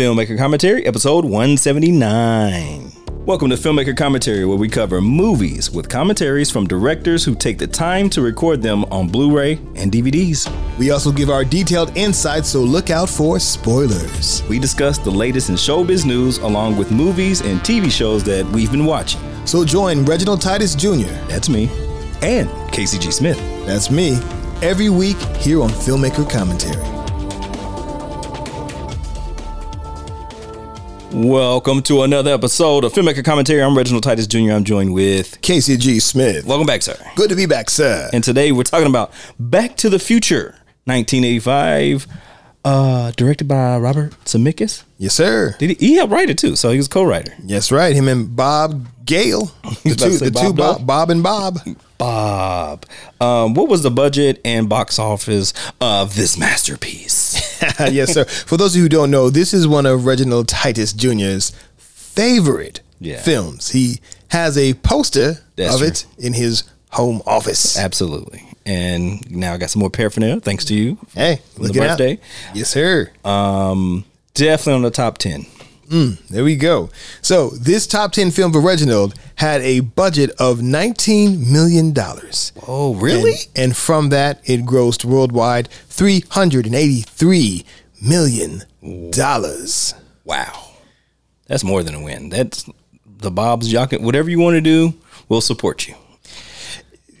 Filmmaker Commentary, episode 179. Welcome to Filmmaker Commentary, where we cover movies with commentaries from directors who take the time to record them on Blu ray and DVDs. We also give our detailed insights, so look out for spoilers. We discuss the latest in showbiz news along with movies and TV shows that we've been watching. So join Reginald Titus Jr., That's me. And Casey G. Smith. that's me, every week here on Filmmaker Commentary. Welcome to another episode of Filmmaker Commentary. I'm Reginald Titus Jr. I'm joined with. Casey G. Smith. Welcome back, sir. Good to be back, sir. And today we're talking about Back to the Future, 1985, uh, directed by Robert Zemeckis. Yes, sir. Did he, he helped write it too, so he was co-writer. Yes, right. Him and Bob Gale. The two, the two Bob Bob, Bob and Bob. Bob, um, what was the budget and box office of this masterpiece? yes, sir. For those of you who don't know, this is one of Reginald Titus Jr.'s favorite Yeah. films. He has a poster That's of true. it in his home office. Absolutely. And now I got some more paraphernalia, thanks to you. Hey, the look at birthday. Yes, sir. Um, definitely on the top ten. There we go. So this top ten film for Reginald had a budget of nineteen million dollars. Oh, And, and from that, it grossed worldwide three hundred and eighty-three million dollars. Wow, that's more than a win. That's the Bob's. Y'all whatever you want to do, we'll support you.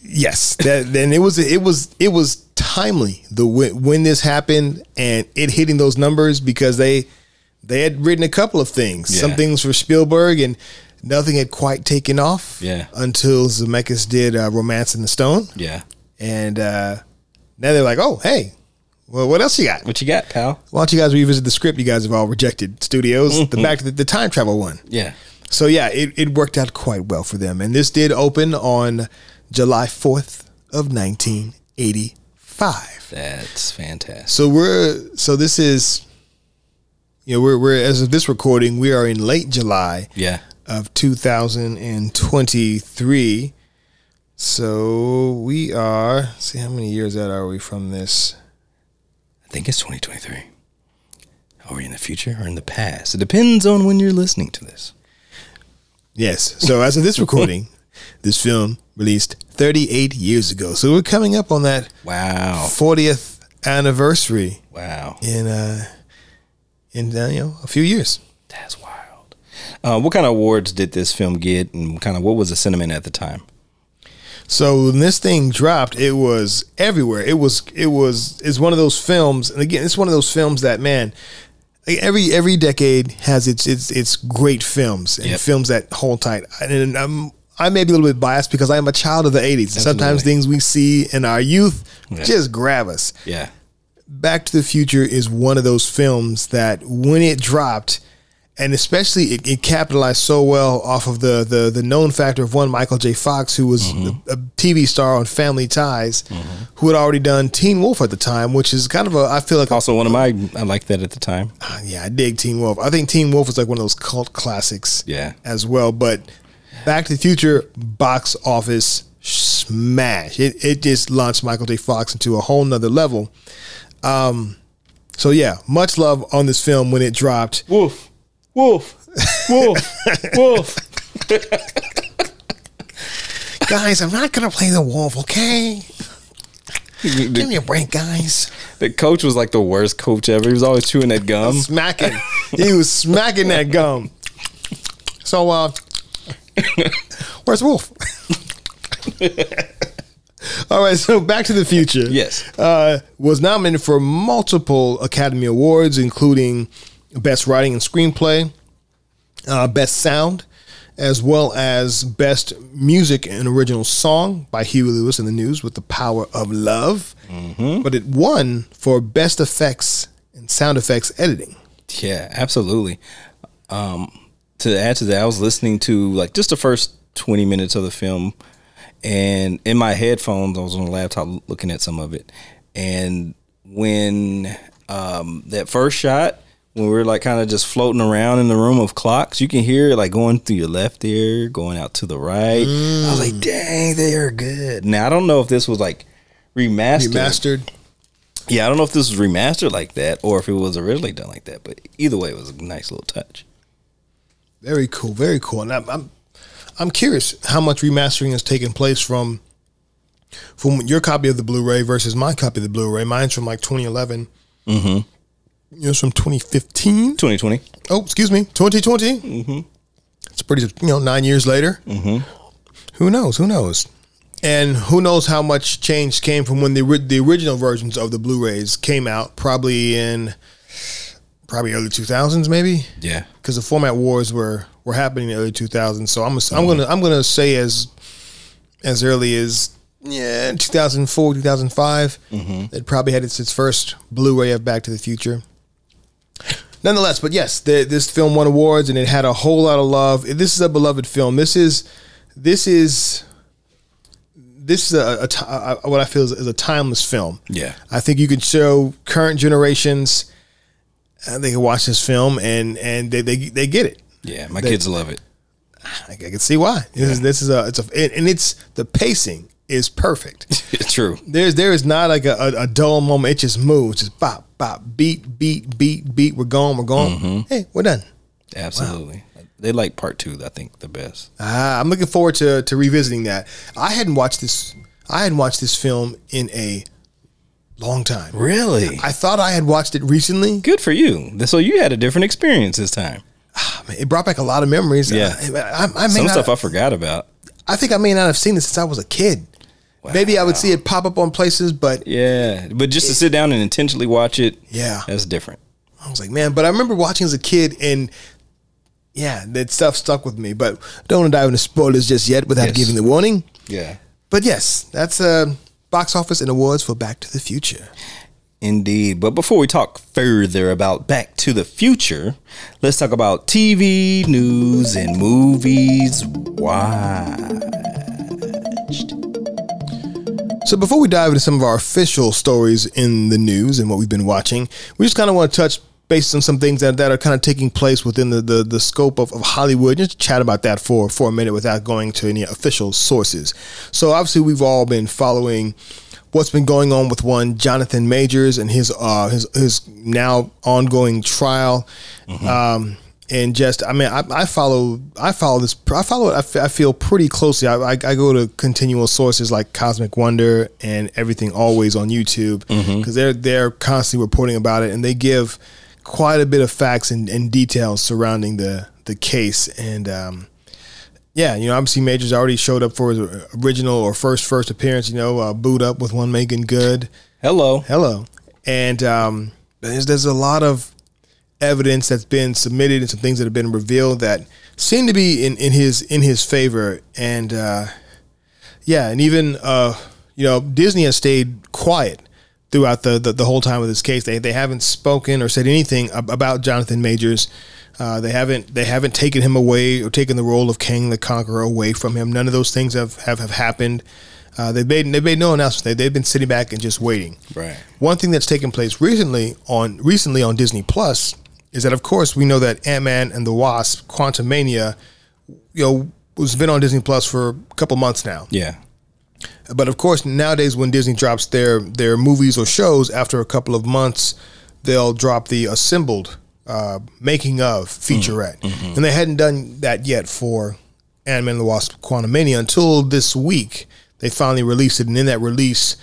Yes, that then it was it was it was timely the when, when this happened and it hitting those numbers because they they had written a couple of things, some things for Spielberg and nothing had quite taken off. Yeah. until Zemeckis did uh, Romancing the Stone, Yeah. and uh, now they're like, oh hey, well what else you got? What you got, pal? Why don't you guys revisit the script? You guys have all rejected studios. The back the, the time travel one. Yeah. So yeah, it, it worked out quite well for them. And this did open on July 4th of 1985. That's fantastic. So we're so this is you know, we're we're as of this recording, we are in late July Yeah. of 2023. So we are see how many years out are we from this? I think it's 2023. Are we in the future or in the past? It depends on when you're listening to this. Yes. So as of this recording, this film released 38 years ago. So we're coming up on that Wow. 40th anniversary Wow. in uh in uh, you know a few years. That's wild. Uh, what kind of awards did this film get, and kind of what was the sentiment at the time? So when this thing dropped, it was everywhere. It was it was it's one of those films, and again, it's one of those films that man, every every decade has its its its great films and Yep. films that hold tight. And I'm, I may be a little bit biased because I am a child of the '80s. And sometimes things we see in our youth Yeah. just grab us. Yeah. Back to the Future is one of those films that when it dropped, and especially it, it capitalized so well off of the, the the known factor of one Michael J. Fox, who was mm-hmm. a, a TV star on Family Ties, mm-hmm. who had already done Teen Wolf at the time, which is kind of a I feel like a, Also, one of my I liked that at the time. Uh, yeah I dig Teen Wolf. I think Teen Wolf was like one of those cult classics, Yeah. as well. But Back to the Future box office smash. It it just launched Michael J. Fox into a whole nother level. Um, so yeah, much love on this film when it dropped. Wolf, wolf, wolf, wolf. Guys, I'm not gonna play the wolf, okay? Give me a break, guys. the coach was like the worst coach ever. He was always chewing that gum. Smacking. he was smacking that gum. So uh where's Wolf? All right, so Back to the Future. Yes. Uh, was nominated for multiple Academy Awards, including Best Writing and Screenplay, uh, Best Sound, as well as Best Music and Original Song by Huey Lewis and the News with the Power of Love. But it won for Best Effects and Sound Effects Editing. Yeah, absolutely. Um, to add to that, I was listening to like just the first 20 minutes of the film, and in my headphones, I was on the laptop looking at some of it. And when um, that first shot, when we were like kind of just floating around in the room of clocks, you can hear it like going through your left ear, going out to the right. I was like, dang, they are good. Now, I don't know if this was like remastered. Remastered. Yeah, I don't know if this was remastered like that or if it was originally done like that, but either way, it was a nice little touch. Very cool, very cool. And I'm I'm, I'm curious how much remastering has taken place from from your copy of the Blu-ray versus my copy of the Blu-ray. Mine's from like 2011. Mm-hmm. Yours from 2015. 2020. Oh, excuse me, 2020. Mm-hmm. It's pretty, you know, nine years later. Mm-hmm. Who knows? Who knows? And who knows how much change came from when the the original versions of the Blu-rays came out? Probably in probably early 2000s, maybe. Yeah. because the format wars were were happening in the early 2000s. So I'm I'm gonna I'm gonna say as as early as yeah 2004 2005 mm-hmm. it probably had its, its first Blu-ray of Back to the Future. Nonetheless, but yes, the, this film won awards and it had a whole lot of love. This is a beloved film. This is this is this is a, a a- what I feel is, is a timeless film. Yeah. I think you can show current generations they can watch this film and and they they, they get it. Yeah, my They- kids love it. I, I can see why. This is this is a it's a and and it's the pacing is perfect. It's true. There's there is not like a, a, a dull moment. It just moves, just bop bop, beat beat beat beat. We're going, we're going. Mm-hmm. Hey, we're done. Absolutely. They like part two, I think, the best. Ah, I'm looking forward to to revisiting that. I hadn't watched this. I hadn't watched this film in a long time. Really? I thought I had watched it recently. Good for you. So you had a different experience this time. It brought back a lot of memories. Yeah. I, I, I Some not, stuff I forgot about. I think I may not have seen it since I was a kid. Maybe I would see it pop up on places, but Yeah. But just to sit down and intentionally watch it, Yeah. that's different. I was like, man. But I remember watching as a kid, and yeah, that stuff stuck with me. But don't want to dive into spoilers just yet without Yes. giving the warning. Yeah. But yes, that's uh, box office and awards for Back to the Future. Indeed. But before we talk further about Back to the Future, let's talk about TV, news, and movies watched. So before we dive into some of our official stories in the news and what we've been watching, we just kind of want to touch based on some things that, that are kind of taking place within the, the, the scope of, of Hollywood. Just chat about that for, for a minute without going to any official sources. So obviously we've all been following what's been going on with one Jonathan Majors and his uh his his now ongoing trial. Um and just I mean I, I follow I follow this I follow it I, f- I feel pretty closely I, I, I go to continual sources like Cosmic Wonder and everything always on YouTube because they're they're constantly reporting about it and they give quite a bit of facts and, and details surrounding the the case and um yeah, you know, obviously Majors already showed up for his original or first first appearance. You know, uh, boot up with one Meagan Good. Hello. Hello, and um, there's there's a lot of evidence that's been submitted and some things that have been revealed that seem to be in, in his in his favor. And uh, yeah, and even uh, you know Disney has stayed quiet throughout the, the, the whole time of this case. They they haven't spoken or said anything ab- about Jonathan Majors. Uh, they haven't they haven't taken him away or taken the role of Kang the Conqueror away from him. None of those things have have, have happened. Uh, they've made they've made no announcement. They, they've been sitting back and just waiting. Right. One thing that's taken place recently on recently on Disney Plus is that of course we know that Ant Man and the Wasp: Quantumania, you know, was been on Disney Plus for a couple months now. Yeah. But of course, nowadays when Disney drops their their movies or shows after a couple of months, they'll drop the assembled uh, making of featurette, and they hadn't done that yet for Ant Man and the Wasp: Quantumania until this week. They finally released it, and in that release,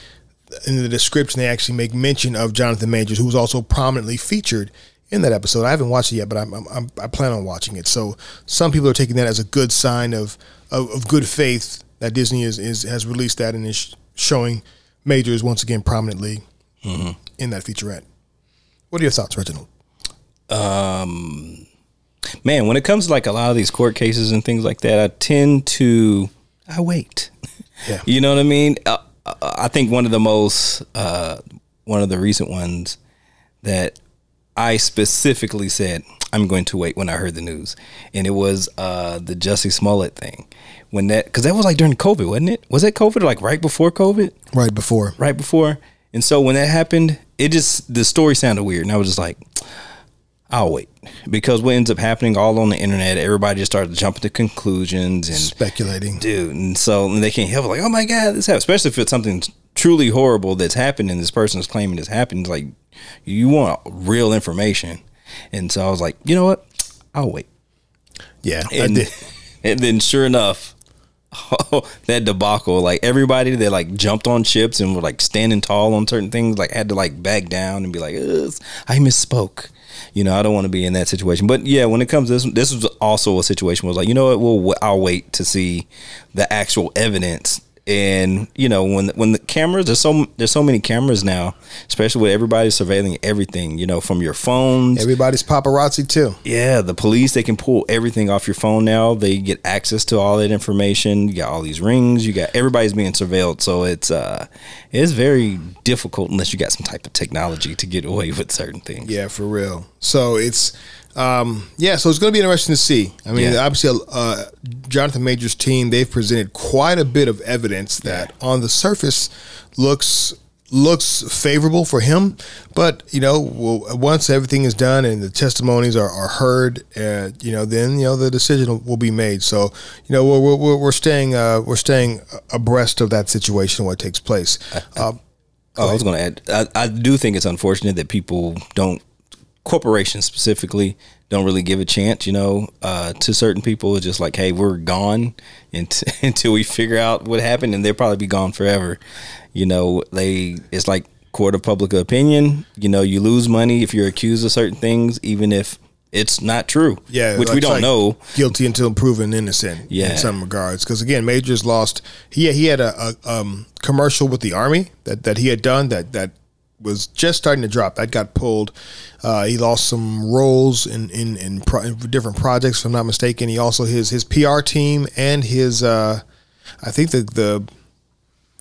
in the description, they actually make mention of Jonathan Majors, who was also prominently featured in that episode. I haven't watched it yet, but I'm, I'm, I'm, I plan on watching it. So some people are taking that as a good sign of of, of good faith that Disney is, is has released that and is showing Majors once again prominently in that featurette. What are your thoughts, Reginald? Um, Man, when it comes to like a lot of these court cases and things like that, I tend to I wait. Yeah. You know what I mean? Uh, uh, I think one of the most uh, one of the recent ones that I specifically said I'm going to wait when I heard the news, and it was uh, the Jussie Smollett thing. When that because that was like during COVID, wasn't it? Was that COVID or like right before COVID? Right before. right before. And so when that happened, it just the story sounded weird, and I was just like, I'll wait because what ends up happening all on the internet, everybody just started jumping to conclusions and Speculating. dude, and so and they can't help it, like, oh my god, this happened, especially if it's something truly horrible that's happened and this person is claiming this happened, It's like you want real information. And so I was like, you know what? I'll wait. Yeah, I And, did. and then sure enough, oh, that debacle, like everybody that like jumped on ships and were like standing tall on certain things, like had to like back down and be like, I misspoke. You know, I don't want to be in that situation. But yeah, when it comes to this, this was also a situation where was like, you know what? Well, I'll wait to see the actual evidence. And you know, when when the cameras, there's so there's so many cameras now, especially with everybody surveilling everything. You know, from your phones, Everybody's paparazzi too. yeah, the police they can pull everything off your phone now. They get access to all that information. You got all these rings. You got everybody's being surveilled. So it's uh it's very difficult unless you got some type of technology to get away with certain things. Yeah, for real. So it's um, yeah, so it's going to be interesting to see. I mean, Yeah. obviously, uh, Jonathan Major's team they've presented quite a bit of evidence that on the surface looks looks favorable for him, but you know, once everything is done and the testimonies are, are heard, uh, you know, then you know the decision will be made. So you know, we're we're, we're staying uh, we're staying abreast of that situation, what takes place. Uh, Oh, I was going to add. I, I do think it's unfortunate that people don't, corporations specifically, don't really give a chance. You know, uh, to certain people, it's just like, hey, we're gone until, until we figure out what happened, and they'll probably be gone forever. You know, they it's like court of public opinion. You know, you lose money if you're accused of certain things, even if it's not true. Yeah, which like- we don't like know. Guilty until proven innocent. Yeah. in some regards, because again, Majors lost. He he had a, a um, commercial with the army that, that he had done that that was just starting to drop. That got pulled. Uh, he lost some roles in in in, pro, different projects, if I'm not mistaken. He also his his PR team and his uh, I think the the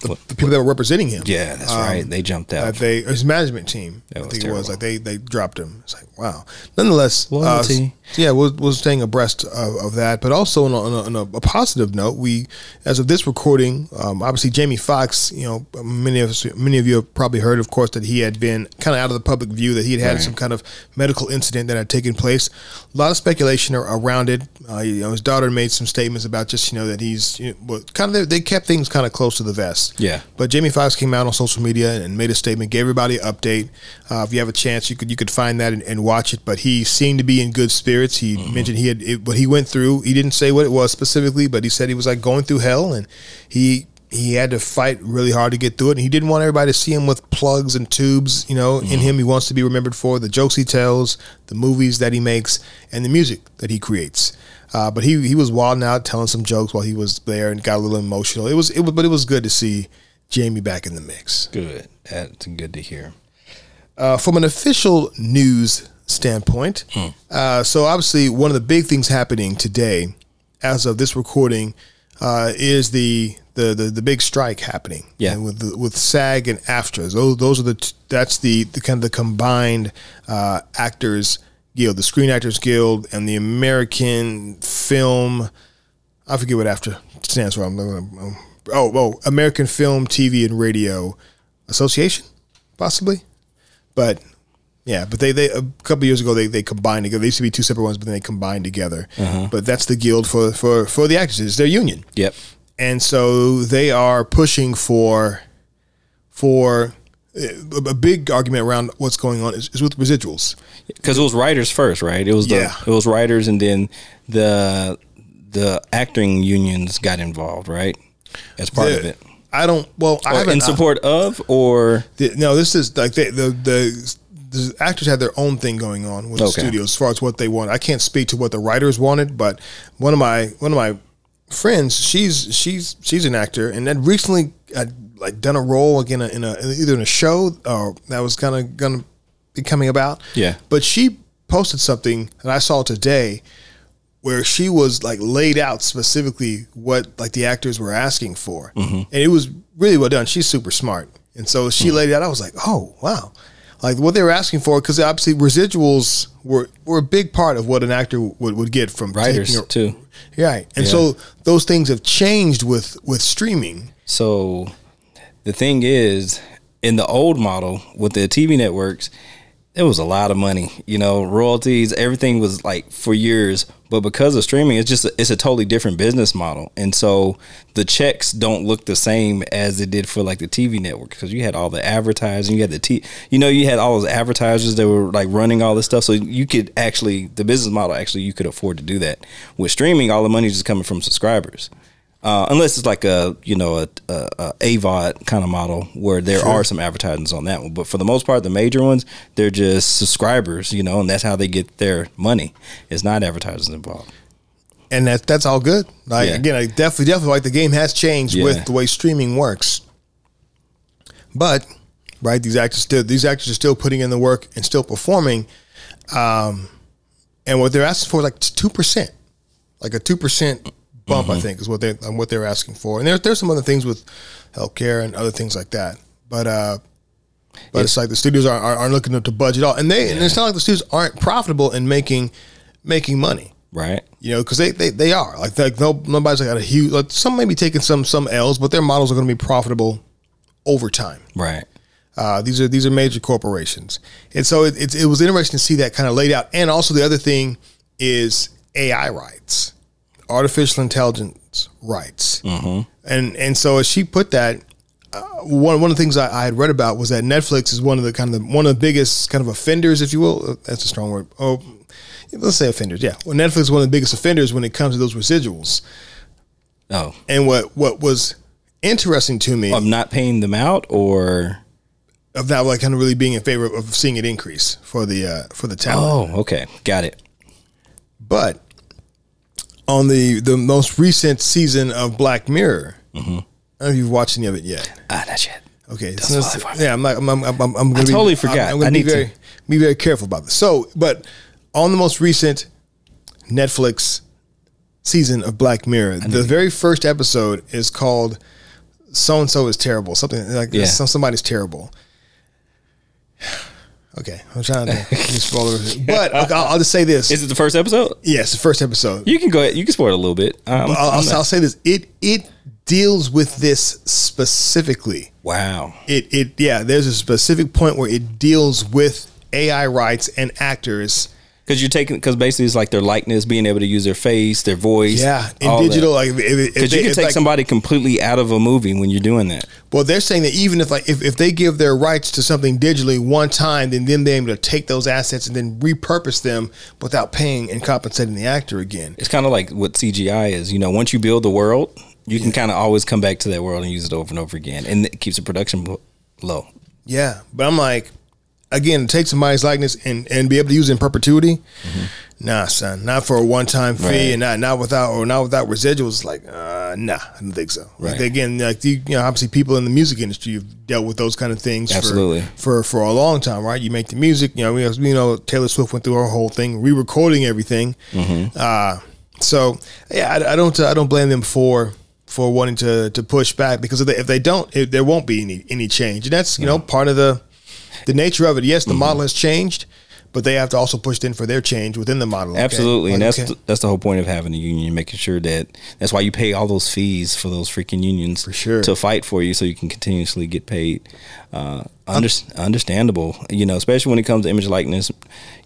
the, the people that were representing him. Yeah, that's Um, right. They jumped out. that they his management team. That I think it was like they they dropped him. It's like wow. Nonetheless, uh, Loyalty. yeah, we're, we're staying abreast of, of that, but also on, a, on, a, on a, positive note, we as of this recording, um, obviously Jamie Foxx. You know, many of us, many of you have probably heard, of course, that he had been kind of out of the public view, that he had had Right. some kind of medical incident that had taken place. A lot of speculation around it. Uh, you know, his daughter made some statements about just you know that he's you know, well, kind of they kept things kind of close to the vest. Yeah. But Jamie Foxx came out on social media and made a statement, gave everybody an update. Uh, if you have a chance, you could you could find that and, and watch it. But he seemed to be in good spirits. He mentioned he had it, what he went through. He didn't say what it was specifically, but he said he was like going through hell, and he he had to fight really hard to get through it. And he didn't want everybody to see him with plugs and tubes. You know, in him, he wants to be remembered for the jokes he tells, the movies that he makes, and the music that he creates. Uh, but he he was wilding out, telling some jokes while he was there, and got a little emotional. It was it was, but it was good to see Jamie back in the mix. good. That's good to hear. Uh, from an official news standpoint, uh, so obviously one of the big things happening today, as of this recording, uh, is the, the the the big strike happening. Yeah. And with the, with SAG and AFTRA. Those those are the t- that's the, the kind of the combined uh, actors guild, the Screen Actors Guild, and the American Film. I forget what after stands for. I'm, I'm- oh, oh, American Film, TV, and Radio Association, possibly. But yeah, but they they a couple years ago they they combined together. They used to be two separate ones, but then they combined together. Uh-huh. But that's the guild for for for the actors. It's their union, Yep. and so they are pushing for for a, big argument around what's going on is, is with residuals. because it was writers first, right? It was the Yeah. it was writers, and then the the acting unions got involved, right? As part of it, I don't. Well, I or haven't in support of, or The, no, this is like they, the, the the actors had their own thing going on with the Okay. studios as far as what they want. I can't speak to what the writers wanted, but one of my one of my friends, she's she's she's an actor, and then recently had like done a role again in a either in a show or that was kind of gonna be coming about. Yeah. but she posted something that I saw today where she was like laid out specifically what like the actors were asking for, mm-hmm. and it was really well done. She's super smart, and so she mm-hmm. laid it out. I was like, oh wow, like what they were asking for because obviously residuals were were a big part of what an actor would, would get from writers taking a- too. right? And so those things have changed with with streaming. So the thing is, in the old model with the TV networks, it was a lot of money, you know, royalties, everything was like for years. But because of streaming, it's just a, it's a totally different business model, and so the checks don't look the same as it did for like the TV network because you had all the advertising, you had the t, you know, you had all those advertisers that were like running all this stuff, so you could actually the business model actually you could afford to do that. With streaming, all the money is just coming from subscribers. Uh, unless it's like a you know a, a, a AVOD kind of model where there Sure. are some advertisements on that one, but for the most part, the major ones they're just subscribers, you know, and that's how they get their money. It's not advertisers involved. and that that's all good. Like Yeah. again, I definitely definitely like the game has changed Yeah. with the way streaming works. But right, these actors still these actors are still putting in the work and still performing. Um, and what they're asking for is like two percent, like a two percent bump. I think is what they um, what they're asking for. And there's there's some other things with healthcare and other things like that. But uh, but it's like the studios are, are, aren't looking to budget all, and they and it's not like the studios aren't profitable in making making money Right. you know, because they, they they are like like no nobody's got a huge. Like some may be taking some some L's, but their models are going to be profitable over time. Right. Uh, these are these are major corporations, and so it, it it was interesting to see that kind of laid out. And also the other thing is AI rights, artificial intelligence rights, and and so as she put that. Uh, one one of the things I, I had read about was that Netflix is one of the kind of the, one of the biggest kind of offenders, if you will. Uh, That's a strong word. Oh, let's say offenders. Yeah, well, Netflix is one of the biggest offenders when it comes to those residuals. Oh, And what what was interesting to me of not paying them out, or of that, like kind of really being in favor of seeing it increase for the uh, for the talent. oh, okay, got it. But on the the most recent season of Black Mirror, Mm-hmm. I don't know if you've watched any of it yet. Ah, not yet. Okay, That's so all yeah, I'm not. I'm. I'm. I'm, I'm gonna be, totally forgot. I'm, I'm gonna I be need to- very be very careful about this. So, but on the most recent Netflix season of Black Mirror, the very first episode is called "So and So is terrible." Something like Yeah. somebody's terrible. Okay, I'm trying to be spoiler, but I'll, I'll just say this. Is it the first episode? yes, the first episode. You can go ahead. You can spoil it a little bit. Um, I'll, I'll, I'll say this. It it deals with this specifically. wow. It it yeah. There's a specific point where it deals with AI rights and actors. Because you're taking, because basically it's like their likeness, being able to use their face, their voice. Yeah, in digital, that. like Because you can take like- somebody completely out of a movie when you're doing that. Well, they're saying that even if like if, if they give their rights to something digitally one time, then then they're able to take those assets and then repurpose them without paying and compensating the actor again. It's kind of like what CGI is. You know, once you build the world, you can kind of always come back to that world and use it over and over again, and it keeps the production low. Yeah, but I'm like, again, take somebody's likeness and and be able to use it in perpetuity. Nah, son, not for a one time fee Mm-hmm. Right. and not not without or not without residuals. Like, uh, nah, I don't think so. Like, Right. again, like you, you know, obviously people in the music industry have dealt with those kind of things. for- Absolutely. For for a long time, right? You make the music. You know, we you know Taylor Swift went through her whole thing, re-recording everything. Mm-hmm. Uh, so yeah, I, I don't I don't blame them for for wanting to to push back because if they, if they don't, it, there won't be any any change, and that's you know part of the the nature of it. Yes, the Mm-hmm. model has changed, but they have to also push in for their change within the model. okay? Absolutely, and that's okay. that's the whole point of having a union, making sure that that's why you pay all those fees for those freaking unions for sure. to fight for you, so you can continuously get paid. Uh, under, understandable, you know, especially when it comes to image likeness.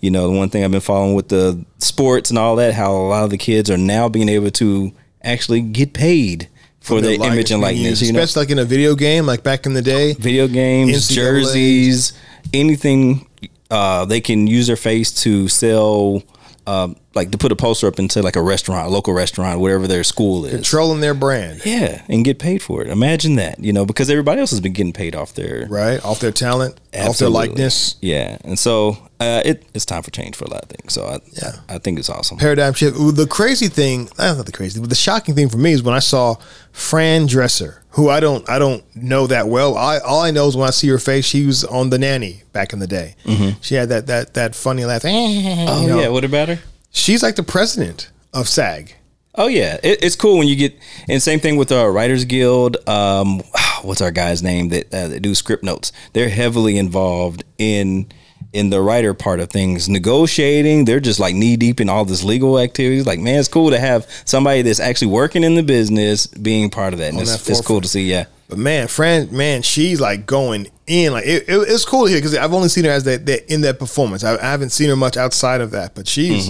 You know, the one thing I've been following with the sports and all that, how a lot of the kids are now being able to actually get paid for, their, image and likeness. You know, especially like in a video game, like back in the day. video games, jerseys, anything uh, they can use their face to sell. Um, like to put a poster up into like a restaurant, a local restaurant, whatever their school is. Controlling their brand, Yeah, and get paid for it. Imagine that, you know, because everybody else has been getting paid off their right? Off their talent, off their likeness. Yeah, and so uh, it, it's time for change for a lot of things. So I, Yeah. I, think it's awesome. paradigm shift. The crazy thing, uh, not the crazy, but the shocking thing for me is when I saw Fran Drescher, who I don't, I don't know that well. I all I know is when I see her face, she was on the nanny back in the day. She had that that that funny laugh. Mm-hmm. Oh you know. yeah, what about her? She's like the president of SAG. Oh yeah, it, it's cool when you get and same thing with our Writers Guild. Um, what's our guy's name that, uh, that do script notes? They're heavily involved in in the writer part of things, negotiating. They're just like knee deep in all this legal activities. Like man, it's cool to have somebody that's actually working in the business being part of that. And it's, that it's cool to see. Yeah, But man, Fran, man, she's like going in. Like it, it- it's cool here because I've only seen her as that, that in that performance. I, I haven't seen her much outside of that. But she's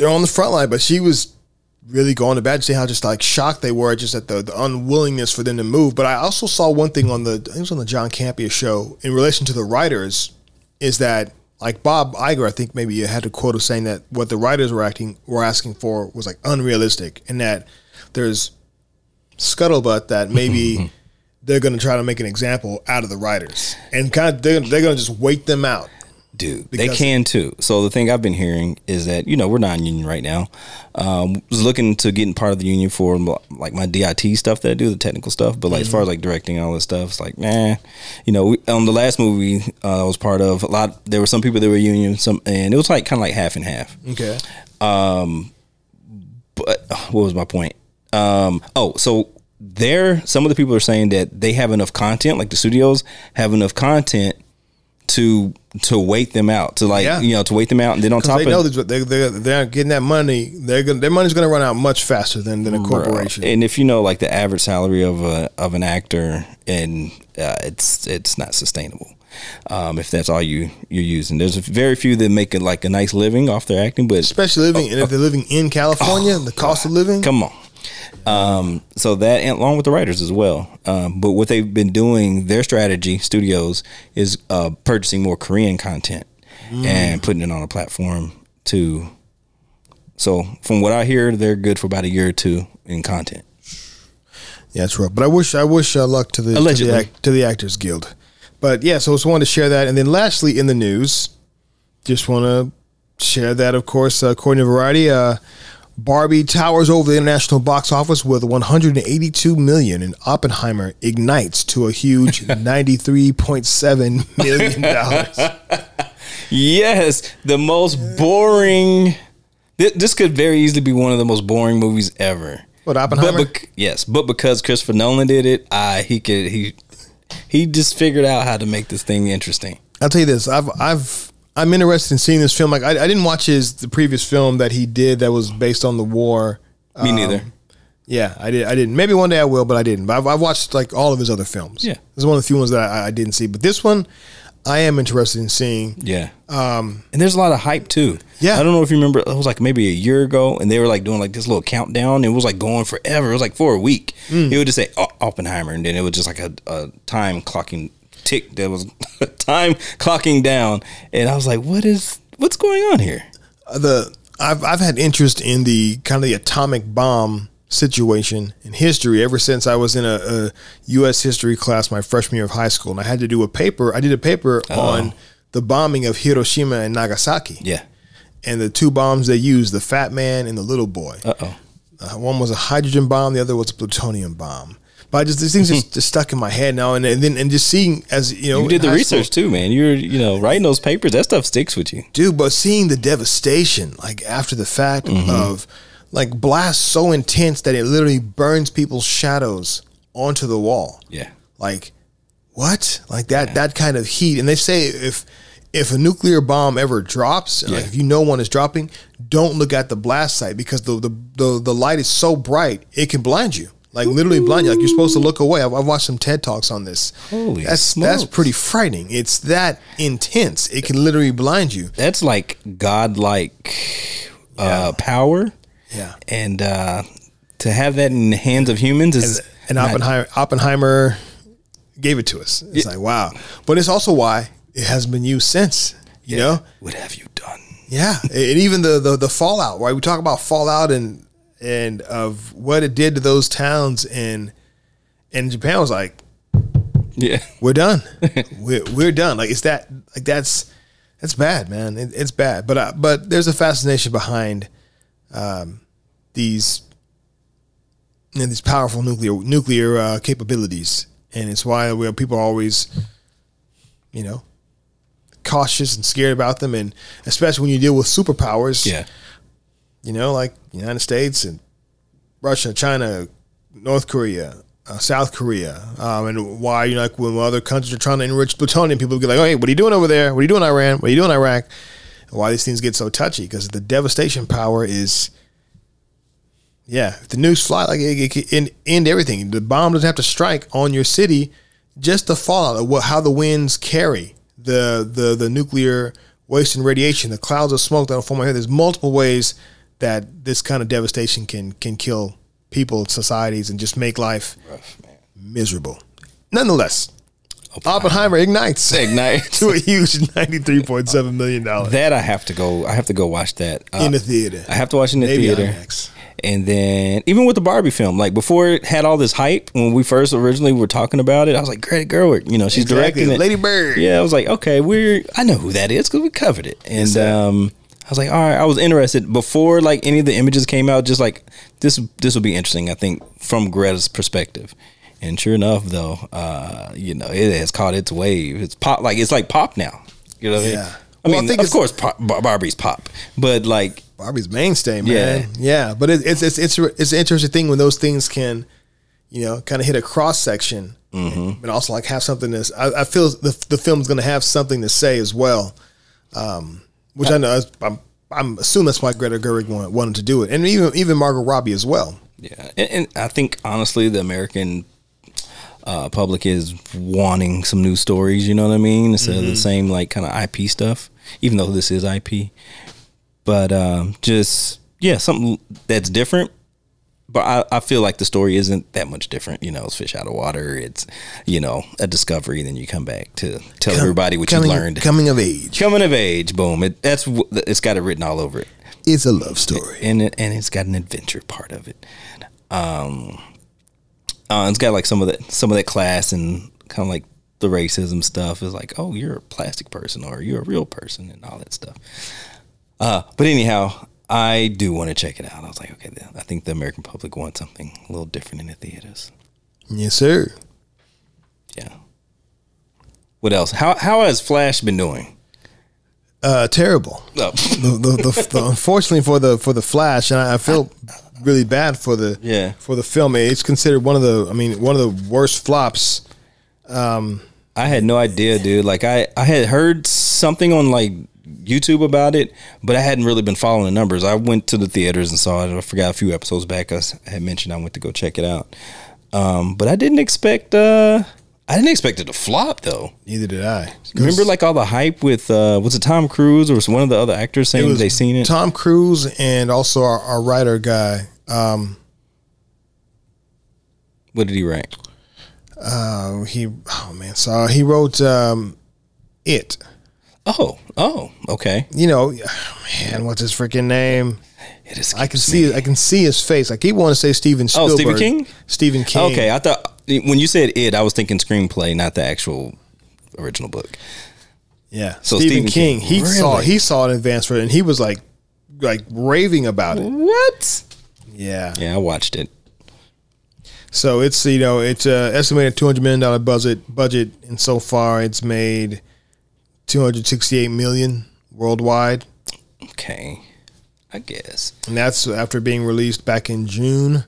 they're on the front line. But she was really going to bat. See how just like shocked they were just at the, the unwillingness for them to move. But I also saw one thing on the I think it was on the John Campea show in relation to the writers is that like Bob Iger, I think maybe you had a quote of saying that what the writers were acting were asking for was like unrealistic, and that there's scuttlebutt that maybe they're going to try to make an example out of the writers, and kind of they're, they're going to just wait them out. Dude, they can too. So the thing I've been hearing is that you know we're not in union right now. Um, was looking to getting part of the union for like my DIT stuff that I do, the technical stuff. But like as far as like directing all this stuff, it's like nah. You know, we, on the last movie uh, I was part of, a lot there were some people that were union, some and it was like kind of like half and half. Okay. Um, But what was my point? Um, oh, so there, some of the people are saying that they have enough content, like the studios have enough content to to wait them out, to like Yeah. you know to wait them out, and then on top they of know that they're, they're, they're getting that money. They're gonna, their money's going to run out much faster than, than a corporation. And if you know like the average salary of a of an actor, and uh, it's it's not sustainable. Um, if that's all you you're using, there's very few that make it like a nice living off their acting, but Especially living, and if they're living in California, the cost of living. Oh, come on. Um, so that and along with the writers as well. Um, but what they've been doing, their strategy, studios, is uh, purchasing more Korean content and putting it on a platform to. So from what I hear, they're good for about a year or two in content. Yeah, that's rough. But I wish I wish uh, luck to the to the, act, to the Actors Guild. But yeah, so I just wanted to share that, and then lastly in the news, just want to share that of course, uh, according to Variety, uh, Barbie towers over the international box office with 182 million, and Oppenheimer ignites to a huge 93.7 million dollars. Yes, the most boring. thi- This could very easily be one of the most boring movies ever. What, Oppenheimer? But bec- yes, but because Christopher Nolan did it, I he could he he just figured out how to make this thing interesting. I'll tell you this. I've I've I'm interested in seeing this film. Like I, I didn't watch his the previous film that he did that was based on the war. Me Um, neither. Yeah, I did. I didn't. Maybe one day I will, but I didn't. But I've, I've watched like all of his other films. Yeah. this is one of the few ones that I, I didn't see. But this one, I am interested in seeing. Yeah. Um, and there's a lot of hype too. Yeah. I don't know if you remember. It was like maybe a year ago, and they were like doing like this little countdown. It was like going forever. It was like for a week. Mm. It would just say Oppenheimer, and then it was just like a, a time clocking tick. That was time clocking down, and I was like, "What is what's going on here?" Uh, the I've I've had interest in the kind of the atomic bomb situation in history ever since I was in a, a U.S. history class my freshman year of high school, and I had to do a paper. I did a paper on the bombing of Hiroshima and Nagasaki. Yeah. and the two bombs they used, the Fat Man and the Little Boy. Uh oh. Uh, one was a hydrogen bomb, the other was a plutonium bomb. But just these things just, just stuck in my head now, and, and then and just seeing as you know, You did the research school- too, man. You're you know writing those papers. That stuff sticks with you. dude. But seeing the devastation, like after the fact Mm-hmm. of like blast so intense that it literally burns people's shadows onto the wall. Yeah. Like what? Like that that kind of heat. And they say if if a nuclear bomb ever drops, like if you know one is dropping, don't look at the blast site because the the the, the light is so bright it can blind you. Like literally blind you. Like you're supposed to look away. I've, I've watched some TED talks on this. Holy that's that's pretty frightening. It's that intense. It can literally blind you. That's like godlike uh, power, Yeah. and uh, to have that in the hands of humans is And not- Oppenheimer Oppenheimer gave it to us. It's like wow. But it's also why it hasn't been used since. You know? What have you done? Yeah, and even the, the the fallout, right? We talk about fallout and and of what it did to those towns, and and Japan was like, Yeah. "We're done, we're we're done." Like it's that like that's that's bad, man. It, it's bad, but uh, but there's a fascination behind um, these you know, these powerful nuclear nuclear uh, capabilities, and it's why we people are always, you know, cautious and scared about them, and especially when you deal with superpowers. Yeah. You know, like United States and Russia, China, North Korea, uh, South Korea, um, and why you know, like when other countries are trying to enrich plutonium, people get like, "Oh, hey, what are you doing over there? What are you doing, Iran? What are you doing, Iraq?" And why these things get so touchy because the devastation power is, Yeah, the nukes fly, like it, it can end, everything. The bomb doesn't have to strike on your city, just the fallout of what, how the winds carry the the the nuclear waste and radiation, the clouds of smoke that'll form out here. There's multiple ways that this kind of devastation can can kill people, societies, and just make life miserable. Nonetheless, Oppenheimer ignites ignites to a huge ninety-three point seven million dollars That I have to go. I have to go watch that uh, in the theater. I have to watch it in the Maybe theater. IMAX. And then even with the Barbie film, like before it had all this hype when we first originally were talking about it, I was like, Greta Gerwig, you know, she's Exactly. directing it. Lady Bird. Yeah, I was like, okay, we're I know who that is because we covered it. And um, was like, all right, I was interested before like any of the images came out. Just like this, this will be interesting. I think from Greta's perspective. And sure enough, though, uh, you know, it has caught its wave. It's pop, like it's like pop now. You know what I mean? Yeah. I Well, I mean, think of course, pop, Barbie's pop, but like Barbie's mainstay, man. Yeah. Yeah, but it, it's it's it's it's an interesting thing when those things can, you know, kind of hit a cross section, Mm-hmm. and also like have something to. I, I feel the the film's going to have something to say as well, um, which I know I'm I'm assuming that's why Greta Gerwig wanted, wanted to do it, and even even Margot Robbie as well. Yeah, and, and I think honestly, the American uh, public is wanting some new stories. You know what I mean? Instead of the same like kind of IP stuff. Even though this is IP, but um, just yeah, something that's different. But I, I feel like the story isn't that much different. You know, it's fish out of water. It's you know a discovery. Then you come back to tell everybody what coming, you learned. Coming of age. Coming of age, boom. It, that's it's got it written all over it It's a love story. and it, and it's got an adventure part of it. Um, uh, it's got like some of that some of that class and kind of like the racism stuff is like, oh, you're a plastic person or you're a real person and all that stuff. Uh, but anyhow, I do want to check it out. I was like, okay, I think the American public wants something a little different in the theaters. Yes, sir. Yeah. What else? How how has Flash been doing? Uh, terrible. Oh, the, the, the, the, unfortunately for the for the Flash, and I, I feel really bad for the Yeah. for the film. It's considered one of the I mean one of the worst flops. I had no idea, dude. Like I, I had heard something on like YouTube about it, but I hadn't really been following the numbers. I went to the theaters and saw it. I forgot a few episodes back. I had mentioned I went to go check it out. Um, but I didn't expect. uh I didn't expect it to flop though. Neither did I. Remember, like all the hype with uh was it Tom Cruise or was one of the other actors saying they seen it? Tom Cruise and also our, our writer guy. Um, what did he write? uh, he oh man, so he wrote um, it. Oh, oh, okay. You know, man, what's his freaking name? It is. I can see I can see his face. I keep wanting to say Steven Oh, Spielberg. Stephen King? Stephen King. Okay, I thought when you said it, I was thinking screenplay, not the actual original book. Yeah. So Stephen, Stephen King, King, he saw he saw it in advance for it, and he was like like raving about it. What? Yeah. Yeah, I watched it. So it's you know it's uh, estimated two hundred million dollar budget budget, and so far it's made two hundred sixty eight million worldwide, Okay, I guess. and that's after being released back in June.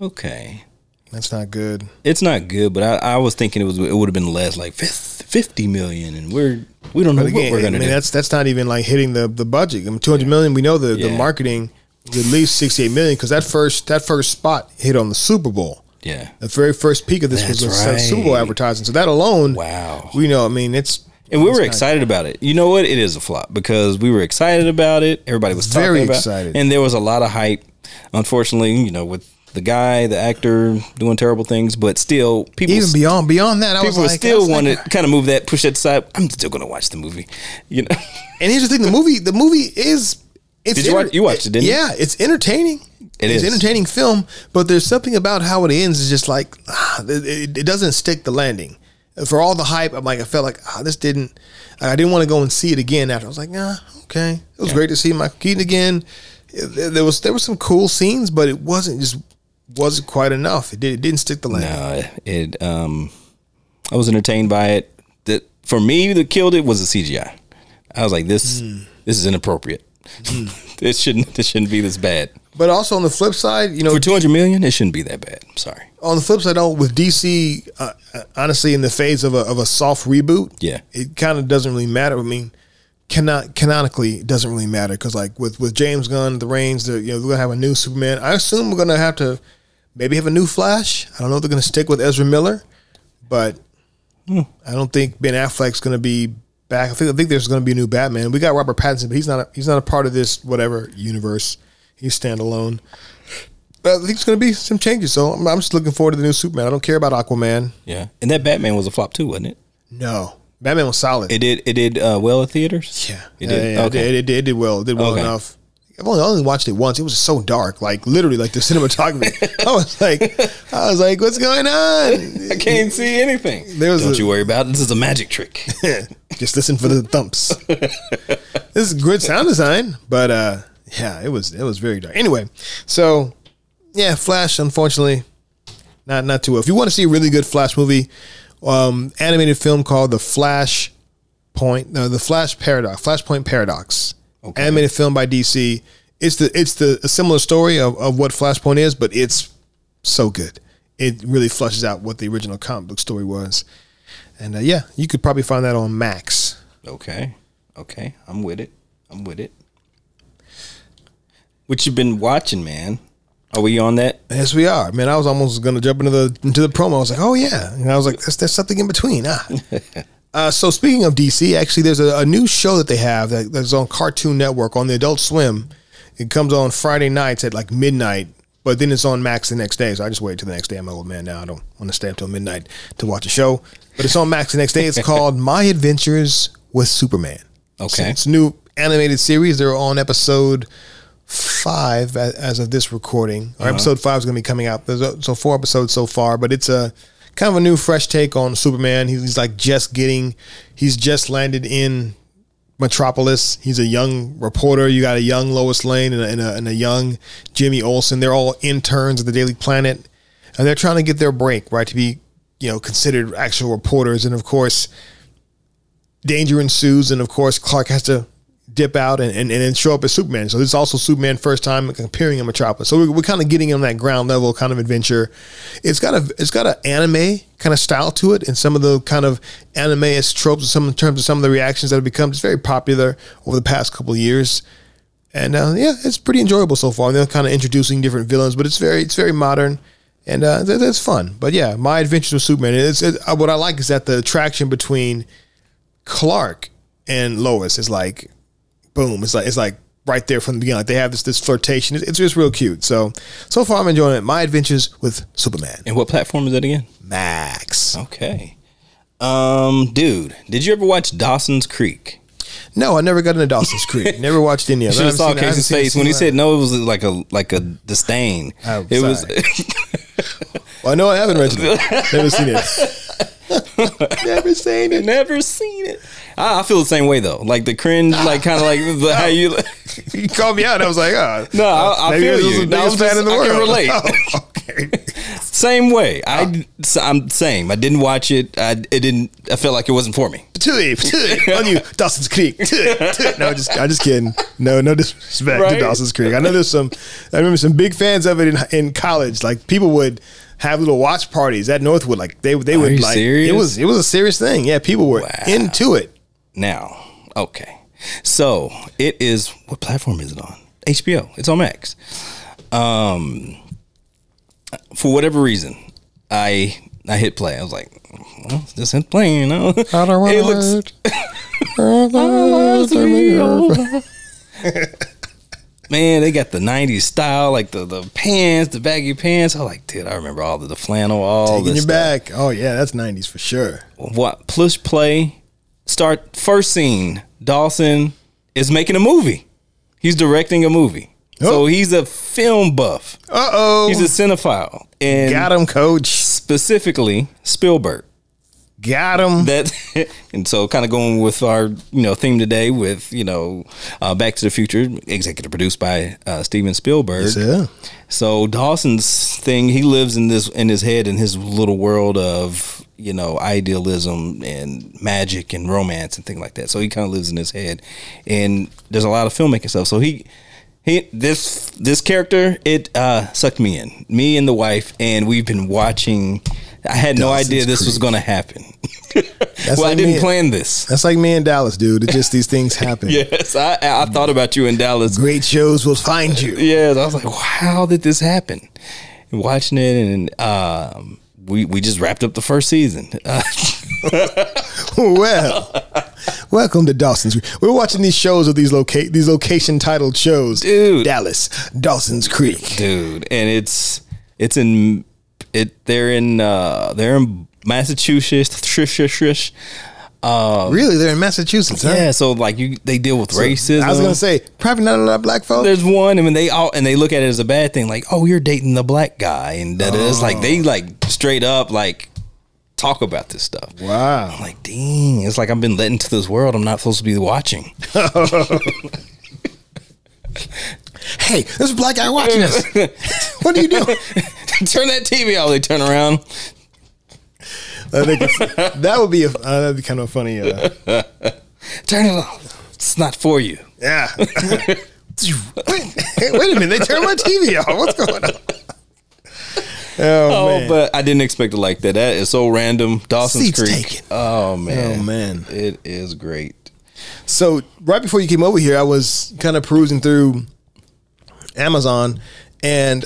Okay, That's not good. it's not good, but I, I was thinking it was it would have been less, like fifty million, and we're we don't know But what we're gonna I mean do. that's that's not even like hitting the the budget. I mean, two hundred million. We know the the marketing at least sixty eight million because that first that first spot hit on the Super Bowl. yeah. The very first peak of this was That's the right. Super Bowl advertising. So that alone, Wow. we know. I mean, it's And we were excited about it. You know what? It is a flop because we were excited about it. Everybody was Very talking about excited. and there was a lot of hype. Unfortunately, you know, with the guy, the actor doing terrible things, but still, people Even beyond beyond that, I was like, still was like- want to kind of move that, push that aside. I'm still going to watch the movie. You know, And here's the thing: the movie, the movie is. It's Did you watch- you watched it, didn't you? Yeah, it's entertaining. It it's is. entertaining film, but there's something about how it ends is just like ah, it, it- it doesn't stick the landing. For all the hype, I'm like I felt like ah, this didn't. I didn't want to go and see it again after. I was like, ah, okay, it was great to see Michael Keaton again. There was there were some cool scenes, but it wasn't just wasn't quite enough. It, did, it didn't stick the landing. no, it. Um, I was entertained by it. That for me, that killed it was the CGI. I was like, this, Hmm. this is inappropriate. this shouldn't, this shouldn't be this bad. But also on the flip side, you know, For 200 million, it shouldn't be that bad. I'm sorry. on the flip side, though, with DC, uh, uh, honestly, in the phase of a, of a soft reboot, Yeah. it kind of doesn't really matter. I mean, cannot canonically it doesn't really matter because like with with James Gunn, the Reigns, the, you know we're gonna have a new Superman. I assume we're gonna have to maybe have a new Flash. I don't know if they're gonna stick with Ezra Miller, but I don't think Ben Affleck's gonna be back. I think I think there's gonna be a new Batman. We got Robert Pattinson, but he's not a, he's not a part of this whatever universe. He's standalone. But I think it's gonna be some changes. So I'm, I'm just looking forward to the new Superman. I don't care about Aquaman. Yeah, and that Batman was a flop too, wasn't it? No, Batman was solid. It did. It did uh, well at theaters. Yeah, it did. Yeah, yeah, okay. it, did, it, did, it did well. It did well Okay. enough. I've only, I only watched it once. It was so dark, like literally, like the cinematography. I was like, I was like, what's going on? I can't see anything. There was Don't a- you worry about it. This is a magic trick. Just listen for the thumps. this is good sound design, but uh, yeah, it was it was very dark. Anyway, so yeah, Flash. Unfortunately, not not too well. If you want to see a really good Flash movie, um, animated film called The Flash Point, no, The Flash Paradox, Flashpoint Paradox, Okay. animated film by DC. It's the it's the a similar story of, of what Flashpoint is, but it's so good. It really flushes out what the original comic book story was. And uh, yeah, you could probably find that on Max. Okay. Okay. I'm with it. I'm with it. What you been watching, man? Are we on that? Yes, we are. Man, I was almost gonna jump into the into the promo. I was like, oh yeah, and I was like, there's, there's something in between. Ah. uh, so speaking of DC, actually, there's a, a new show that they have that, that's on Cartoon Network on the Adult Swim. It comes on Friday nights at like midnight, but then it's on Max the next day. So I just wait till the next day. I'm an old man now. I don't want to stay up till midnight to watch a show, but it's on Max the next day. It's called My Adventures with Superman. Okay. It's a new animated series. They're on episode five as of this recording. Or uh-huh. episode five is going to be coming out. There's a, so four episodes so far, but it's a kind of a new, fresh take on Superman. He's, he's like just getting, he's just landed in Metropolis. He's a young reporter. You got a young Lois Lane and a, and a, and a young Jimmy Olsen. They're all interns at the Daily Planet, and they're trying to get their break, right, to be you know considered actual reporters. And of course, danger ensues, and of course, Clark has to dip out and, and, and then show up as Superman. So this is also Superman first time appearing in Metropolis. So we're, we're kind of getting on that ground level kind of adventure. It's got a it's got an anime kind of style to it, and some of the kind of anime tropes, and some in terms of some of the reactions that have become just very popular over the past couple of years. And uh, yeah, it's pretty enjoyable so far. And they're kind of introducing different villains, but it's very it's very modern. And uh, that, that's fun, but yeah, my adventures with Superman. It's it, uh, what I like is that the attraction between Clark and Lois is like, boom. It's like it's like right there from the beginning. Like they have this this flirtation. It's, it's just real cute. So so far I'm enjoying it. My adventures with Superman. And what platform is that again? Max. Okay. Um, dude, did you ever watch Dawson's Creek? No, I never got into Dawson's Creek. Never watched any of it. Should I have saw haven't seen it. I haven't Casey's face when he said no. It was like a like a disdain. Oh, it was. Well, I know I haven't Reginald. Never seen it. never seen it. Never seen it. I, I feel the same way though. Like the cringe, like kind of like the, how you. You called me out. I was like, oh. No, I, I feel you. I was just- in the I world. can relate. Oh, okay. Same way. I ah. I'm same. I didn't watch it. I it didn't. I felt like it wasn't for me. On you, Dawson's Creek. No, just I'm just kidding. No, no disrespect Right? to Dawson's Creek. I know there's some. I remember some big fans of it in, in college. Like people would have little watch parties at Northwood. Like they they would like serious? it was it was a serious thing. Yeah, people were Wow. into it. Now, okay. So it is. What platform is it on? HBO. It's on Max. Um, for whatever reason, I I hit play. I was like, well, just hit play, you know. I don't want it looks. Man, they got the '90s style, like the the pants, the baggy pants. I like, dude, I remember all the, the flannel, all Taking this you stuff. back. Oh yeah, that's '90s for sure. what push play start first scene dawson is making a movie he's directing a movie so Oh. he's a film buff Uh oh, he's a cinephile and got him, coach. specifically spielberg Got him. that and so kind of going with our you know theme today with you know uh, back to the future executive produced by uh, steven spielberg Yeah. so Dawson's thing, he lives in this in his head in his little world of you know idealism and magic and romance and things like that. So he kind of lives in his head, and there's a lot of filmmaking stuff. So he he this this character it uh, sucked me in, me and the wife, and we've been watching I had no Dawson's idea this was going to happen. Well, I didn't me- plan this. That's like me in Dallas, dude. It's just these things happen. Yes, I, I thought about you in Dallas. Great shows will find you. Yes, I was like, wow, how did this happen? And watching it, and um, we we just wrapped up the first season. Well, welcome to Dawson's. Creek. We're watching these shows of these locate these location titled shows. Dude. Dallas, Dawson's Creek. dude, and it's it's in it. They're in uh, they're in Massachusetts. Shush. Really, they're in Massachusetts, huh? Yeah, so like you, they deal with racism. I was gonna say probably not a lot of black folks. there's one, I mean, they all and they look at it as a bad thing, like, oh, you're dating the black guy, and that is like they like straight up like talk about this stuff. Wow. I'm like, dang, it's like I've been let into this world I'm not supposed to be watching. Hey, there's a black guy watching us. what are you doing? turn that TV off. They turn around. I think that would be a, uh, that'd be kind of funny. Uh, Turn it off. It's not for you. yeah. wait, wait a minute, they turned my TV off. What's going on? Oh, Oh, man. but I didn't expect it like that. That is so random. Dawson's Seats Creek. taken. Oh man. Oh, man. It is great. So right before you came over here, I was kind of perusing through Amazon, and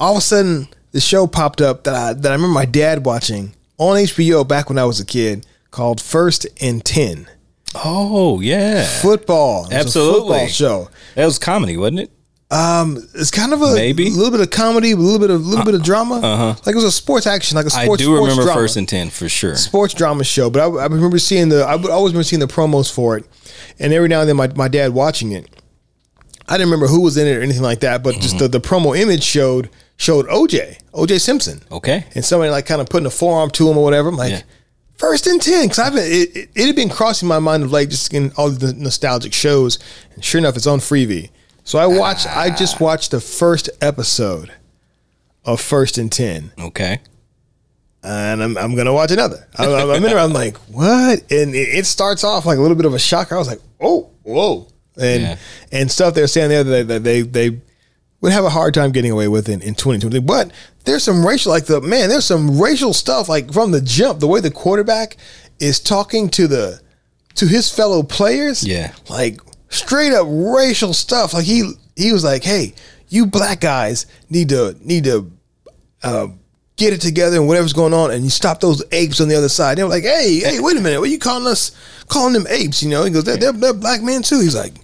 all of a sudden the show popped up that I that I remember my dad watching on HBO back when I was a kid called First and Ten Oh yeah. Football. It was a Absolutely. football show. That was comedy, wasn't it? Um, it's kind of a Maybe. a little bit of comedy, a little bit of little bit of drama. Uh-huh. Like it was a sports action, like a sports. I do sports remember drama. First and Ten for sure. sports drama show, but I, I remember seeing the I would always remember seeing the promos for it, and every now and then my, my dad watching it. I didn't remember who was in it or anything like that, but just the, the promo image showed showed OJ OJ Simpson, Okay. and somebody like kind of putting a forearm to him or whatever. I'm like. Yeah. First and ten, because I've been it, it, it had been crossing my mind of like just in all the nostalgic shows, and sure enough, it's on Freevee. So I watched. I just ah. watched the first episode of First and Ten, Okay. and I'm, I'm gonna watch another. I'm, I'm in there. I'm like, what? And it, it starts off like a little bit of a shocker. I was like, oh, whoa, and Yeah. and stuff they're saying there that they, they they would have a hard time getting away with in, in 2020. But there's some racial, like the man, there's some racial stuff like from the jump. The way the quarterback is talking to the to his fellow players, Yeah. like straight up racial stuff. Like he he was like, hey, you black guys need to need to uh, get it together and whatever's going on, and you stop those apes on the other side. They were like, hey, hey, wait a minute, what are you calling us? Calling them apes? You know? He goes, they're, they're, they're black men too. He's like,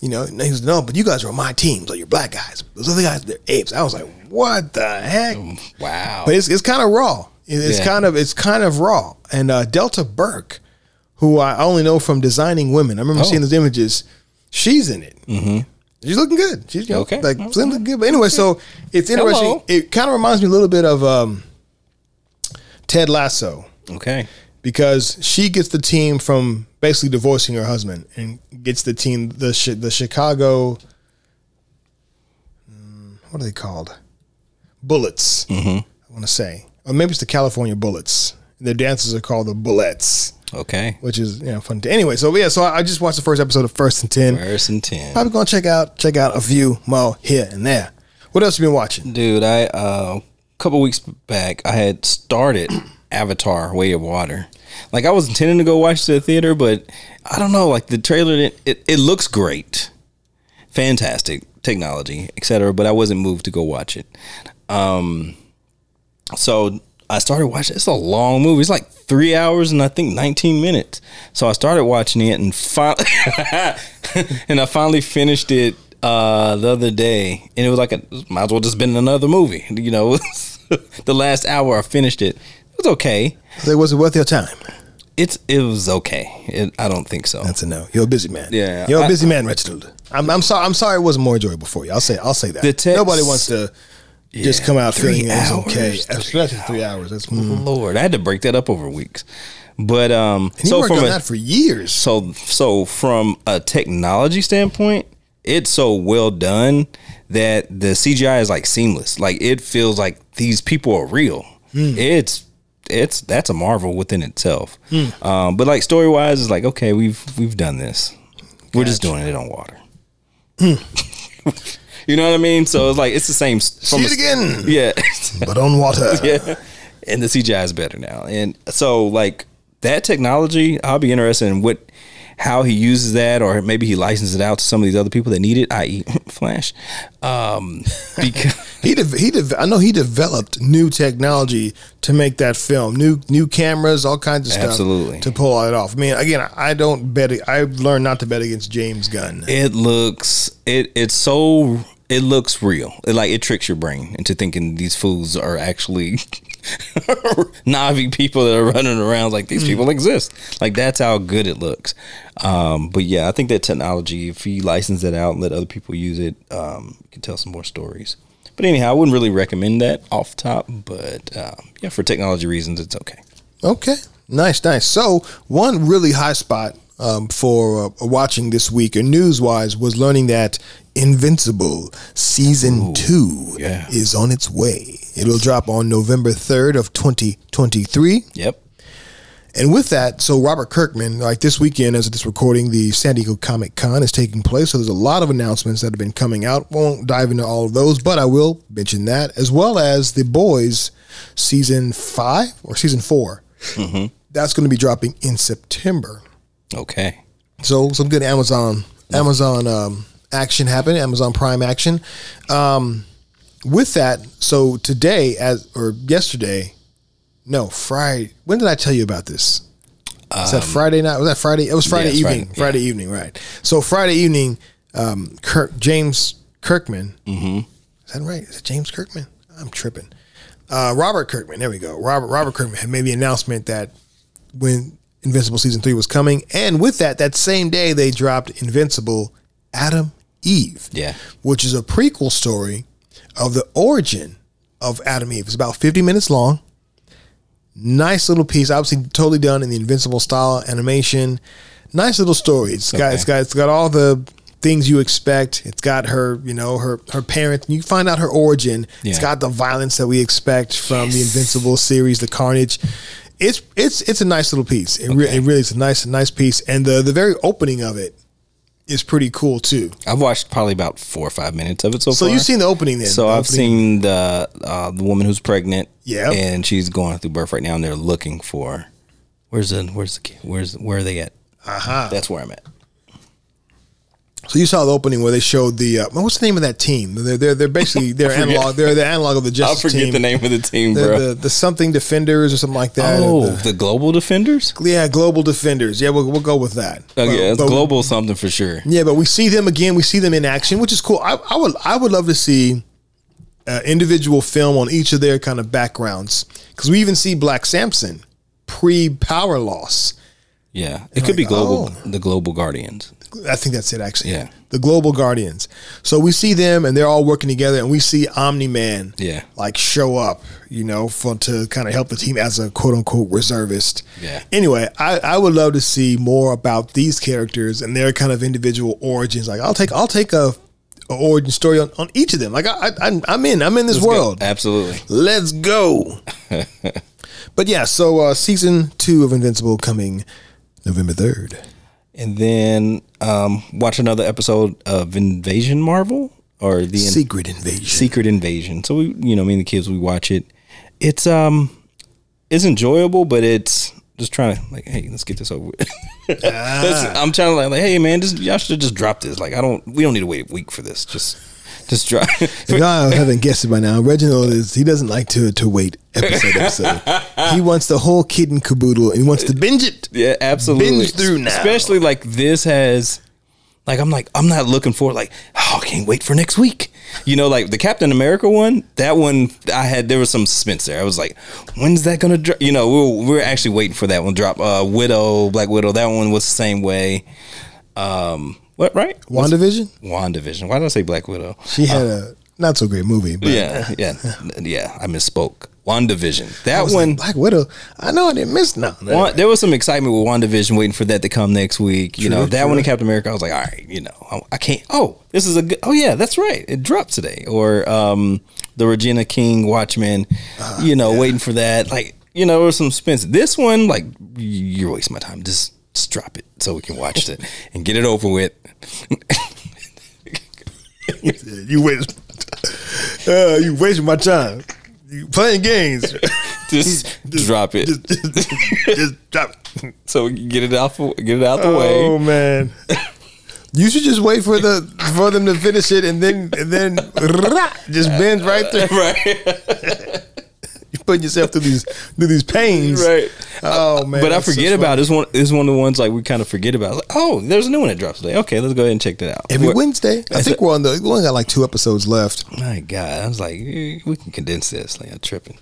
you know, and he goes, no, but you guys are on my team, so you're black guys. Those other guys, they're apes. I was like, what the heck? Wow. But it's it's kind of raw. It's Yeah. kind of it's kind of raw. And uh, Delta Burke, who I only know from designing women, I remember Oh. seeing those images. She's in it. Mm-hmm. She's looking good. She's you know, Okay. like she's looking good. But anyway, so it's interesting. Hello. It kind of reminds me a little bit of um, Ted Lasso okay. because she gets the team from basically divorcing her husband and gets the team the the Chicago. mm, What are they called? Bullets. Mm-hmm. I want to say, or maybe it's the California Bullets. Their dances are called the Bullets, Okay. which is you know fun. To, anyway, so yeah, so I I just watched the first episode of First and Ten. First and Ten. Probably gonna check out check out a few more here and there. What else you been watching? Dude, I uh, a couple weeks back I had started Avatar: Way of Water. Like I was intending to go watch the theater, but I don't know. Like the trailer, it it, it looks great, fantastic technology, etc. But I wasn't moved to go watch it. Um, so I started watching. It's a long movie. It's like three hours and I think nineteen minutes. So I started watching it and finally, and I finally finished it uh, the other day. And it was like a might as well just been another movie. You know, the last hour I finished it. It was okay. Was it worth your time? It's it was okay. It, I don't think so. That's a no. You're a busy man. Yeah, you're a busy man, Reginald. I'm, I'm sorry. I'm sorry. It wasn't more enjoyable for you. I'll say. I'll say that. The text- Nobody wants to just come out three feeling it's hours. okay. Especially three hours. That's mm. Lord, I had to break that up over weeks. But um, And so from a, that for years. so so from a technology standpoint, it's so well done that the CGI is like seamless. Like it feels like these people are real. Hmm. It's it's that's a marvel within itself. Um, but like story wise, it's like okay, we've we've done this. We're just doing it on water. you know what I mean? So it's like it's the same. s- See it again, Yeah, but on water. yeah. and the CGI is better now. And so like that technology, I'll be interested in what how he uses that, or maybe he licenses it out to some of these other people that need it, i.e., Flash. Um, because He de- he de- I know he developed new technology to make that film, new new cameras, all kinds of stuff, Absolutely. to pull it off. I mean, again, I don't bet. I've learned not to bet against James Gunn. it looks it it's so it looks real. It, like it tricks your brain into thinking these fools are actually Na'vi people that are running around like these people exist. Like that's how good it looks. Um, but yeah, I think that technology, if he license it out and let other people use it, um, you can tell some more stories. But anyhow, I wouldn't really recommend that off top. But um, yeah, for technology reasons, it's okay. Okay, nice, nice. So one really high spot um, for uh, watching this week, and news wise, was learning that Invincible season two yeah. is on its way. It'll drop on November third of twenty twenty three. Yep. And with that, so Robert Kirkman, like this weekend, as of this recording, the San Diego Comic Con is taking place. So there's a lot of announcements that have been coming out. Won't dive into all of those, but I will mention that, as well as The Boys season five or season 4 That's going to be dropping in September. Okay. So some good Amazon Amazon um, action happened. Amazon Prime action. Um, with that, so today as or yesterday, no Friday. When did I tell you about this? Is that Friday night? Was that Friday? It was Friday Um, yeah, evening. Friday, Friday evening, right? So Friday evening, um, Kirk, James Kirkman. Mm-hmm. Is that right? Is it James Kirkman? I'm tripping. Uh, Robert Kirkman. There we go. Robert Robert Kirkman had made the announcement that when Invincible season three was coming, and with that, that same day they dropped Invincible Atom Eve. Yeah. which is a prequel story of the origin of Atom Eve. It's about 50 minutes long. Nice little piece, obviously totally done in the Invincible style animation. Nice little story. It's got it's got it's got all the things you expect. It's got her, you know, her her parents. You find out her origin. It's got the violence that we expect from the Invincible series, the Carnage. It's it's it's a nice little piece. It, re- it really is a nice nice piece, and the the very opening of it is pretty cool too. I've watched probably about four or five minutes of it so, So far. you've seen the opening then? So The I've opening- seen the uh, the woman who's pregnant. Yeah. and she's going through birth right now, and they're looking for where's the where's the kid? Where's where are they at? Uh huh. That's where I'm at. So you saw the opening where they showed the uh, what's the name of that team? They're they're, they're basically they're analog. They're the analog of the Justice. I'll forget team. the name of the team, bro. the the something defenders or something like that. oh, The- the Global Defenders. yeah, global defenders. Yeah, we'll, we'll go with that. Oh But- yeah, it's global something for sure. Yeah, but we see them again. We see them in action, which is cool. I, I would I would love to see uh, individual film on each of their kind of backgrounds because we even see Black Samson pre power loss. Yeah, it could be global. oh. The Global Guardians. I think that's it actually. Yeah. The Global Guardians. So we see them and they're all working together and we see Omni Man Yeah. like show up, you know, for to kind of help the team as a quote unquote reservist. Yeah. Anyway, I, I would love to see more about these characters and their kind of individual origins. Like I'll take I'll take a, origin story on, on each of them. Like I, I I'm- I'm in. I'm in this world. Absolutely. Let's go. but yeah, so uh, season two of Invincible coming November third. And then um, watch another episode of Invasion Marvel or the Secret Invasion. Secret Invasion. So we, you know, me and the kids, we watch it. It's um, it's enjoyable, but it's just trying to like, hey, let's get this over with. That's- I'm trying to like, like, hey, man, just y'all should just drop this. Like, I don't, we don't need to wait a week for this. Just, just drop. If y'all haven't guessed it by now, Reginald is he doesn't like to to wait episode episode. he wants the whole kid and caboodle and he wants to binge it. yeah, absolutely. Binge through now. Especially like this has, like, I'm like, I'm not looking for like, oh, I can't wait for next week. You know, like the Captain America one, that one, I had there was some suspense there. I was like, when's that gonna drop? You know, we we're, we're actually waiting for that one drop. Uh, Widow, Black Widow, that one was the same way. Um, what right? WandaVision? WandaVision. Why did I say Black Widow? She had a not so great movie, but Yeah, yeah, yeah. I misspoke. WandaVision. That one. like, Black Widow. I know I didn't miss nothing. One, there was some excitement with WandaVision, waiting for that to come next week. You know, that true. one in Captain America, I was like, all right, you know, I, I can't. Oh, this is a good. Oh yeah, that's right. It dropped today. Or um, the Regina King Watchmen. Ah, you know, waiting for that. Like, you know, there was some suspense. This one, like, you're wasting my time. Just, just drop it so we can watch it and get it over with. you waste uh, you wasting my time. You playing games. Just drop it. Just, just, just drop it. so we can get it out. the- Get it out the Oh way. Oh man. You should just wait for the for them to finish it and then and then just bend right there. Right. You're putting yourself through these through these pains. right. Oh man. but I that's so forget about it. It's one. It's one of the ones like we kind of forget about. Like, oh, there's a new one that drops today. Okay, let's go ahead and check that out. every What- Wednesday. I think we're on the we only got like two episodes left. My God, I was like, eh, we can condense this. Like, I'm tripping.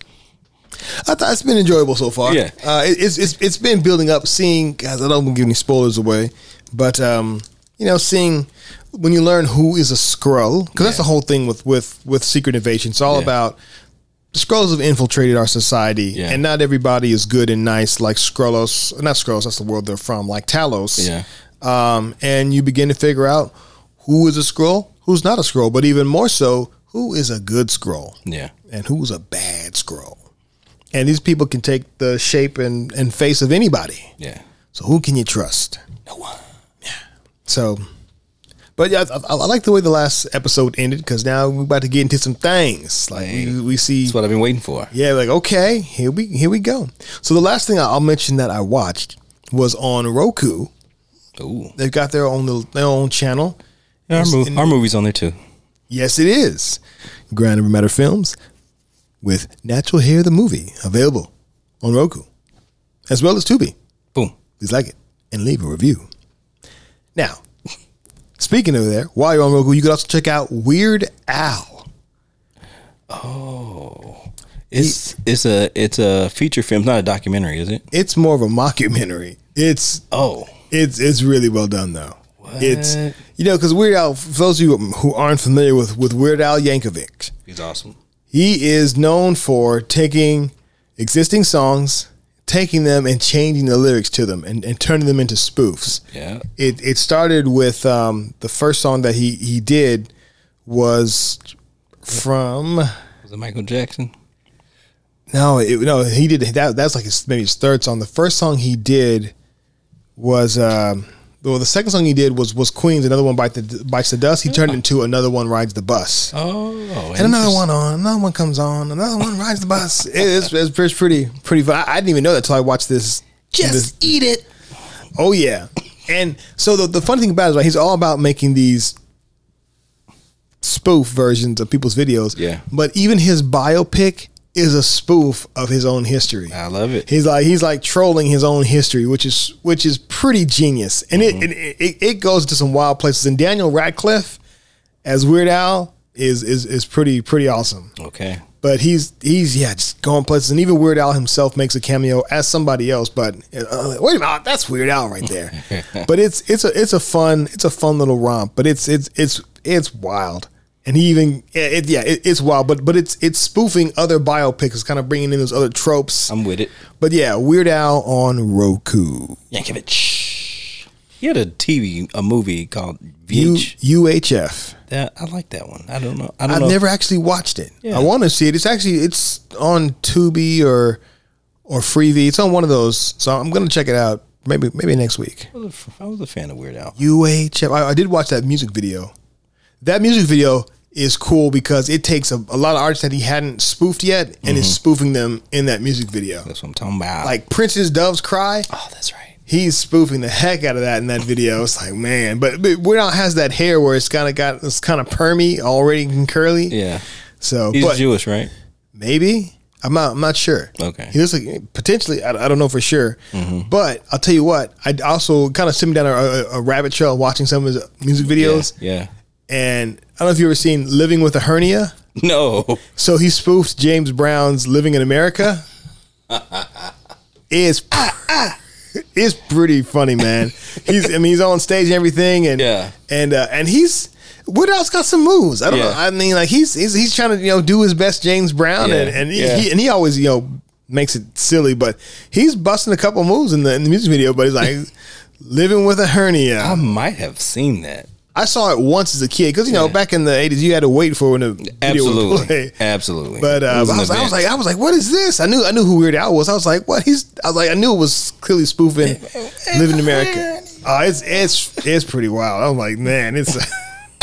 I thought it's been enjoyable so far. Yeah. uh, it, it's it's it's been building up. Seeing, guys, I don't want to give any spoilers away, but um, you know, seeing when you learn who is a Skrull, because that's the whole thing with with with Secret Invasion. It's all Yeah. about Skrulls have infiltrated our society, Yeah. and not everybody is good and nice like Skrullos. Not Skrulls. That's the world they're from, like Talos. Yeah. Um, and you begin to figure out who is a Skrull, who's not a Skrull, but even more so, who is a good Skrull Yeah. and who's a bad Skrull. And these people can take the shape and, and face of anybody. Yeah. So who can you trust? No one. Yeah. So, but yeah, I, I like the way the last episode ended because now we're about to get into some things. Like we, we see, That's what I've been waiting for. yeah, like okay, here we here we go. So the last thing I'll mention that I watched was on Roku. Ooh. They've got their own their own channel. Our, Yes, mov- our movie's on there too. Yes, it is. Grand River Matter Films with Natural Hair the movie available on Roku as well as Tubi. Boom. Please like it and leave a review. Now, speaking of there, while you're on Roku, you can also check out Weird Al. Oh, it's it's a it's a feature film, it's not a documentary, is it? It's more of a mockumentary. It's Oh. it's it's really well done though. What? It's you know because Weird Al. For those of you who aren't familiar with with Weird Al Yankovic, He's awesome. he is known for taking existing songs, taking them and changing the lyrics to them and, and turning them into spoofs. Yeah. It it started with um, the first song that he he did was from Was it Michael Jackson? no it, no he did that that's like his maybe his third song. The first song he did was um, well the second song he did was was Queen's another one bites the bites the dust. He turned it into another one rides the bus. Oh. And another one on, another one comes on, another one rides the bus. It- It's, it's, it's pretty, pretty fun. I, I didn't even know that till I watched this. this- eat it. oh yeah. And so the, the funny thing about it is, like, he's all about making these spoof versions of people's videos. Yeah. But even his biopic is a spoof of his own history. I love it. He's like he's like trolling his own history, which is which is pretty genius, and Mm-hmm. it, it it goes to some wild places. And Daniel Radcliffe as Weird Al is is is pretty pretty awesome. Okay. But he's he's yeah just going places, and even Weird Al himself makes a cameo as somebody else. But uh, wait a minute, that's Weird Al right there. but it's it's a it's a fun it's a fun little romp. But it's it's it's it's wild, and he even yeah, it, yeah it, it's wild. But but it's it's spoofing other biopics, kind of bringing in those other tropes. I'm with it. But yeah, Weird Al on Roku. Yankovic. He had a TV, a movie called U, UHF. that I like that one. I don't know. I don't I've know. never actually watched it. Yeah. I want to see it. It's actually it's on Tubi or or Freevee. It's on one of those. So I'm gonna check it out. Maybe maybe next week. I was a f- I was a fan of Weird Al. UHF. I, I did watch that music video. That music video is cool because it takes a, a lot of artists that he hadn't spoofed yet and is spoofing them in that music video. That's what I'm talking about. Like Prince's Doves Cry. oh, that's right. he's spoofing the heck out of that in that video. It's like, man, but, but Weird Al has that hair where it's kind of got it's kind of permy already and curly. Yeah. So, He's but Jewish, right? maybe I'm not. I'm not sure. Okay. He looks like potentially. I, I don't know for sure. Mm-hmm. But I'll tell you what. I also kind of sent me down a, a, a rabbit trail watching some of his music videos, Yeah. And I don't know if you ever seen "Living with a Hernia." No. So he spoofed James Brown's "Living in America." it's it's pretty funny, man. He's I mean he's on stage and everything, and Yeah. and uh, and he's Weird Al's got some moves. I don't Yeah. know. I mean, like he's he's, he's trying to you know do his best James Brown, Yeah. and and he, Yeah. he and he always you know makes it silly, but he's busting a couple moves in the in the music video. But he's like living with a hernia. I might have seen that. I saw it once as a kid because you know Yeah. back in the eighties you had to wait for when the video would Absolutely. play. Absolutely. But uh, I, was, I was like, I was like, what is this? I knew, I knew who Weird Al was. I was like, what? He's, I was like, I knew it was clearly spoofing "Living in America." Oh, it's, it's, it's pretty wild. I'm like, man, it's.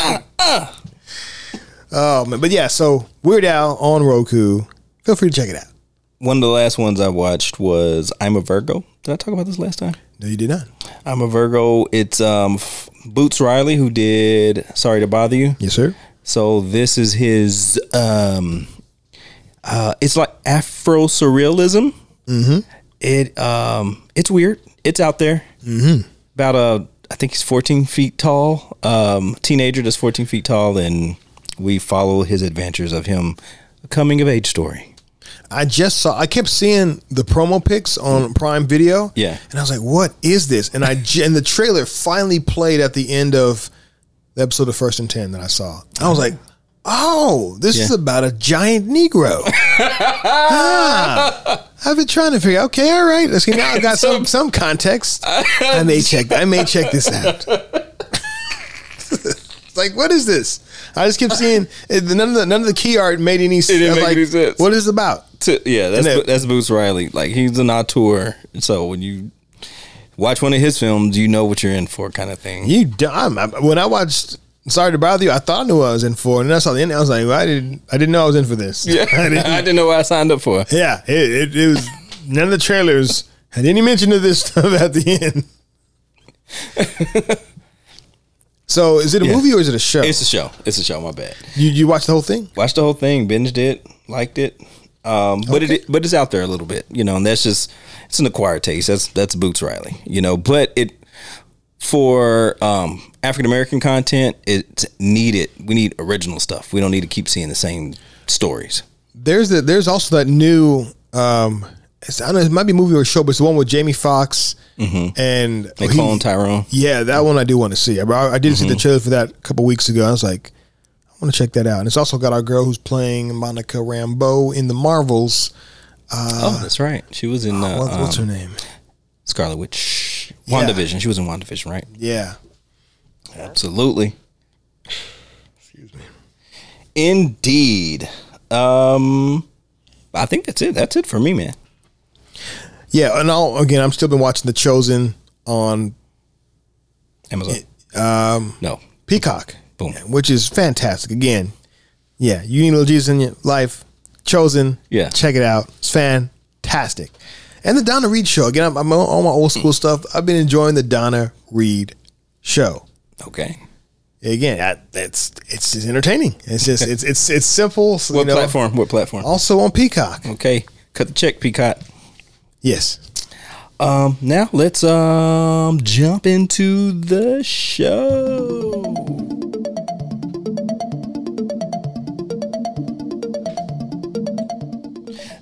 oh man, but yeah. So Weird Al on Roku. Feel free to check it out. one of the last ones I watched was I'm a Virgo. Did I talk about this last time? No, you did not. I'm a Virgo. It's um Boots Riley who did Sorry to Bother You. Yes, sir. So this is his um uh it's like Afro surrealism. Mm-hmm. It um it's weird. It's out there. Mm-hmm. About a I think he's 14 feet tall. Um teenager that's 14 feet tall and we follow his adventures of him a coming of age story. I just saw. I kept seeing the promo pics on Prime Video. Yeah. and I was like, "What is this?" And I and the trailer finally played at the end of the episode of First and Ten that I saw. I was like, "Oh, this is about a giant Negro." Ah, I've been trying to figure. Okay, all right. Let's see. now. I've got some some context. I may check. I may check this out. Like, what is this? I just kept seeing it- none of the none of the key art made any. I make like, any sense. What is it about? To, yeah, that's that- that's Boots Riley. Like he's an auteur. So when you watch one of his films, you know what you're in for, kind of thing. You dumb. I, when I watched Sorry to Bother You, I thought I knew what I was in for, and then I saw the end. I was like, well, I didn't. I didn't know I was in for this. Yeah, I I didn't- didn't know what I signed up for. yeah. It, it, it was none of the trailers had any mention of this stuff at the end. So, is it a Yeah. movie or is it a show? It's a show. It's a show. My bad. you you watched the whole thing? Watched the whole thing, binged it, liked it. Um, but Okay. it but it's out there a little bit, you know, and that's just it's an acquired taste. That's that's Boots Riley, you know. But it for um, African American content, it's needed. We need original stuff. We don't need to keep seeing the same stories. There's the there's also that new. um it's, I don't know. It might be a movie or a show, but it's the one with Jamie Foxx and They he- clone Tyrone. Yeah, that one I do want to see. I, I did see the trailer for that a couple weeks ago. I was like, I want to check that out. And it's also got our girl who's playing Monica Rambeau in the Marvels. oh, that's right. She was in uh, What, what's um, her name? Scarlet Witch. Yeah. WandaVision. She was in WandaVision, right? Yeah. Absolutely. Excuse me. Indeed. Um I think that's it. That's it for me, man. Yeah, and I'll, again, I'm still been watching The Chosen on Amazon. um, no. Peacock, Boom. which is fantastic. Again, yeah, you need a little Jesus in your life. Chosen, Yeah. check it out. It's fantastic. And the Donna Reed show. Again, I'm, I'm on my old school stuff. I've been enjoying the Donna Reed show. Okay. Again, I, it's it's just entertaining. It's just it's it's it's simple. so, What you know, platform? What platform? Also on Peacock. Okay. Cut the check, Peacock. Yes. Um now let's um jump into the show.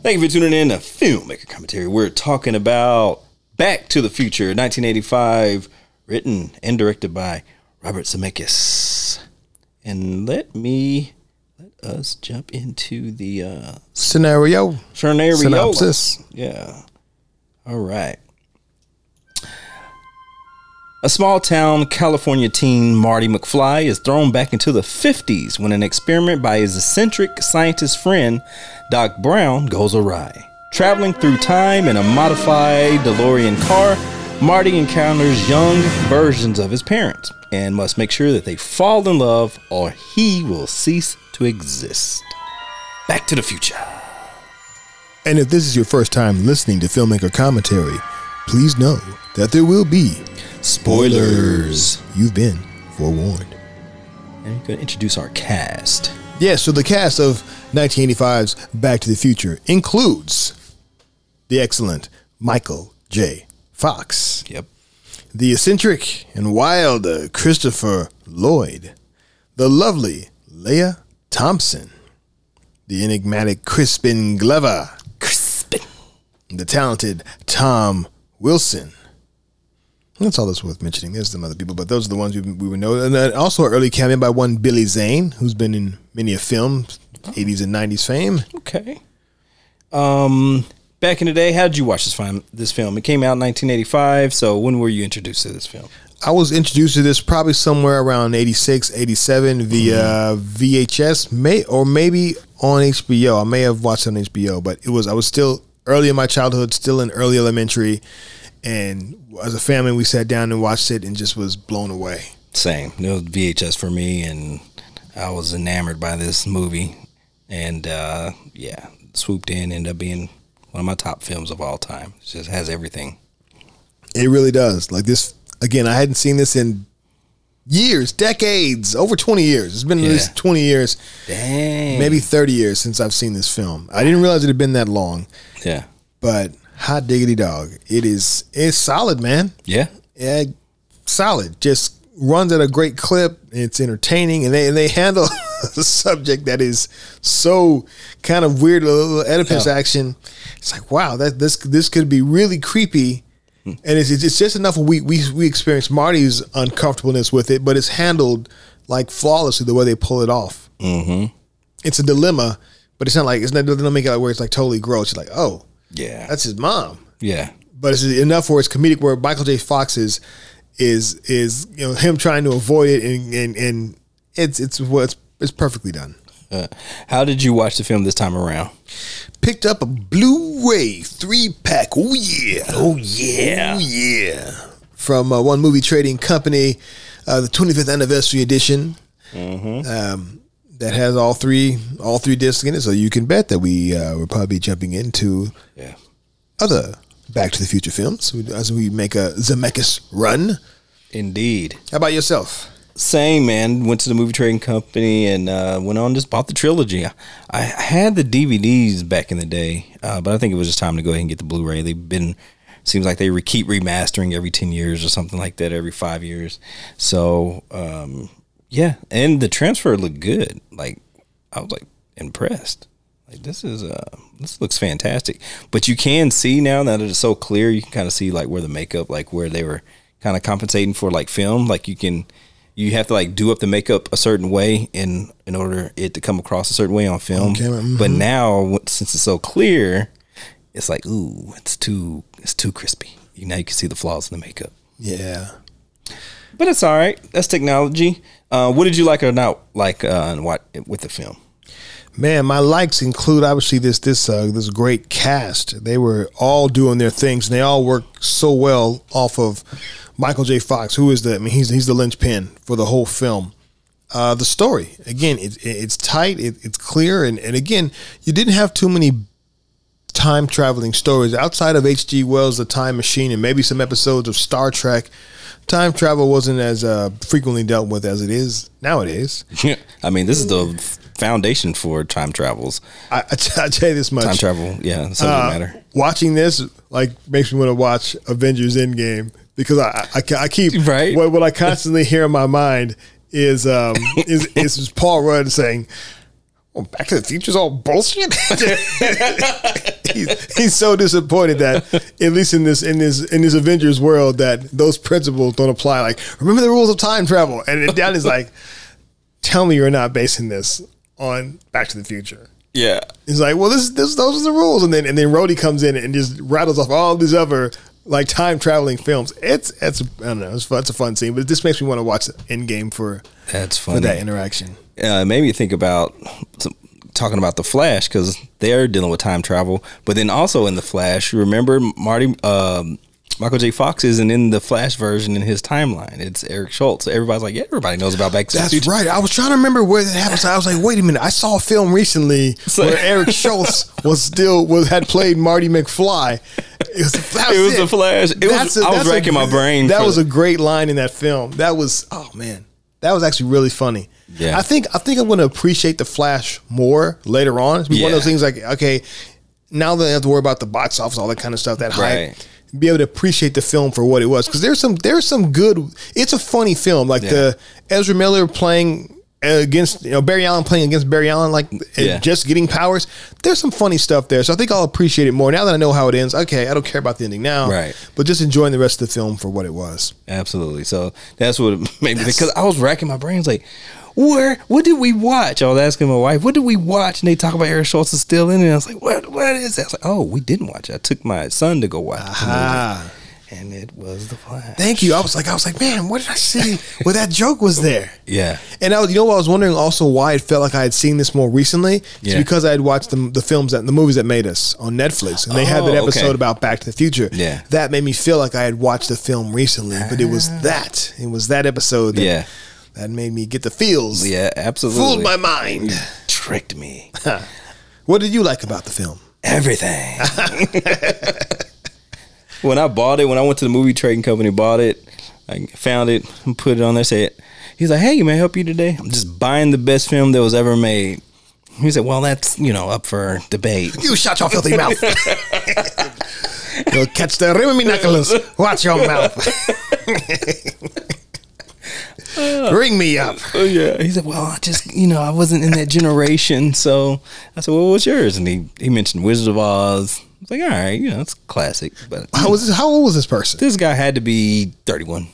Thank you for tuning in to Filmmaker Commentary. We're talking about Back to the Future, 1985, written and directed by Robert Zemeckis. And let me let us jump into the uh, Scenario. scenario. Synopsis. Yeah. All right. A small town California teen, Marty McFly, is thrown back into the 50s when an experiment by his eccentric scientist friend, Doc Brown, goes awry. Traveling through time in a modified DeLorean car, Marty encounters young versions of his parents and must make sure that they fall in love or he will cease to exist. Back to the future. And if this is your first time listening to Filmmaker Commentary, please know that there will be Spoilers. You've been forewarned. And you're going to introduce our cast. Yeah, so the cast of 1985's Back to the Future includes the excellent Michael J. Fox, Yep. the eccentric and wild uh, Christopher Lloyd, the lovely Lea Thompson, the enigmatic Crispin Glover. The talented Tom Wilson. That's all that's worth mentioning. There's some other people, but those are the ones we, we would know. And then also an early cameo by one Billy Zane, who's been in many a film, 80s and 90s fame. Okay. Um, back in the day, how did you watch this film? This film it came out in 1985. So when were you introduced to this film? I was introduced to this probably somewhere around 86, 87 via VHS, may or maybe on HBO. I may have watched it on HBO, but it was I was still early in my childhood, still in early elementary, and as a family we sat down and watched it and just was blown away. Same. It was VHS for me, and I was enamored by this movie, and uh, yeah, swooped in, ended up being one one of my top films of all time. It just has everything. It really does. Like this again, I hadn't seen this in years, decades, over 20 years. It's been at Yeah. least 20 years, Dang. maybe 30 years since I've seen this film. I didn't realize it had been that long, Yeah. but hot diggity dog. It is it's solid, man. Yeah. Yeah, solid. Just runs at a great clip. It's entertaining, and they and they handle a subject that is so kind of weird, a little Oedipus Yeah. action. It's like wow, that this this could be really creepy, and it's it's just enough. We we we experience Marty's uncomfortableness with it, but it's handled like flawlessly the way they pull it off. Mm-hmm. It's a dilemma, but it's not like it's not. They don't make it like where it's like totally gross. It's like oh, Yeah. that's his mom yeah. but it's enough where it's comedic where Michael J. Fox is is is you know him trying to avoid it and and, and it's it's it's it's perfectly done. Uh, how did you watch the film this time around? Picked up a Blu-ray three pack. Oh yeah, Oh yeah. oh yeah, from uh, one movie trading company, uh, the 25th anniversary edition. Um, that has all three all three discs in it, so you can bet that we uh, will probably be jumping into Yeah. other Back to the Future films as we make a Zemeckis run. Indeed. How about yourself? Same man. Went to the movie trading company and uh, went on just bought the trilogy. I, I had the DVDs back in the day, uh, but I think it was just time to go ahead and get the Blu-ray. They've been seems like they re- keep remastering every ten years or something like that, every five years. So um, yeah, and the transfer looked good. Like I was like impressed. Like this is uh this looks fantastic. But you can see now that it's so clear, you can kind of see like where the makeup, like where they were kind of compensating for like film. Like you can you have to like do up the makeup a certain way in in order it to come across a certain way on film. camera, mhm. But now since it's so clear, it's like ooh, it's too it's too crispy. You now you can see the flaws in the makeup. Yeah. But it's all right. That's technology. Uh, what did you like or not like uh, and what with the film? Man, my likes include obviously this this uh, this great cast. They were all doing their things, and they all work so well off of Michael J. Fox, who is the I mean he's he's the linchpin for the whole film. Uh, the story again, it, it's tight, it, it's clear, and and again, you didn't have too many time traveling stories outside of H.G. Wells' The Time Machine and maybe some episodes of Star Trek. Time travel wasn't as uh, frequently dealt with as it is nowadays. Yeah. I mean, this is the foundation for time travels. I, I, t- I tell you this much: Time travel, yeah, subject Uh, matter. Watching this like makes me want to watch Avengers Endgame because I I, I keep Right. what, what I constantly hear in my mind is um is is Paul Rudd saying. Well, Back to the Future's all bullshit. he's, he's so disappointed that at least in this in this in this Avengers world that those principles don't apply. Like remember the rules of time travel, and Dan is like, "Tell me you're not basing this on Back to the Future." Yeah, He's like, well, this, this, those are the rules, and then and then Rhodey comes in and just rattles off all these other like time traveling films. It's it's I don't know, it's fun, it's a fun scene, but this makes me want to watch Endgame for that's for that interaction. uh, it made me think about some, talking about the Flash because they're dealing with time travel. But then also in the Flash, remember Marty, um, Michael J. Fox isn't in the Flash version in his timeline. It's Eric Stoltz. Everybody's like, yeah, everybody knows about Back to the That's Future. right. I was trying to remember where that happened. So I was like, wait a minute. I saw a film recently So- where Eric Stoltz was still was had played Marty McFly. It was, that It was the Flash. It was- I was racking my brain That for was a great line in that film. That was oh man, that was actually really funny. Yeah. I think I think I'm going to appreciate the Flash more later on. It's one of Yeah. those things like okay, now that I have to worry about the box office, all that kind of stuff, that hype. Be able to appreciate the film for what it was because there's some there's some good. It's a funny film, like Yeah. the Ezra Miller playing against you know Barry Allen playing against Barry Allen, like Yeah. just getting powers. There's some funny stuff there, so I think I'll appreciate it more now that I know how it ends. Okay, I don't care about the ending now, Right. But just enjoying the rest of the film for what it was. Absolutely. So that's what made me because I was racking my brains like, where what did we watch? I was asking my wife, what did we watch? And they talk about Eric Stoltz is still in it. And I was like, what what is that? I was like, oh, we didn't watch it. I took my son to go watch Ah. movie. And it was the Flash. Thank you. I was like, I was like, man, what did I see where that joke was there? Yeah. And I was, you know, I was wondering also why it felt like I had seen this more recently. It's Yeah. because I had watched the, the films that the movies that made us on Netflix, and they had that Oh, episode okay. about Back to the Future. Yeah. that made me feel like I had watched the film recently, but it was that it was that episode. That, Yeah. That made me get the feels. Yeah, absolutely. fooled my mind. tricked me. What did you like about the film? everything. when I bought it, when I went to the movie trading company, bought it, I found it, and put it on there. Said, he's like, "Hey, may I help you today? I'm just buying the best film that was ever made." He said, "Well, that's you know up for debate." You shut your filthy mouth. You'll catch the rim of me knuckles. Watch your mouth. Ring me up. Oh yeah. He said, "Well, I just you know I wasn't in that generation, so I said, well, what's yours?" And he he mentioned Wizard of Oz. I was like, "All right, you know, it's classic." But How was this, how old was this person? this guy had to be 31.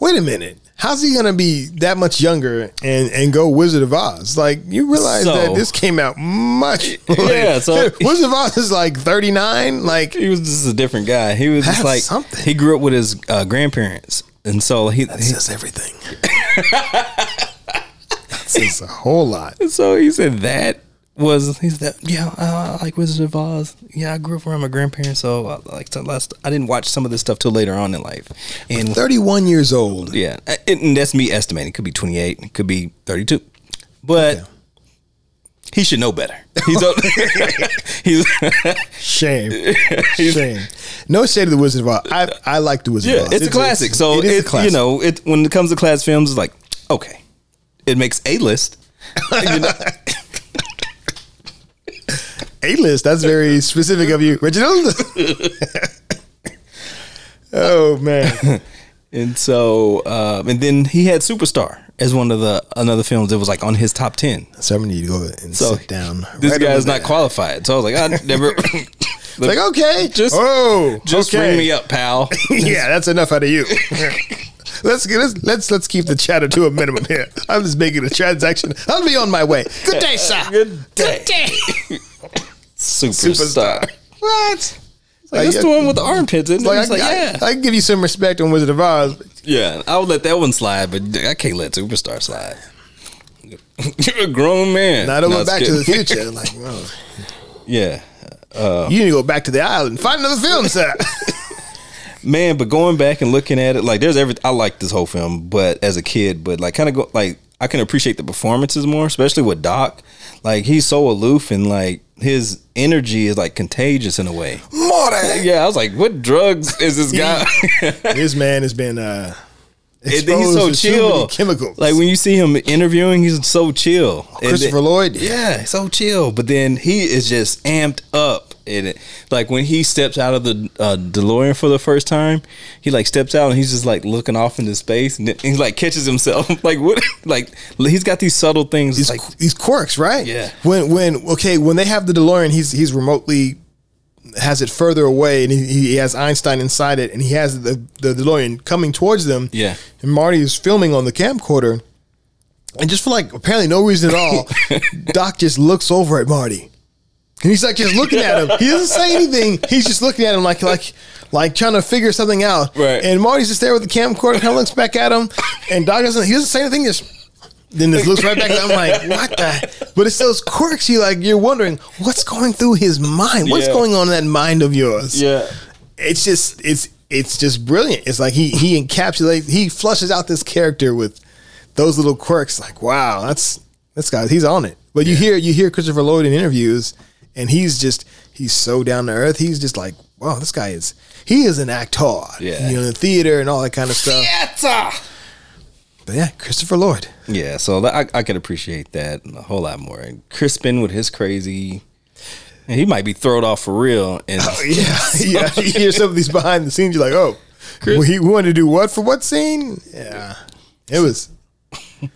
Wait a minute. How's he gonna be that much younger and and go Wizard of Oz? Like you realize So- that this came out much. Yeah, so- Wizard of Oz is like thirty nine. Like He was just a different guy. He was just like something. he grew up with his uh, grandparents, and so he, that says everything. that says a whole lot. he so he said that was he said yeah uh, I like Wizard of Oz. Yeah, I grew up around my grandparents, so I like to last. I didn't watch some of this stuff till later on in life, and Thirty one years old. Yeah, and and that's me estimating. It could be 28, it could be 32. But Okay. He should know better. He's a, he's Shame. Shame. No shade of the Wizard of Oz. I I like the Wizard yeah, of Oz. it's a classic. so it it, is a classic. you know, it when it comes to class films, it's like okay, it makes a list. You know, A list. That's very specific of you, Reginald. oh man. and so um, and then he had Superstar as one of the another films that was like on his top ten. So I'm gonna need to go and So sit down. This right guy's not qualified. So I was like, I never. Like okay, Just- oh, just okay. ring me up, pal. yeah, that's enough out of you. let's get let's, let's let's keep the chatter to a minimum here. I'm just making a transaction. I'll be on my way. Good day, sir. Good day. day. Superstar. What? Like, that's the one with the armpits, isn't it? Like, It's like, I, yeah. I, I can give you some respect on Wizard of Oz. yeah, I would let that one slide, but I can't let Superstar slide. You're a grown man. Now I don't No, go it's back to the future. Like, well, yeah. Uh, you need to go back to the island. Find another film, sir. Man, but going back and looking at it, like there's every I like this whole film, but as a kid, but like kind of go like I can appreciate the performances more, especially with Doc. Like he's so aloof and like his energy is like contagious in a way. Yeah, I was like, what drugs is this guy? this man has been uh, And he's so to too many chill. chemicals. Like when you see him interviewing, he's so chill. And Christopher then- Lloyd. Yeah, so chill. But then he is just amped up in it. Like when he steps out of the uh, DeLorean for the first time, he like steps out and he's just like looking off into space and then he like catches himself. like what? Like he's got these subtle things. these like these quirks, right? Yeah. When when okay, when they have the DeLorean, he's he's remotely has it further away, and he, he has Einstein inside it, and he has the the DeLorean coming towards them. Yeah. And Marty is filming on the camcorder, and just for like apparently no reason at all, Doc just looks over at Marty. And he's like just looking at him. He doesn't say anything. He's just looking at him like like like trying to figure something out. Right. And Marty's just there with the camcorder, kind of looks back at him, and Doc doesn't. He doesn't say anything. Just then this looks right back. I'm like, what the? But it's those quirks. You like you're wondering what's going through his mind. What's Yeah. going on in that mind of yours? yeah. It's just it's it's just brilliant. It's like he he encapsulates. He flushes out this character with those little quirks. Like wow, that's this guy. He's on it. But you hear you hear Christopher Lloyd in interviews, and he's just he's so down to earth. He's just like wow, this guy is he is an actor. Yeah. you know, in theater and all that kind of stuff. But yeah, Christopher Lloyd. Yeah, so that- I, I could appreciate that a whole lot more. And Crispin with his crazy, and he might be thrown off for real. And Yeah, yeah. You hear some of these behind the scenes, you're like, oh, Chris- he wanted to do what for what scene? Yeah, it was.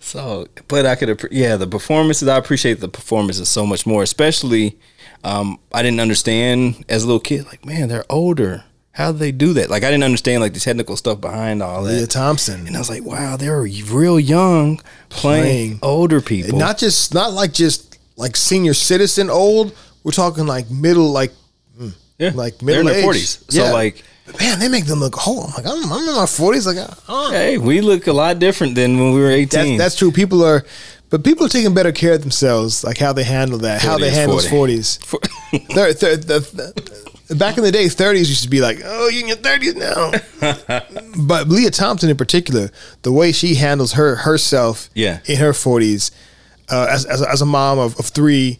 So, but I could, yeah, the performances. I appreciate the performances so much more. Especially, um, I didn't understand as a little kid. Like, man, they're older. How do they do that? Like, I didn't understand like the technical stuff behind all that. Lea Thompson. and I was like, wow, they're real young playing, Playing. older people. And not just not like just like senior citizen old. We're talking like middle, like mm, yeah, like they're in middle their forties. So, Yeah. like, man, they make them look old. I'm like, I'm, I'm in my forties. Like, oh, hey, we look a lot different than when we were eighteen. that's true. People are, but people are taking better care of themselves, like how they handle that, how they is handle 40. forties. For- Thir- thir- the- the- back in the day, thirties used to be like, oh, you're in your thirties now. but Lea Thompson in particular, the way she handles her herself, Yeah. in her forties, uh, as, as as a mom of, of three,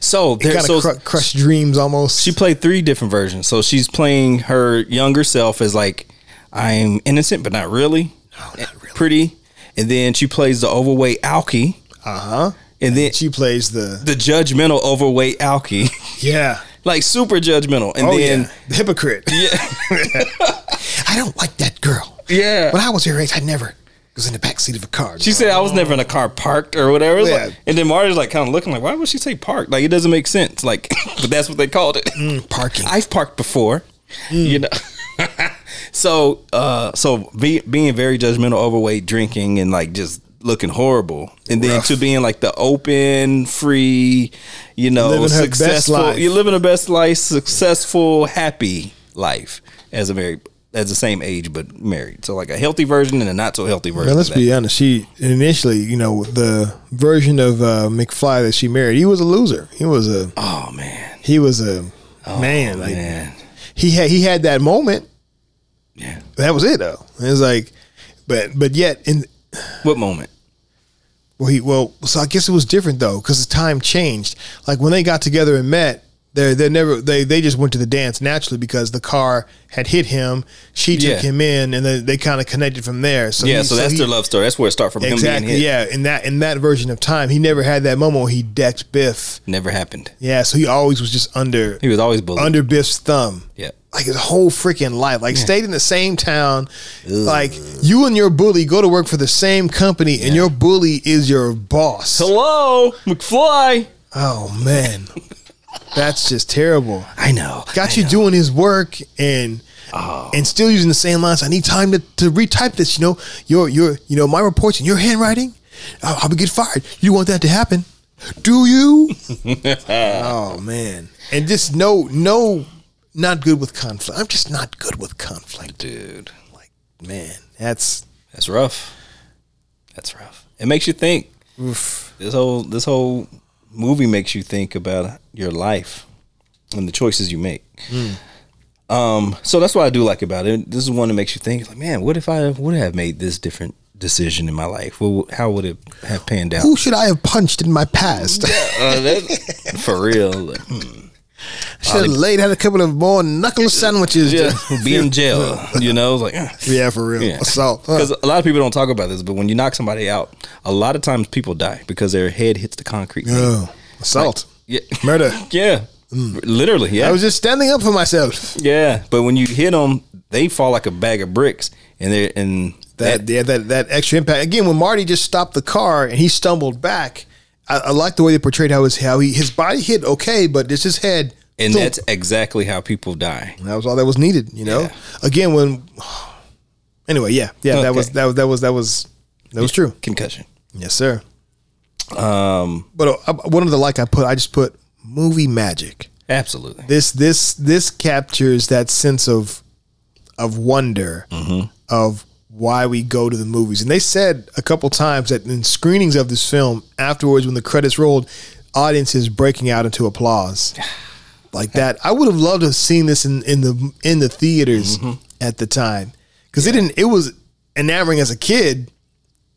So there, Kind so of cru- crushed dreams almost. she played three different versions. So she's playing her younger self as like I'm innocent but not really, pretty, and then she plays the overweight Alki, uh huh. and then She plays the the judgmental overweight Alki, yeah. Like super judgmental, and Oh then yeah, the hypocrite. I don't like that girl. yeah, When I was her age, I never was in the back seat of a car. She said I was never in a car parked or whatever. Yeah. like- and then Marty's like kind of looking like, why would she say parked? Like it doesn't make sense. Like, but that's what they called it. Mm, parking. I've parked before, you know. so, uh, so be, being very judgmental, overweight, drinking, and like just looking horrible, and then Rough. to being like the open, free, you know, Living successful. You're living the best life, successful, happy life as a married, as the same age but married. So like a healthy version and a not so healthy version. Man, let's be honest. She initially, you know, the version of uh, McFly that she married, he was a loser. He was a Oh man. he was a man. Like Man. he had he had that moment. Yeah. That was it though. It was like, but but yet in What moment? Well he well so I guess it was different though because the time changed. Like when they got together and met, they they never they they just went to the dance naturally because the car had hit him. She took Yeah. him in, and then they kind of connected from there. So yeah, he- so that's he- their love story. That's where it started from Exactly. him being hit. Yeah. In that in that version of time, he never had that moment where he decked Biff. Never happened. Yeah. So he always was just under He was always bullied. under Biff's thumb. yeah. Like his whole freaking life. Like stayed in the same town. Like you and your bully go to work for the same company, and your bully is your boss. Hello, McFly. Oh man, that's just terrible. I know. Got I you know. doing his work and. Oh. And still using the same lines. I need time to, to retype this. You know, your your you know my reports in your handwriting. I'll, I'll be get fired. You want that to happen? Do you? oh man, and just no no, not good with conflict. I'm just not good with conflict. dude. Like man, that's That's rough. That's rough. It makes you think. oof. This whole this whole movie makes you think about your life and the choices you make. Um, so that's what I do like about it. This is one that makes you think, like, man, what if I would have made this different decision in my life? Well, how would it have panned out? Who should I have punched in my past? Uh, that- for real. Like, hmm. Should have laid had a couple of more knuckle sandwiches. Yeah, to- be in jail. You know, it's like. eh. yeah, for real. Yeah. Assault. Huh. Because a lot of people don't talk about this, but when you knock somebody out, a lot of times people die because their head hits the concrete. Oh, assault. Yeah, Murder. yeah, literally. Yeah, I was just standing up for myself. yeah. But when you hit them, they fall like a bag of bricks, and they and That, yeah, that that extra impact. Again, when Marty just stopped the car and he stumbled back, I, I like the way they portrayed how his how he his body hit okay, but it's his head. and thump. that's exactly how people die. that was all that was needed. You know. Yeah. Again, when anyway, yeah, yeah, that was that was that was that was that was true. Concussion. Yes, sir. Um, But uh, one of the like I put, I just put movie magic. absolutely. This this this captures that sense of of wonder of why we go to the movies. And they said a couple times that in screenings of this film, afterwards when the credits rolled, audiences breaking out into applause. Like that. I would have loved to have seen this in, in the in the theaters at the time. Because it didn't it was enamoring as a kid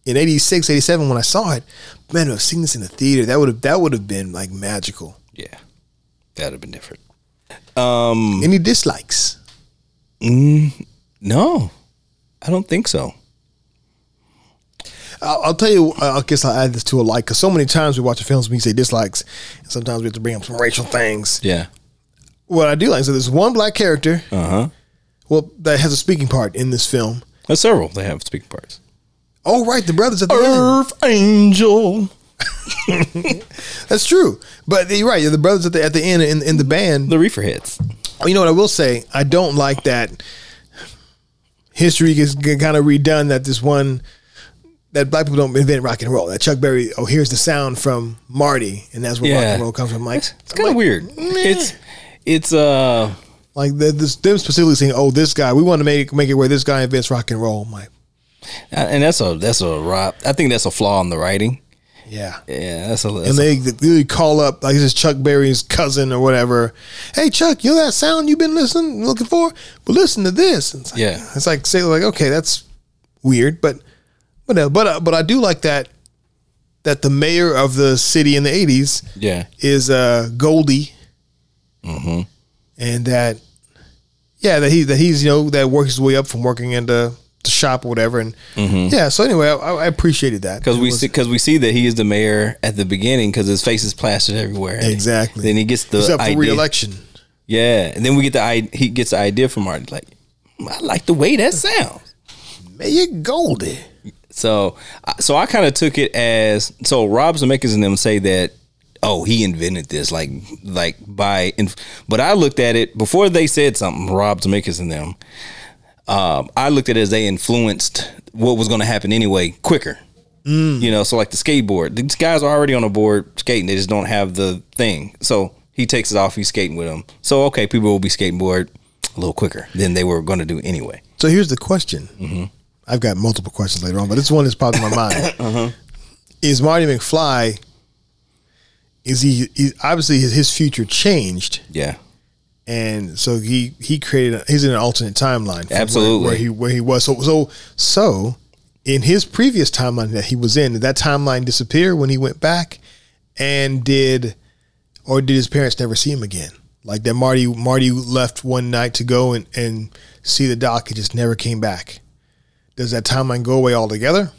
in 86, 87 when I saw it. Man, to have seen this in the theater, that would have that would have been like magical. Yeah, that'd have been different. Um, Any dislikes? no, I don't think so. I'll, I'll tell you. uh, I guess I'll add this to a like because so many times we watch the films, we say dislikes, and sometimes we have to bring up some racial things. Yeah. What I do like, so there's one black character, Uh huh. well, that has a speaking part in this film. There's several. They have speaking parts. Oh, right, the brothers at the end. Earth Angel. That's true, but you're right. The brothers at the at the end in, in the band. The Reefer hits. You know what I will say? I don't like that history gets kind of redone. That this one that black people don't invent rock and roll. That Chuck Berry. Oh, here's the sound from Marty, and that's where rock and roll comes from. Like It's kind of weird. It's it's uh Like the, this, them specifically saying, "Oh, this guy, we want to make make it where this guy invents rock and roll." I'm like, and that's a that's a. I think that's a flaw in the writing. Yeah. Yeah, that's a. That's And they, they call up like this is Chuck Berry's cousin or whatever. Hey, Chuck, you know that sound you've been listening, looking for? Well, listen to this. It's like, Yeah. it's like say like, okay, that's weird, but but uh, but uh, but I do like that that the mayor of the city in the '80s Yeah. is uh, Goldie, Mm-hmm. and that yeah, that he that he's you know that works his way up from working in the, shop or whatever, and mm-hmm. yeah. So anyway, I, I appreciated that Because we was- see, because we see that he is the mayor at the beginning because his face is plastered everywhere. Exactly. Then he gets the He's up for idea. re-election. Yeah, and then we get the i- he gets the idea from Marty like, I like the way that sounds. Mayor Goldie. So, I- so I kind of took it as so Rob Zemeckis and them say that oh he invented this like like by but I looked at it before they said something Rob Zemeckis and them. Um, I looked at it as they influenced what was going to happen anyway quicker. Mm. You know, so like the skateboard, these guys are already on a board skating. They just don't have the thing. So he takes it off. He's skating with them. So okay, people will be skating board a little quicker than they were going to do anyway. So here's the question. Mm-hmm. I've got multiple questions later on, but this one is popped in my mind. Uh-huh. Is Marty McFly? Is he, he obviously his, his future changed, Yeah, and so he he created. A, he's in an alternate timeline. from where- Absolutely. where, he where he was. So so so in his previous timeline that he was in, did that timeline disappear when he went back, and did or did his parents never see him again? Like that Marty Marty left one night to go and, and see the doc and just never came back. Does that timeline go away altogether?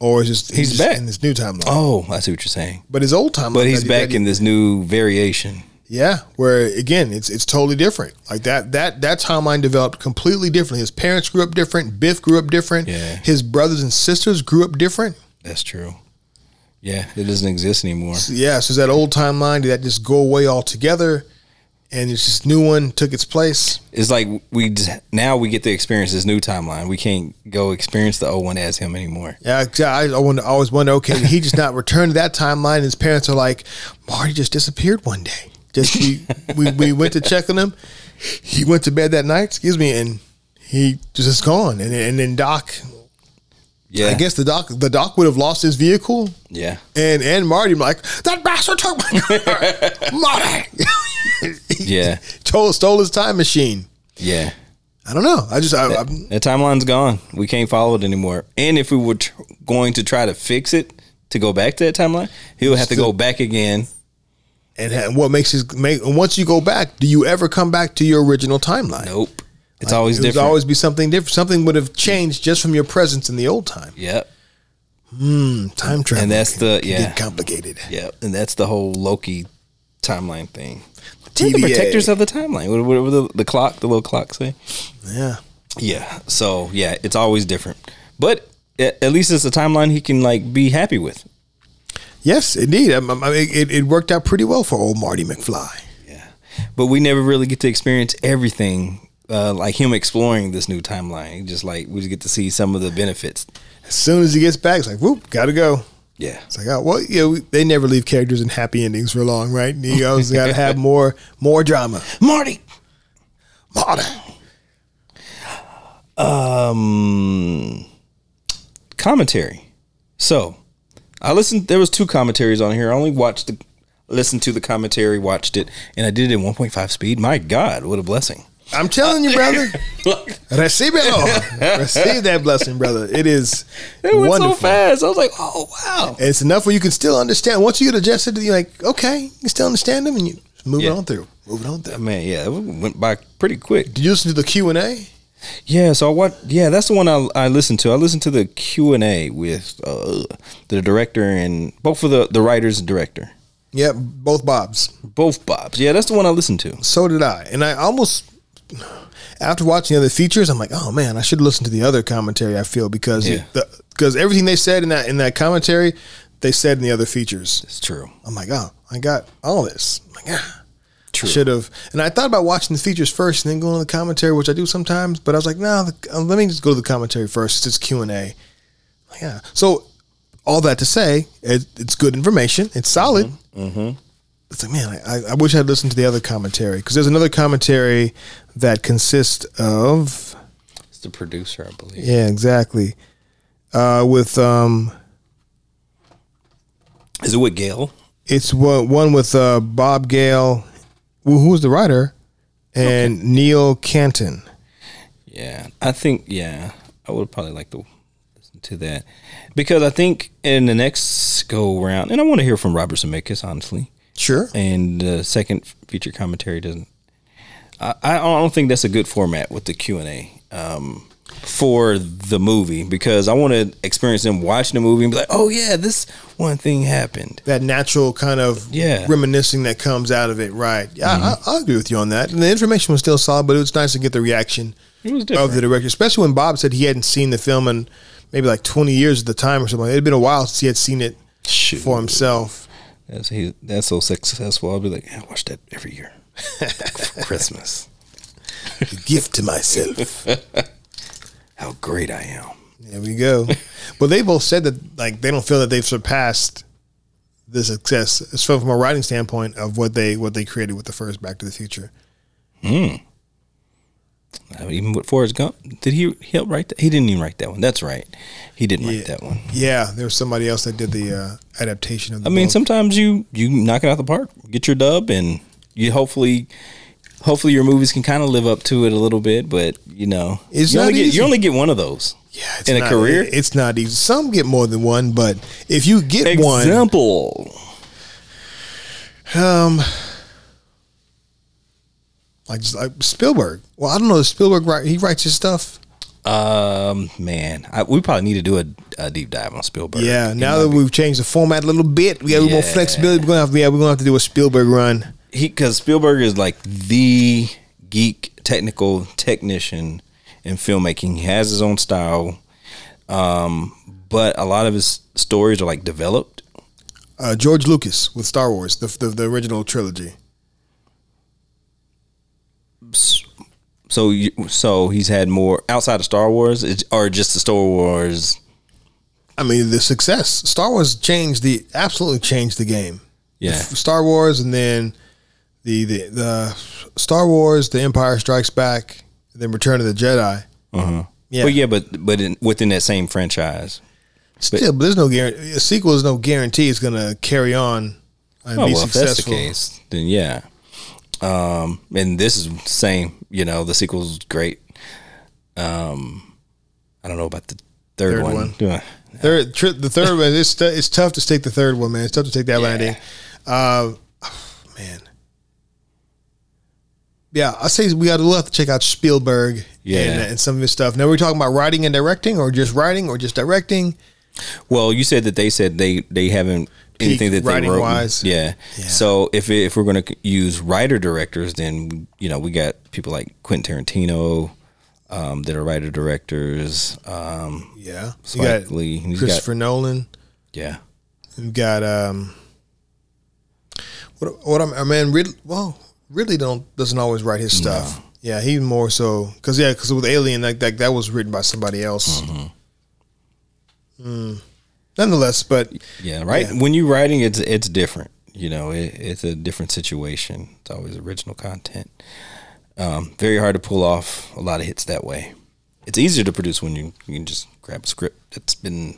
Or is just He's just back. in this new timeline? Oh, I see what you're saying. But his old timeline But he's back in this new variation. Yeah, where again it's it's totally different. Like that that that timeline developed completely differently. His parents grew up different. Biff grew up different. Yeah. His brothers and sisters grew up different. That's true. Yeah, it doesn't exist anymore. Yeah, so is that old timeline did that just go away altogether? And it's this new one took its place. It's like we just, now we get to experience this new timeline. We can't go experience the old one as him anymore. Yeah, I, I wonder, I always wonder. Okay, he just not returned to that timeline? His parents are like, Marty just disappeared one day. Just we, we we went to check on him. He went to bed that night. Excuse me, and he just is gone. And and then Doc, Yeah, I guess the Doc the Doc would have lost his vehicle. Yeah, And and Marty like that bastard took my car, Marty. yeah, stole stole his time machine. yeah. I don't know. I just I, I, That timeline's gone. We can't follow it anymore. And if we were tr- going to try to fix it to go back to that timeline, he would have to go back again. And ha- what makes his make and once you go back, do you ever come back to your original timeline? Nope. It's always it different. always be something different. Something would have changed just from your presence in the old time. yep. Hmm. Time travel, And that's can- the- can yeah. complicated. Yep. And that's the whole Loki timeline thing. We're the protectors of the timeline. What, what, what the, the clock, the little clock say? Yeah, Yeah. So yeah, it's always different. But at least it's a timeline he can like be happy with. Yes, indeed. I, I mean, it, it worked out pretty well for old Marty McFly. Yeah. But we never really get to experience everything. Uh, like him exploring this new timeline, just like we just get to see some of the benefits. As soon as he gets back, it's like, whoop, gotta go. Yeah, It's like, oh, well, you know, they never leave characters in happy endings for long, right? You always got to have more, more drama. Marty. Marty. Um, commentary. So, I listened. There was two commentaries on here. I only watched the, listened to the commentary, watched it, and I did it in 1.5 speed. My God, what a blessing! I'm telling you, brother. Recibelo. Receive that blessing, brother. It is It went wonderful. so fast. I was like, oh wow. And it's enough where you can still understand. Once you get adjusted, to you're like, okay, you can still understand them, and you move it Yeah. on through. Move it on through. Man, yeah, it went by pretty quick. Did you listen to the Q and A? Yeah, so what? Yeah, that's the one I, I listened to. I listened to the Q and A with uh, the director and both of the the writers and director, Yep, both Bobs. both Bobs. Yeah, that's the one I listened to. So did I. And I almost, after watching the other features, I'm like, oh man, I should listen to the other commentary. I feel because Yeah. because everything they said in that in that commentary, they said in the other features. It's true. I'm like, oh, I got all this. I'm like, ah. True. Should have, and I thought about watching the features first and then going to the commentary, which I do sometimes. But I was like, no, the, uh, let me just go to the commentary first. It's Q and A. Yeah. So all that to say, it, it's good information. It's solid. Mm-hmm. It's like, man, I, I wish I'd listened to the other commentary because there's another commentary that consists of, It's the producer, I believe. yeah, exactly, uh, with um, Is it with Gale? it's one, one with uh, Bob Gale, who who was the writer, and Neil Canton. Yeah, I think yeah, I would probably like to listen to that because I think in the next go round, and I want to hear from Robert Zemeckis, honestly. Sure. And the second feature commentary doesn't. I, I don't think that's a good format with the Q and A um, for the movie because I want to experience them watching the movie and be like, oh yeah, this one thing happened. That natural kind of Yeah. reminiscing that comes out of it, right? Yeah, I, mm-hmm. I agree with you on that. And the information was still solid, but it was nice to get the reaction of the director, especially when Bob said he hadn't seen the film in maybe like 20 years at the time or something. It had been a while since he had seen it Shoot. for himself. That's he. That's so successful. I'll be like, yeah, I watch that every year for Christmas. A gift to myself. How great I am. There we go. but they both said that like they don't feel that they've surpassed the success, far from a writing standpoint of what they what they created with the first Back to the Future. Hmm. I mean, even with Forrest Gump, did he help write that? He didn't even write that one. That's right. He didn't Yeah. write that one. Yeah, there was somebody else that did the uh, adaptation of the I mean, book. sometimes you you knock it out the park, get your dub, and you hopefully, hopefully your movies can kind of live up to it a little bit. But you know, It's you not only get you only get one of those. yeah, it's in a career? it's not easy. Some get more than one, but if you get one, Example. um, like like Spielberg. Well, I don't know. Spielberg write he writes his stuff. Um, man, I, we probably need to do a, a deep dive on Spielberg. Yeah. Now that be- we've changed the format a little bit, we have more flexibility. We're gonna have yeah, we're gonna have to do a Spielberg run. He because Spielberg is like the geek technical technician in filmmaking. He has his own style, um, but a lot of his stories are like developed. Uh, George Lucas with Star Wars, the, the the original trilogy. So, you, so he's had more outside of Star Wars, or just the Star Wars. I mean, the success. Star Wars changed the absolutely changed the game. Yeah, Star Wars, and then the the, the Star Wars, The Empire Strikes Back, then Return of the Jedi. uh-huh. Yeah. But yeah, but but in, within that same franchise. Still, but there's no guarantee. A sequel is no guarantee it's going to carry on and Oh be well, if that's the successful. case, then yeah. Um, and this is the same. You know, the sequel's great. Um, I don't know about the third, Third one. one. Yeah. Third, tri- the third one. It's t- it's tough to take the third one, man. It's tough to take that landing. Uh, man. Yeah, I say we got to have to check out Spielberg Yeah. and, and some of his stuff. Now we're talking about writing and directing, or just writing, or just directing. Well, you said that they said they they haven't anything that they wrote. wise. Yeah. Yeah. So if it, if we're going to use writer directors, then you know we got people like Quentin Tarantino um, that are writer directors. Um, Yeah, you got Lee. He's Christopher Nolan. yeah. You got um, what what I'm, I mean, Ridley, well, Ridley don't doesn't always write his stuff. Yeah, he more so because yeah, because with Alien, like that that was written by somebody else. Mm-hmm. Mm. Nonetheless, but Yeah, right. Yeah. When you're writing, it's it's different. You know, it, it's a different situation. It's always original content. Um, very hard to pull off a lot of hits that way. It's easier to produce when you, you can just grab a script that's been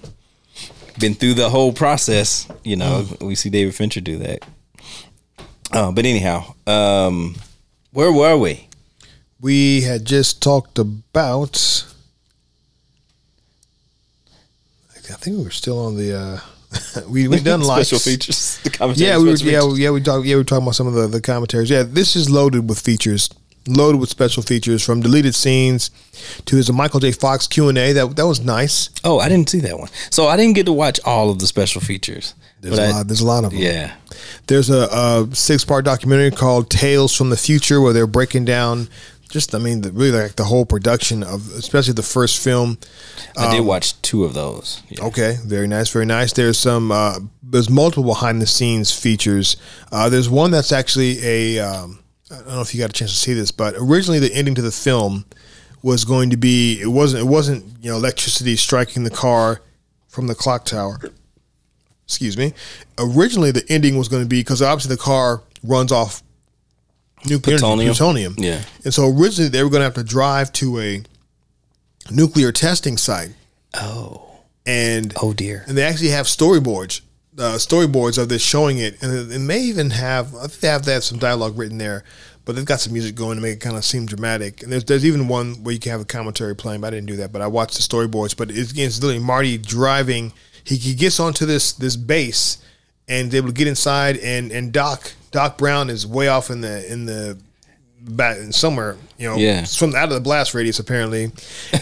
been through the whole process. You know, we see David Fincher do that. Uh, but anyhow, um, where were we? we had just talked about. I think we were still on the. Uh, we we done likes. special features. The Yeah, we were, yeah, features. yeah, we talk, yeah, we were talking about some of the, the commentaries. Yeah, this is loaded with features, loaded with special features from deleted scenes to his Michael J. Fox Q and A. That that was nice. Oh, I didn't see that one. So I didn't get to watch all of the special features. There's a I- lot. There's a lot of them. Yeah. There's a, a six part documentary called Tales from the Future where they're breaking down. Just, I mean, the, really like the whole production of, especially the first film. I did watch two of those. Yeah. Okay, very nice, very nice. There's some, uh, there's multiple behind the scenes features. Uh, there's one that's actually a, um, I don't know if you got a chance to see this, but originally the ending to the film was going to be, it wasn't, it wasn't, you know, electricity striking the car from the clock tower. Excuse me. Originally the ending was going to be because obviously the car runs off nuclear Plutonium. plutonium. Yeah. And so originally they were going to have to drive to a nuclear testing site Oh. and Oh dear. and they actually have storyboards, uh, storyboards of this showing it, and it, it may even have I think they have they have some dialogue written there, but they've got some music going to make it kind of seem dramatic. And there's there's even one where you can have a commentary playing. But I didn't do that, but I watched the storyboards. But it's, it's literally Marty driving. He, he gets onto this this base and is able to get inside. And and Doc Doc Brown is way off in the in the back somewhere, you know, Yeah. from out of the blast radius. Apparently,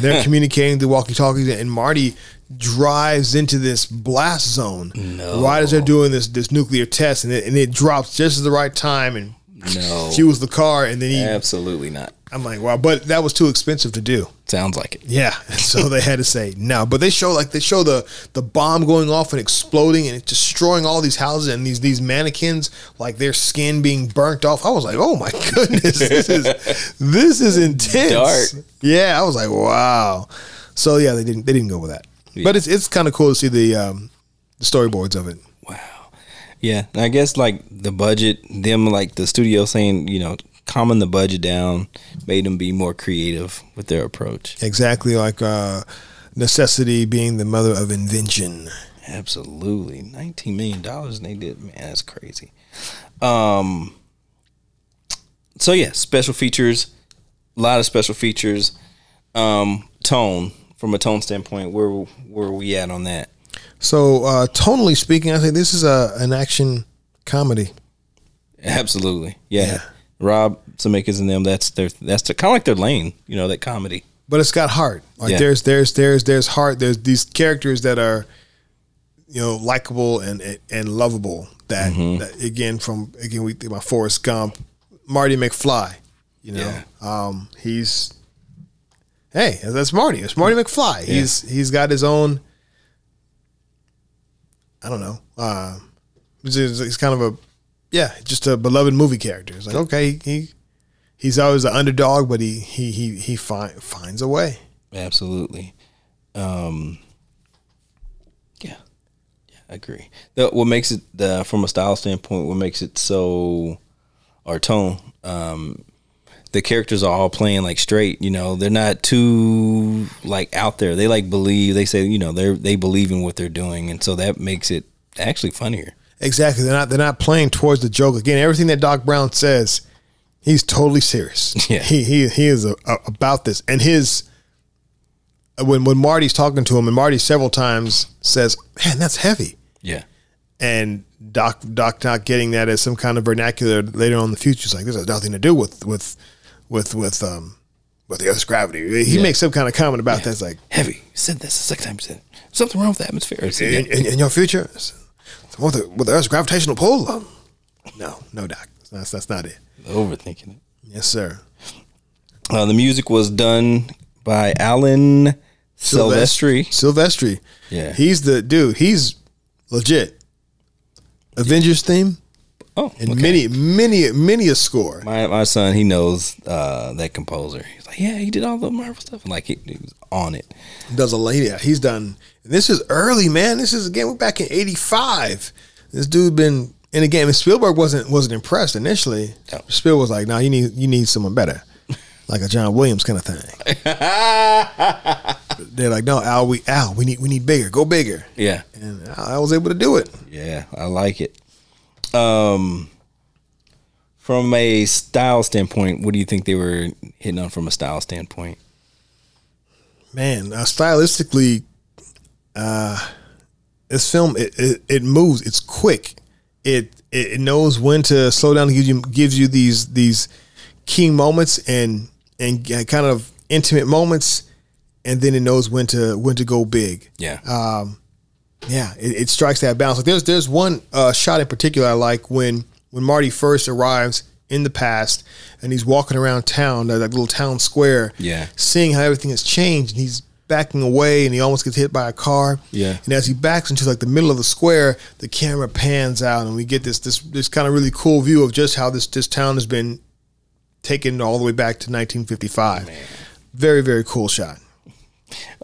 they're communicating through walkie talkies, and Marty drives into this blast zone No. right as they're doing this this nuclear test, and it, and it drops just at the right time and No, fuels the car, and then he. absolutely not. I'm like, wow, but that was too expensive to do. Sounds like it. Yeah, so they had to say no. But they show like they show the the bomb going off and exploding and destroying all these houses and these these mannequins like their skin being burnt off. I was like, oh my goodness, this is this is intense. Dark. Yeah, I was like, wow. So yeah, they didn't they didn't go with that. But it's it's kind of cool to see the um, the storyboards of it. Wow. Yeah, and I guess like the budget, them like the studio saying, you know, calming the budget down, made them be more creative with their approach. Exactly like uh, necessity being the mother of invention. Absolutely, nineteen million dollars, and they did. Man, that's crazy. Um. So yeah, special features, a lot of special features. Um, tone from a tone standpoint, where where are we at on that? So uh, tonally speaking, I think this is a an action comedy. Absolutely, yeah. Yeah. Rob Zemeckis and them. That's their that's kind of like their lane. You know that comedy. but it's got heart. Like Yeah. there's there's there's there's heart. There's these characters that are, you know, likable and and lovable. That, Mm-hmm. that again from again we think about Forrest Gump, Marty McFly. You know, um, he's hey that's Marty. It's Marty McFly. He's he's got his own. I don't know. Uh, he's, he's kind of a yeah, just a beloved movie character. It's like okay, he he's always the underdog, but he he he he find, finds a way. Absolutely. Um, yeah, yeah, I agree. The, what makes it the from a style standpoint, what makes it so, our tone, um, the characters are all playing like straight. You know, they're not too like out there. They like believe. They say you know they are they believe in what they're doing, and so that makes it actually funnier. Exactly. They're not they're not playing towards the joke. Again, everything that Doc Brown says, he's totally serious. Yeah. He he he is a, a- about this. And his uh, when when Marty's talking to him, and Marty several times says, "Man, that's heavy." Yeah, And Doc Doc not getting that as some kind of vernacular later on in the future. It's like this has nothing to do with with with with um with the Earth's gravity. He Yeah. makes some kind of comment about that. It's like heavy. You said this the second time. You said it. something wrong with the atmosphere. Said, in, in, in your future, with the, with the Earth's gravitational pull. Um, no, no, Doc. That's that's not it. overthinking it. Yes, sir. Uh, the music was done by Alan Silvestri. Silvestri. Yeah. He's the dude. He's legit. Avengers theme Oh, and okay. many, many, many a score. my my son he knows uh, that composer. He's like, yeah, he did all the Marvel stuff, and like he, he was on it. Does a lady. He's done. This is early, man. This is again. We're back in '85. This dude been. In the game. And Spielberg wasn't wasn't impressed initially. No. Spielberg was like, "No, you need you need someone better, like a John Williams kind of thing." They're like, "No, Al, we Al, we need we need bigger. Go bigger." Yeah, And I was able to do it. yeah, I like it. Um, from a style standpoint, what do you think they were hitting on from a style standpoint? man, uh, stylistically, uh, this film it, it, it moves. It's quick. It, it knows when to slow down. Gives you gives you these these key moments and and kind of intimate moments, and then it knows when to when to go big. Yeah, Yeah, it, it strikes that balance. Like there's there's one uh, shot in particular I like when when Marty first arrives in the past and he's walking around town, that, that little town square, Yeah. seeing how everything has changed, and he's backing away and he almost gets hit by a car. Yeah. and as he backs into like the middle of the square, the camera pans out and we get this this this kind of really cool view of just how this this town has been taken all the way back to 1955. Very very cool shot.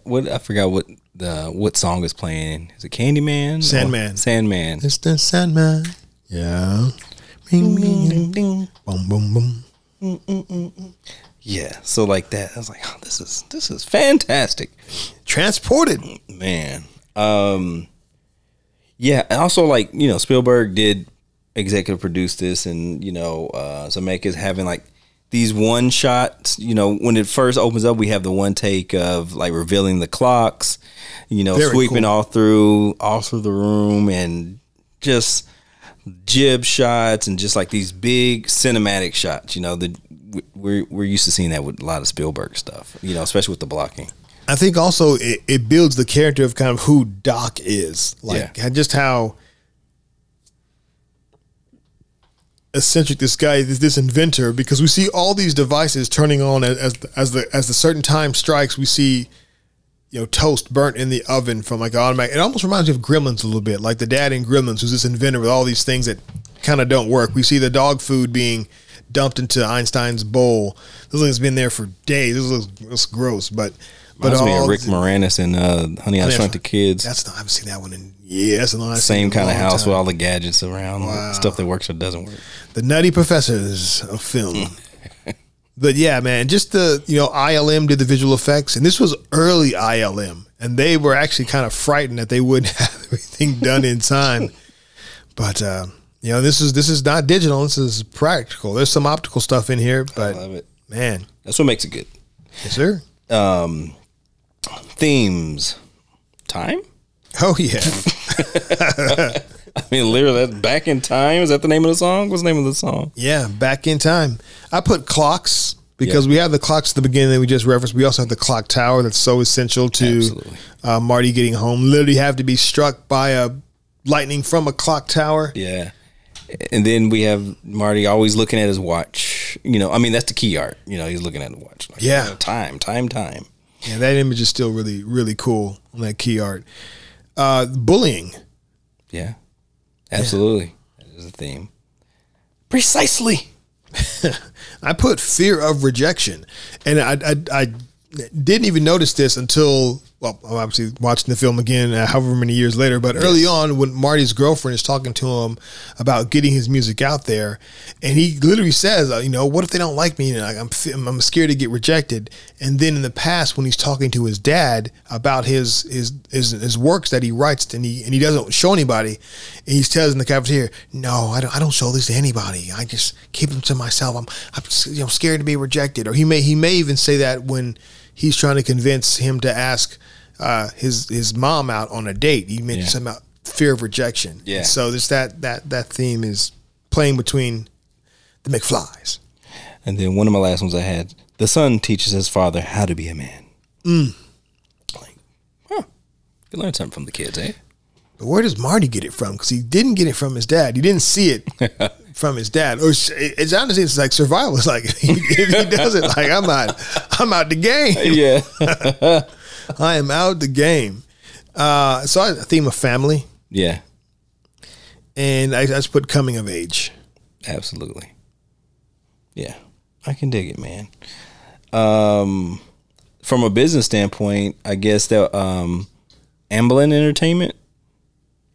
what I forgot what the what song is playing. Is it Candyman? Sandman. Or Sandman. Mr. Sandman. Yeah. Ring, ring, ring. Boom, boom, boom. Yeah, so like that, I was like, oh, this is this is fantastic. Transported. man. Um, yeah, and also like you know Spielberg did executive produce this, and you know, uh, Zemeckis having like these one shots. You know, when it first opens up, we have the one take of like revealing the clocks. You know, Very sweeping cool. all through, all through the room, and just jib shots and just like these big cinematic shots. You know, the we're we're used to seeing that with a lot of Spielberg stuff. You know, especially with the blocking. I think also it, it builds the character of kind of who Doc is, like Yeah. just how eccentric this guy is, this inventor. Because we see all these devices turning on as as the, as the as the certain time strikes. We see you know toast burnt in the oven from like automatic. It almost reminds me of Gremlins a little bit, like the dad in Gremlins, who's this inventor with all these things that kind of don't work. We see the dog food being dumped into Einstein's bowl. This thing's been there for days. This looks, looks gross, but but Reminds me of all Rick Moranis and uh, Honey, I I Shrunk the Kids. that's not. I haven't seen that one in years. And Same kind of house with all the gadgets around, Wow. stuff that works or doesn't work. the nutty professors of film. but yeah, man, just the you know ILM did the visual effects, and this was early ILM, and they were actually kind of frightened that they wouldn't have everything done in time. But uh, you know, this is this is not digital. This is practical. There's some optical stuff in here, but Love it. man, That's what makes it good. yes, sir. Themes, time. Oh yeah, I mean, literally, that's back in time. Is that the name of the song? What's the name of the song? yeah. Back in time. I put clocks because Yeah. we have the clocks at the beginning that we just referenced. We also have the clock tower that's so essential to uh, Marty getting home. Literally have to be struck by a lightning from a clock tower. Yeah. And then we have Marty always looking at his watch. You know, I mean, that's the key art. You know, he's looking at the watch. Like, Yeah. time, time, time. Yeah, that image is still really, really cool on that key art. Uh, bullying. Yeah, absolutely. That is a theme. Precisely. I put fear of rejection, and I, I, I didn't even notice this until well, I'm obviously watching the film again, uh, however many years later. But early on, when Marty's girlfriend is talking to him about getting his music out there, and he literally says, uh, "You know, what if they don't like me? And like, I'm I'm scared to get rejected." And then in the past, when he's talking to his dad about his his his, his works that he writes, and he and he doesn't show anybody, and he tells in the cafeteria, "No, I don't I don't show this to anybody. I just keep them to myself. I'm I'm you know scared to be rejected." Or he may he may even say that when he's trying to convince him to ask uh, his his mom out on a date. He mentioned Yeah. something about fear of rejection. Yeah. And so this that that that theme is playing between the McFlies. And then one of my last ones I had the son teaches his father how to be a man. Like, huh. You learn something from the kids, eh? But where does Marty get it from? Because he didn't get it from his dad. He didn't see it from his dad. Or it's honestly it's like survival. It's like if he does it, like I'm out, I'm out the game. Yeah. I am out the game. Uh, so I, a theme of family, yeah. and I, I just put coming of age. Absolutely. Yeah, I can dig it, man. Um, from a business standpoint, I guess that um, Amblin Entertainment,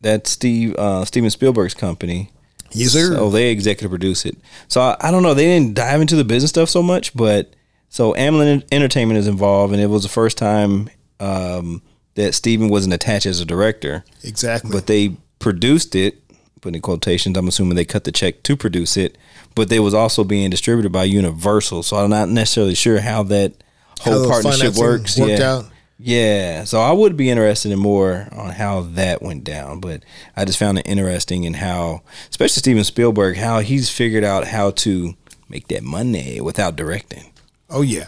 that's Steve uh, Steven Spielberg's company. Yes, sir. So they executive produce it. So I, I don't know. They didn't dive into the business stuff so much, but so Amblin Entertainment is involved, and it was the first time um, that Steven wasn't attached as a director exactly. but they produced it putting in quotations i'm assuming they cut the check to produce it but they was also being distributed by universal so i'm not necessarily sure how that whole the partnership works worked yeah out. Yeah so i would be interested in more on how that went down but i just found it interesting in how especially steven spielberg how he's figured out how to make that money without directing Oh yeah,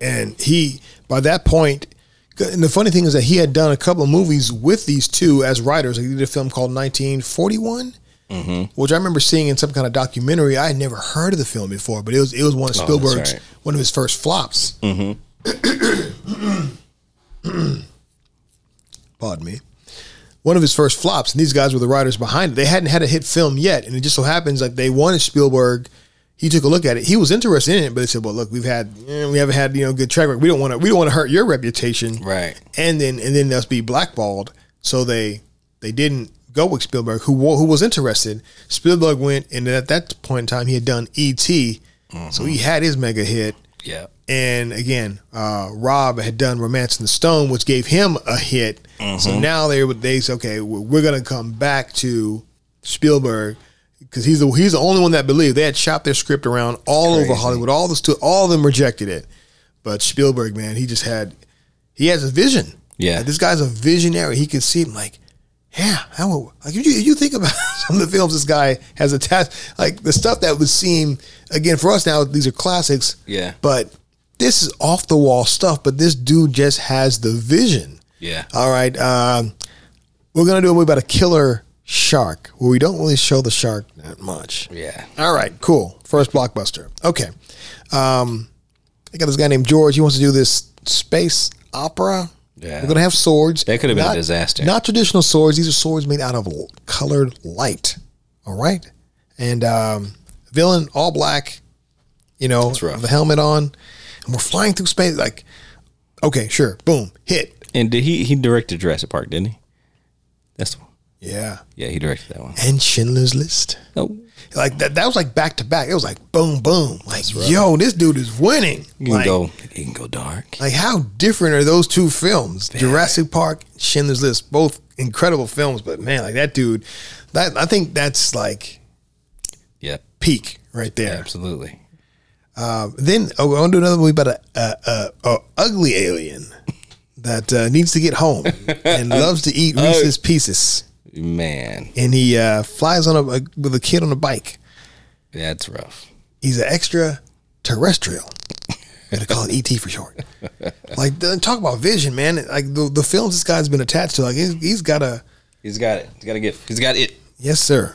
and he by that point, and the funny thing is that he had done a couple of movies with these two as writers. He did a film called 1941, mm-hmm. which I remember seeing in some kind of documentary. I had never heard of the film before, but it was it was one of Oh, Spielberg's right. one of his first flops. Mm-hmm. Pardon me. One of his first flops, and these guys were the writers behind it. They hadn't had a hit film yet, and it just so happens like they wanted Spielberg. He took a look at it. He was interested in it, but they said, "Well, look, we've had eh, we haven't had you know good track record. We don't want to we don't want to hurt your reputation, right and then and then us be blackballed." So they they didn't go with Spielberg, who who was interested. Spielberg went, and at that point in time, he had done E.T., so he had his mega hit. Yeah And again, uh, Rob had done Romancing the Stone, which gave him a hit. So now they they say, okay, we're, going to come back to Spielberg, because he's the he's the only one that believed they had shopped their script around all over Hollywood. All the stu- all of them rejected it, but Spielberg, man, he just had he has a vision. Yeah. Like, this guy's a visionary. He can see him like, yeah, how like you you think about some of the films this guy has attached, like the stuff that would seem again for us now these are classics. Yeah. but this is off the wall stuff. But this dude just has the vision. Yeah. All right. Um, we're going to do a movie about a killer shark where we don't really show the shark that much. Yeah. All right. Cool. First blockbuster. Okay. Um, I got this guy named George. He wants to do this space opera. Yeah. We're going to have swords. That could have been a disaster. Not traditional swords. These are swords made out of l- colored light. All right. And um, villain, all black, you know, with the helmet on. And we're flying through space. Like, okay, sure. Boom. Hit. And did he he directed Jurassic Park, didn't he? That's the one. Yeah. Yeah, he directed that one. and Schindler's List. Oh, Like that, that was like back to back. It was like boom, boom. Like, yo, this dude is winning. you can like, go. You can go dark. like, how different are those two films? Jurassic Park, Schindler's List, both incredible films. But man, like that dude, that I think that's like. Peak right there. Absolutely. Uh, then oh, I want to do another movie about a, a, a, a ugly alien that uh, needs to get home and loves to eat Reese's Pieces. Man, And he uh, flies on a, a with a kid on a bike. that's rough. he's an extra terrestrial. Gonna call it ET for short. Like the- talk about vision, man. Like the, the films this guy's been attached to, like he's, he's got a He's got it. He's got to get. He's got it. yes, sir.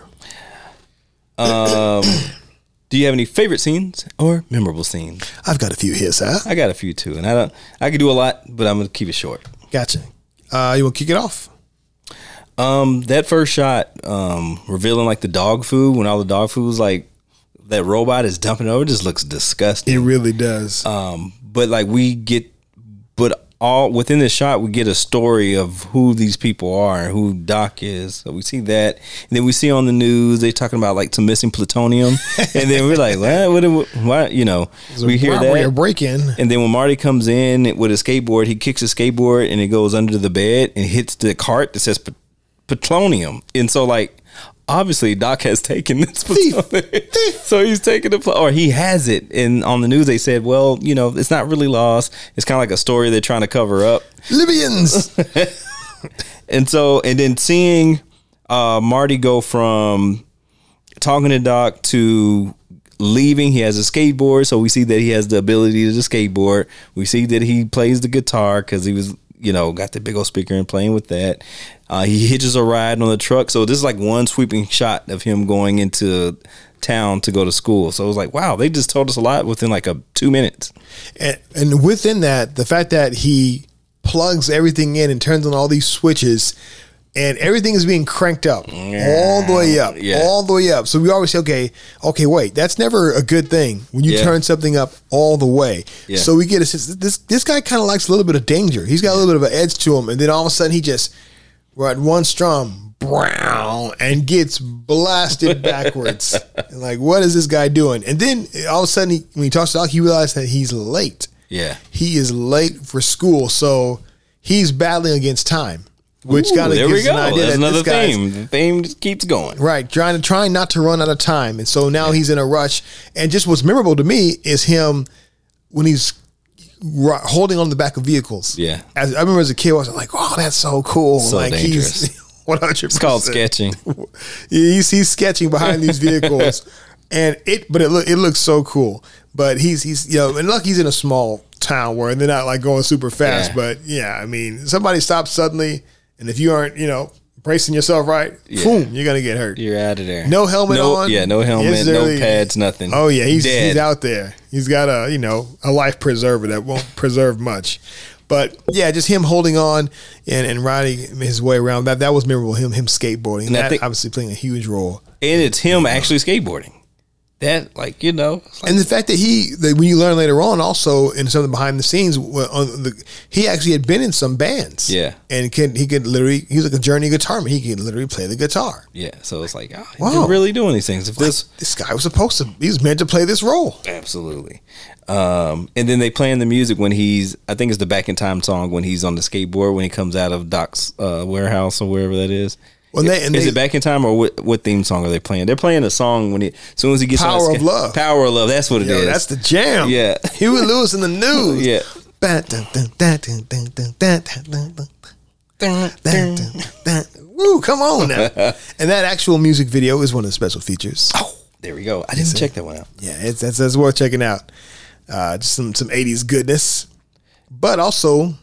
Do you have any favorite scenes or memorable scenes? I've got a few here, sir. I got a few too, and I don't. I could do a lot, but I'm gonna keep it short. Gotcha. Uh, you want to kick it off? Um, that first shot, um, revealing like the dog food when all the dog food was like that robot is dumping over, just looks disgusting. It really does. Um, but like we get, all within this shot, we get a story of who these people are and who Doc is. So we see that, and then we see on the news they talking about like some missing plutonium, and then we're like, what? What? what, you know, we hear that. break in. And then when Marty comes in with a skateboard, he kicks a skateboard and it goes under the bed and hits the cart that says plutonium. And so, like, obviously, Doc has taken this plutonium. so he's taking the, pl- or he has it. And on the news, they said, well, you know, it's not really lost. It's kind of like a story they're trying to cover up. Libyans. And so, and then seeing uh, Marty go from talking to Doc to leaving, he has a skateboard. So we see that he has the ability to skateboard. We see that he plays the guitar because he was, you know, got the big old speaker and playing with that. Uh, he hitches a ride on the truck. So this is like one sweeping shot of him going into town to go to school. So it was like, wow, they just told us a lot within like a two minutes. and, and within that, the fact that he plugs everything in and turns on all these switches, and everything is being cranked up all the way up, Yeah. all the way up. So we always say, okay, okay, wait, that's never a good thing when you Yeah. turn something up all the way. Yeah. So we get a sense this this guy kind of likes a little bit of danger. He's got a little bit of an edge to him, and then all of a sudden he just we're at one strum, brown, and gets blasted backwards. like, what is this guy doing? And then all of a sudden, he, when he talks to Doc, he realizes that he's late. Yeah. He is late for school, so he's battling against time, which kind of gives an idea That's that another this guy's theme. The theme just keeps going. right trying to trying not to run out of time, and so now he's in a rush. And just what's memorable to me is him when he's holding on the back of vehicles. Yeah. as I remember as a kid, I was like, "Oh, that's so cool!" So like dangerous. he's one hundred. It's called sketching. He's he's sketching behind these vehicles, and it but it look it looks so cool. But he's he's you know, and lucky he's in a small town where they're not like going super fast. Yeah. But yeah, I mean, somebody stops suddenly, and if you aren't you know bracing yourself right, boom, you're gonna get hurt. You're out of there. No helmet no, on. Yeah, no helmet, no pads, nothing. Oh yeah, he's dead. he's out there. He's got a you know a life preserver that won't preserve much. But yeah, just him holding on and, and riding his way around that that was memorable. Him him skateboarding. And that think- obviously playing a huge role. and it's him actually skateboarding. That like you know, like- And the fact that he, that when you learn later on, also in some of the behind the scenes, on the, he actually had been in some bands. Yeah. and can he could literally he's like a journey guitarman. He could literally play the guitar. yeah. So it's like, oh, Wow. really doing these things. If this, This guy was supposed to. He was meant to play this role. absolutely. Um, and then they playing the music when he's, I think it's the Back in Time song when he's on the skateboard when he comes out of Doc's uh, warehouse or wherever that is, well, they, is they, it back in time or what, what theme song are they playing? They're playing a song when it as soon as he gets power on of love, power of love. That's what it Yo, is. That's the jam. Yeah, Huey Lewis in the news. yeah. Woo! Come on now. and that actual music video is one of the special features. Oh, there we go. I didn't check that one out. Yeah, it's that's, that's worth checking out. Uh, just some some '80s goodness, but also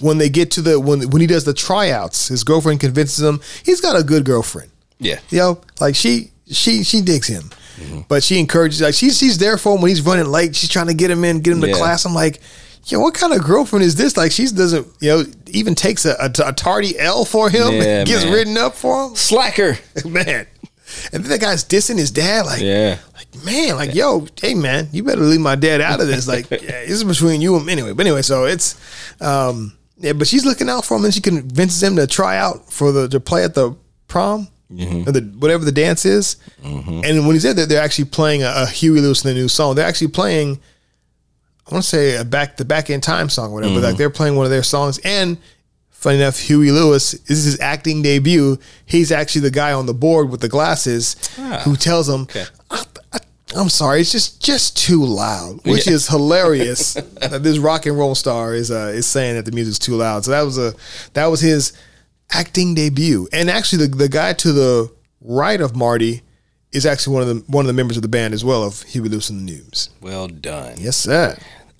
when they get to the when when he does the tryouts, his girlfriend convinces him he's got a good girlfriend. Yeah. You know, like she she she digs him, but she encourages like she's she's there for him when he's running late. She's trying to get him in, get him to Yeah. class. I'm like. Yo, what kind of girlfriend is this? Like, she doesn't, you know, even takes a, a, a tardy L for him, Yeah, gets man. written up for him. Slacker. man. And then the guy's dissing his dad, like, Yeah. like man, like, yo, hey man, you better leave my dad out of this. Like, yeah, this is between you and anyway. But anyway, so it's, um, yeah, but she's looking out for him, and she convinces him to try out for the to play at the prom. Mm-hmm. Or the whatever the dance is, mm-hmm. and when he's there, they're, they're actually playing a, a Huey Lewis and the News song. They're actually playing, I want to say a back the back in time song, or whatever. But like mm-hmm. they're playing one of their songs, and funny enough, Huey Lewis this is his acting debut. He's actually the guy on the board with the glasses Ah. who tells him, Okay. I, am sorry, it's just just too loud," which Yeah. is hilarious. that this rock and roll star is uh, is saying that the music's too loud. So that was a that was his acting debut, and actually the the guy to the right of Marty is actually one of the one of the members of the band as well of Huey Lewis and the News. Well done. Yes, sir.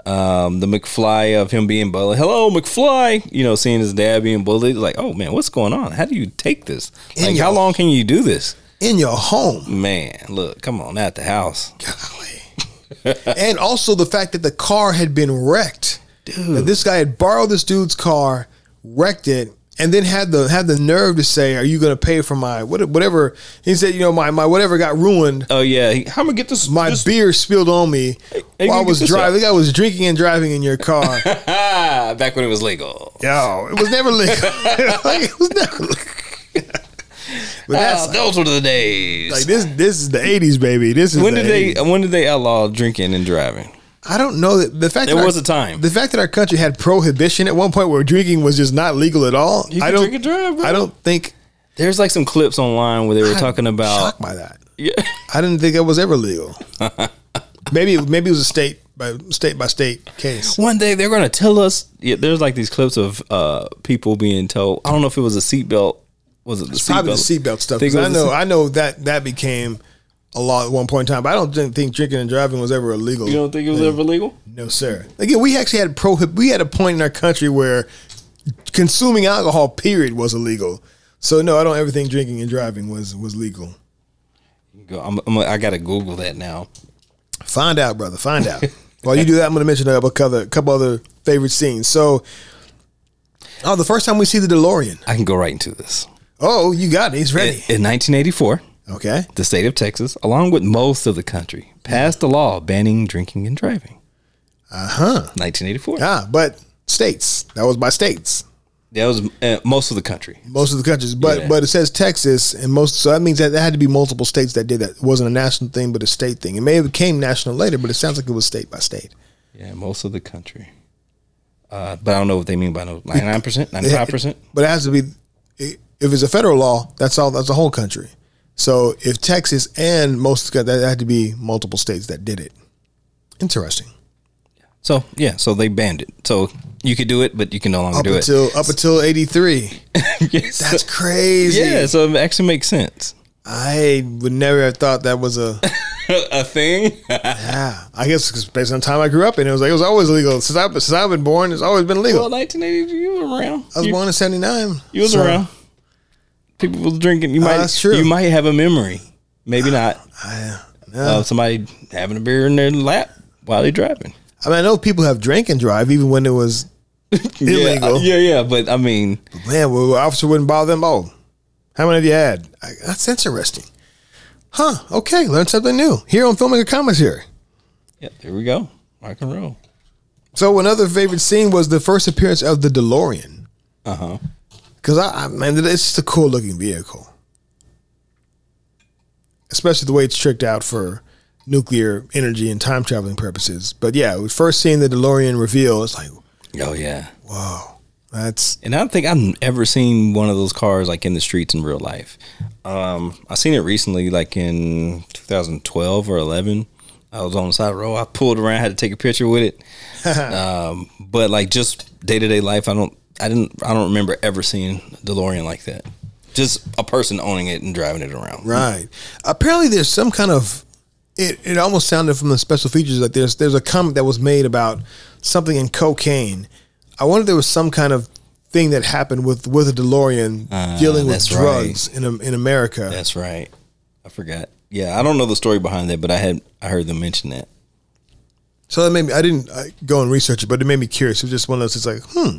Um, the McFly of him being bullied. Hello, McFly. You know, seeing his dad being bullied. Like, oh man, what's going on? How do you take this? Like, how long can you do this? In your home. Man, look, come on, at the house. Golly. and also the fact that the car had been wrecked. That this guy had borrowed this dude's car, wrecked it, and then had the had the nerve to say, "Are you going to pay for my what- whatever?" He said, "You know, my my whatever got ruined. Oh yeah, how am I gonna get this? My this- beer spilled on me hey, while I was driving. up. The guy was drinking and driving in your car. Back when it was legal. Yo, it was never legal. like, it was never legal. But that's Ah, those were the days. like this. This is the '80s, baby. This is when the did they? When did they outlaw drinking and driving? I don't know that the fact There that was our- a time. The fact that our country had prohibition at one point where drinking was just not legal at all. You I don't. drink and drive. I don't think. There's like some clips online where they were I'm talking about. shocked by that. Yeah. I didn't think it was ever legal. maybe maybe it was a state by state by state case. One day they're gonna tell us. Yeah, there's like these clips of uh people being told. I don't know if it was a seatbelt. Was it the Probably the seatbelt? seatbelt stuff. Think 'cause I know I know that that became a law at one point in time. But I don't think, think drinking and driving was ever illegal. You don't think it was ever legal? No, sir. Again, we actually had prohib. We had a point in our country where consuming alcohol, period, was illegal. So no, I don't ever think drinking and driving was was legal. Go- I'm, I'm, I gotta Google that now. Find out, brother. Find out. While you do that, I'm going to mention a couple, a couple other favorite scenes. So, oh, the first time we see the DeLorean. I can go right into this. Oh, you got it. He's ready. in 1984, Okay. the state of Texas, along with most of the country, passed a law banning drinking and driving. Uh huh. 1984. Ah, but states. That was by states. That was uh, most of the country. Most of the countries, but Yeah. but it says Texas and most. So that means that there had to be multiple states that did that. It wasn't a national thing, but a state thing. It may have became national later, but it sounds like it was state by state. Yeah, most of the country. Uh, but I don't know what they mean by no 99%, 95%. But it has to be. If it's a federal law, that's all. That's the whole country. So if Texas and most that had to be multiple states that did it. Interesting. So, yeah, so they banned it. So you could do it, but you can no longer Up do until up until eighty three. yes. That's crazy. yeah, so it actually makes sense. I would never have thought that was a. a thing? yeah, I guess 'cause based on the time I grew up in, it was like it was always legal since I since I've been born. It's always been legal. well, 1980, you were around. I was you, born in seventy nine. you was around. People was drinking. You might, that's true. you might have a memory. Maybe not. I, Of somebody having a beer in their lap while they're driving. I mean, I know people have drank and drive even when it was illegal. Yeah, yeah, yeah, but I mean, Man, well, officer wouldn't bother them. Oh, how many have you had? I, that's interesting. Huh. Okay. Learn something new. Here on Filmmaker Commentary. yeah, there we go. Rock and roll. So another favorite scene was the first appearance of the DeLorean. Uh huh. Because I, I man, it's just a cool looking vehicle. Especially the way it's tricked out for nuclear energy and time traveling purposes. But yeah, we first seeing the DeLorean reveal, it's like, Oh yeah. whoa. That's And I don't think I've ever seen one of those cars like in the streets in real life. Um, I seen it recently, like in 2012 or 11. I was on the side of the road. I pulled around, had to take a picture with it. um, but like just day to day life, I don't, I didn't, I don't remember ever seeing a DeLorean like that. Just a person owning it and driving it around. right. Apparently, there's some kind of. It, it almost sounded from the special features like there's there's a comment that was made about something in cocaine. I wonder if there was some kind of thing that happened with with a DeLorean Uh, dealing with drugs in in America. That's right. I forgot. Yeah, I don't know the story behind that, but I had I heard them mention that. So that made me. I didn't uh, go and research it, but it made me curious. It was just one of those. It's like, hmm,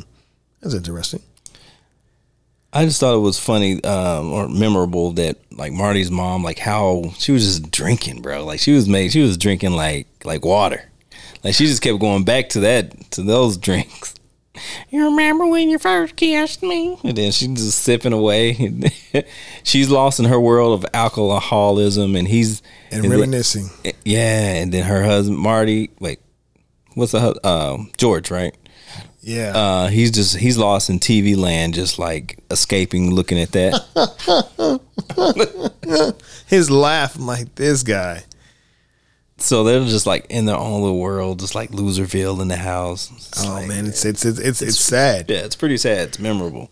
that's interesting. I just thought it was funny um, or memorable that like Marty's mom, like how she was just drinking, bro. Like she was made, she was drinking like like water. Like she just kept going back to that to those drinks. You remember when you first kissed me? And then she's just sipping away. she's lost in her world of alcoholism, and he's And, and then- reminiscing. yeah, and then her husband Marty. Wait, what's the um George? Right? Yeah. Uh, he's just he's lost in TV land, just like escaping, looking at that. His laugh, I'm like this guy. so they're just like in their own little world, just like Loserville in the house. It's Oh like- man, it's it's it's it's, it's sad. yeah, it's pretty sad. It's memorable,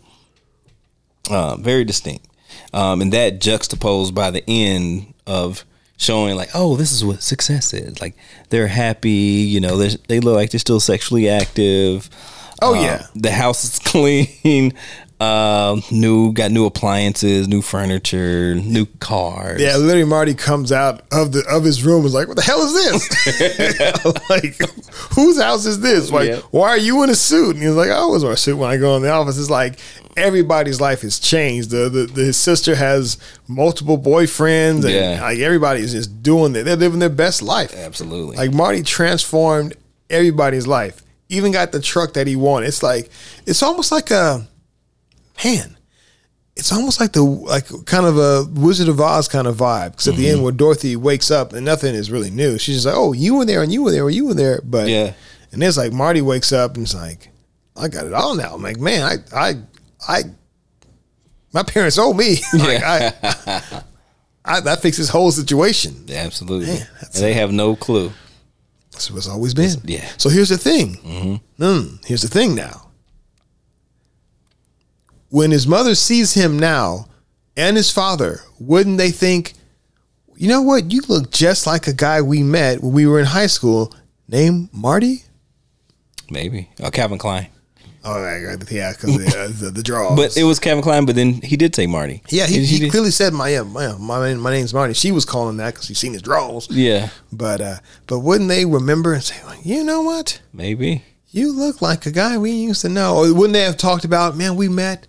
uh, very distinct, um, and that juxtaposed by the end of showing like, oh, this is what success is. Like they're happy, you know, they they look like they're still sexually active. Oh, Um, yeah. the house is clean. Um, new got new appliances, new furniture, new cars. Yeah, literally Marty comes out of the of his room and is like, "What the hell is this? like, whose house is this? Like, Yeah. why are you in a suit?" And he's like, "I always wear a suit when I go in the office." It's like everybody's life has changed. The, the, the his sister has multiple boyfriends, and Yeah. like everybody is just doing it. They're living their best life. absolutely. Like Marty transformed everybody's life. Even got the truck that he wanted. It's like it's almost like a man. It's almost like the like kind of a Wizard of Oz kind of vibe. Because at the Mm-hmm. end, where Dorothy wakes up and nothing is really new, she's just like, "Oh, you were there and you were there and you were there." But Yeah. and it's like Marty wakes up and it's like, "I got it all now." I'm like, man, I I I my parents owe me. like, I, I that fixes this whole situation. absolutely. Man, they have no clue. That's what it's always been. Yeah. So here's the thing. Mm, here's the thing now. When his mother sees him now and his father, wouldn't they think, you know what? You look just like a guy we met when we were in high school named Marty? Maybe. Oh, Calvin Klein. Oh, yeah, because the, uh, the, the draws. But it was Kevin Klein, but then he did say Marty. yeah, he, he, did- clearly said, my, yeah, my, my, my name's Marty. She was calling that because she's seen his draws. Yeah, But, uh, but wouldn't they remember and say, you know what? maybe. you look like a guy we used to know. Or wouldn't they have talked about, man, we met,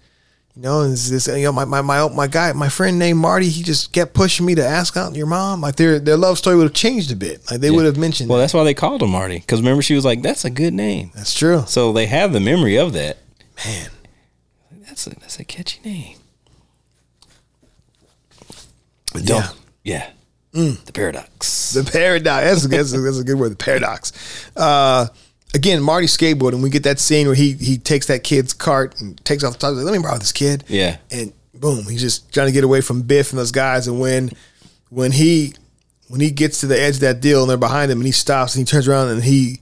you know, and this, you know, my, my, my, my guy, my friend named Marty, he just kept pushing me to ask out your mom. Like their, their love story would have changed a bit. Like they would have mentioned, Well, that. that's why they called him Marty. Because remember, she was like, "That's a good name." that's true. So they have the memory of that. Man, That's a that's a catchy name. But Yeah. Yeah. The paradox. the paradox. That's, that's, a, that's a good word. The paradox. Uh, again, Marty skateboarding. We get that scene where he he takes that kid's cart and takes off the top. Like, Let me borrow this kid. Yeah. and boom, he's just trying to get away from Biff and those guys. And when when he when he gets to the edge of that deal and they're behind him and he stops and he turns around and he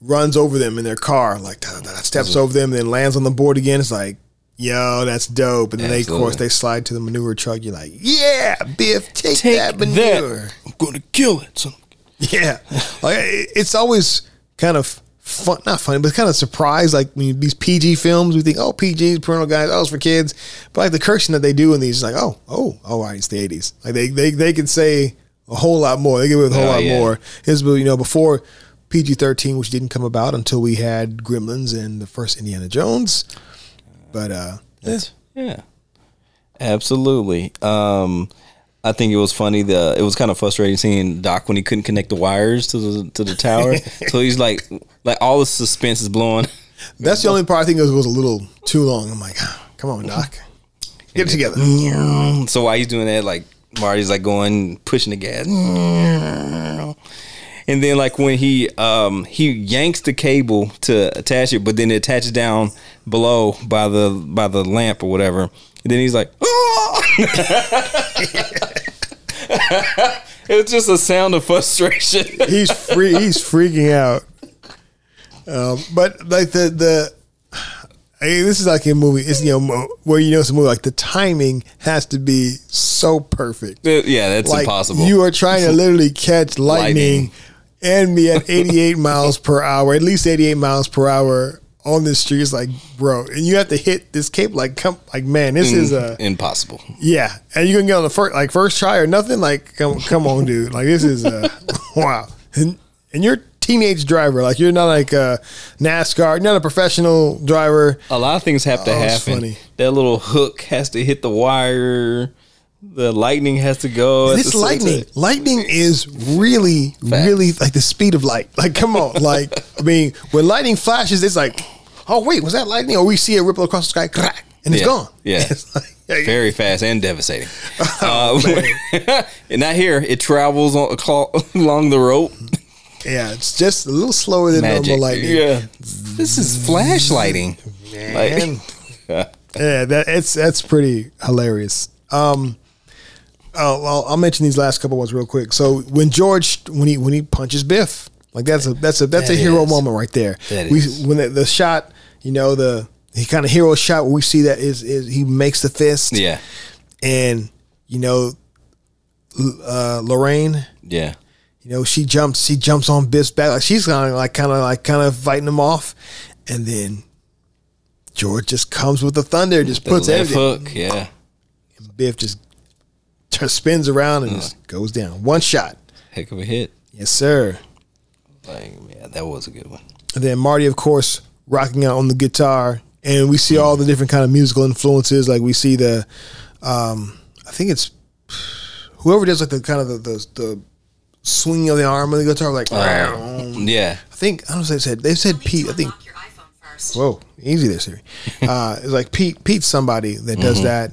runs over them in their car, like da, da, da, steps mm-hmm. over them and then lands on the board again. It's like, yo, that's dope. And then they, of course, they slide to the manure truck. You're like, yeah, Biff, take, Take that that. manure. I'm going to kill it. son. Yeah, like it's always kind of fun, not funny, but kind of surprised. Like when you, these PG films, we think, oh, PG, parental guys, oh, it's for kids. But like the cursing that they do in these, like, oh, oh, oh, right, it's the eighties. Like they, they, they can say a whole lot more. They get away with a whole Oh, lot yeah. more. Here's you know before PG thirteen, which didn't come about until we had Gremlins and the first Indiana Jones. But uh, That's yeah. Absolutely. Um I think it was funny. The it was kind of frustrating seeing Doc when he couldn't connect the wires to the to the tower. so he's like, like all the suspense is blowing. that's the only part I think it was, a little too long. I'm like, ah, come on, Doc, get it together. So while he's doing that, like Marty's like going pushing the gas, and then like when he um he yanks the cable to attach it, but then it attaches down below by the by the lamp or whatever. And then he's like, oh! it's just a sound of frustration. he's free. He's freaking out. Um, but like the the. Hey, this is like a movie. It's you know where you know it's a movie. Like the timing has to be so perfect. yeah, that's like impossible. You are trying to literally catch lightning, Lightning. and be at 88 miles per hour, at least 88 miles per hour on this street. It's like, bro, and you have to hit this cape. Like, come, like, man, this is mm, a impossible. yeah. And you can get on the first, like, first try or nothing. Like, come, come on, dude. Like, this is a wow. And and you're teenage driver. Like, you're not like a NASCAR. You're not a professional driver. A lot of things have to Oh, happen. funny. That little hook has to hit the wire. The lightning has to go. This lightning, lightning is really, really like the speed of light. Like, come on, like I mean, when lightning flashes, it's like, oh wait, was that lightning? Or we see it ripple across the sky, crack, and it's Yeah, gone. yeah. It's like- yeah, Very fast and devastating. Oh, Uh, and not here. It travels on, along the rope. yeah, it's just a little slower than Magic. normal lightning. Yeah. This is flashlighting. Man. Like, yeah, that it's that's pretty hilarious. Um, oh, well, I'll mention these last couple ones real quick. So when George when he when he punches Biff, like that's a that's a that's a hero is. moment right there. That we is. when the, the shot, you know the he kind of hero shot where we see that is is he makes the fist, yeah. and you know uh, Lorraine. Yeah. You know, she jumps. She jumps on Biff's back. Like she's kind of like, kind of like, kind of fighting him off, and then George just comes with the thunder, just The puts left everything. hook. Yeah. And Biff just spins around and just goes down. One shot. Heck of a hit. Yes, sir. Like, yeah, that was a good one. And then Marty, of course, rocking out on the guitar, and we see all the different kind of musical influences. Like we see the, um, I think it's whoever does like the kind of the the, the swinging of the arm of the guitar, like. Yeah. I think I don't know if they said they said Pete. I think your iPhone first. whoa easy there Siri. Uh, it's like Pete Pete's somebody that does Mm-hmm. that.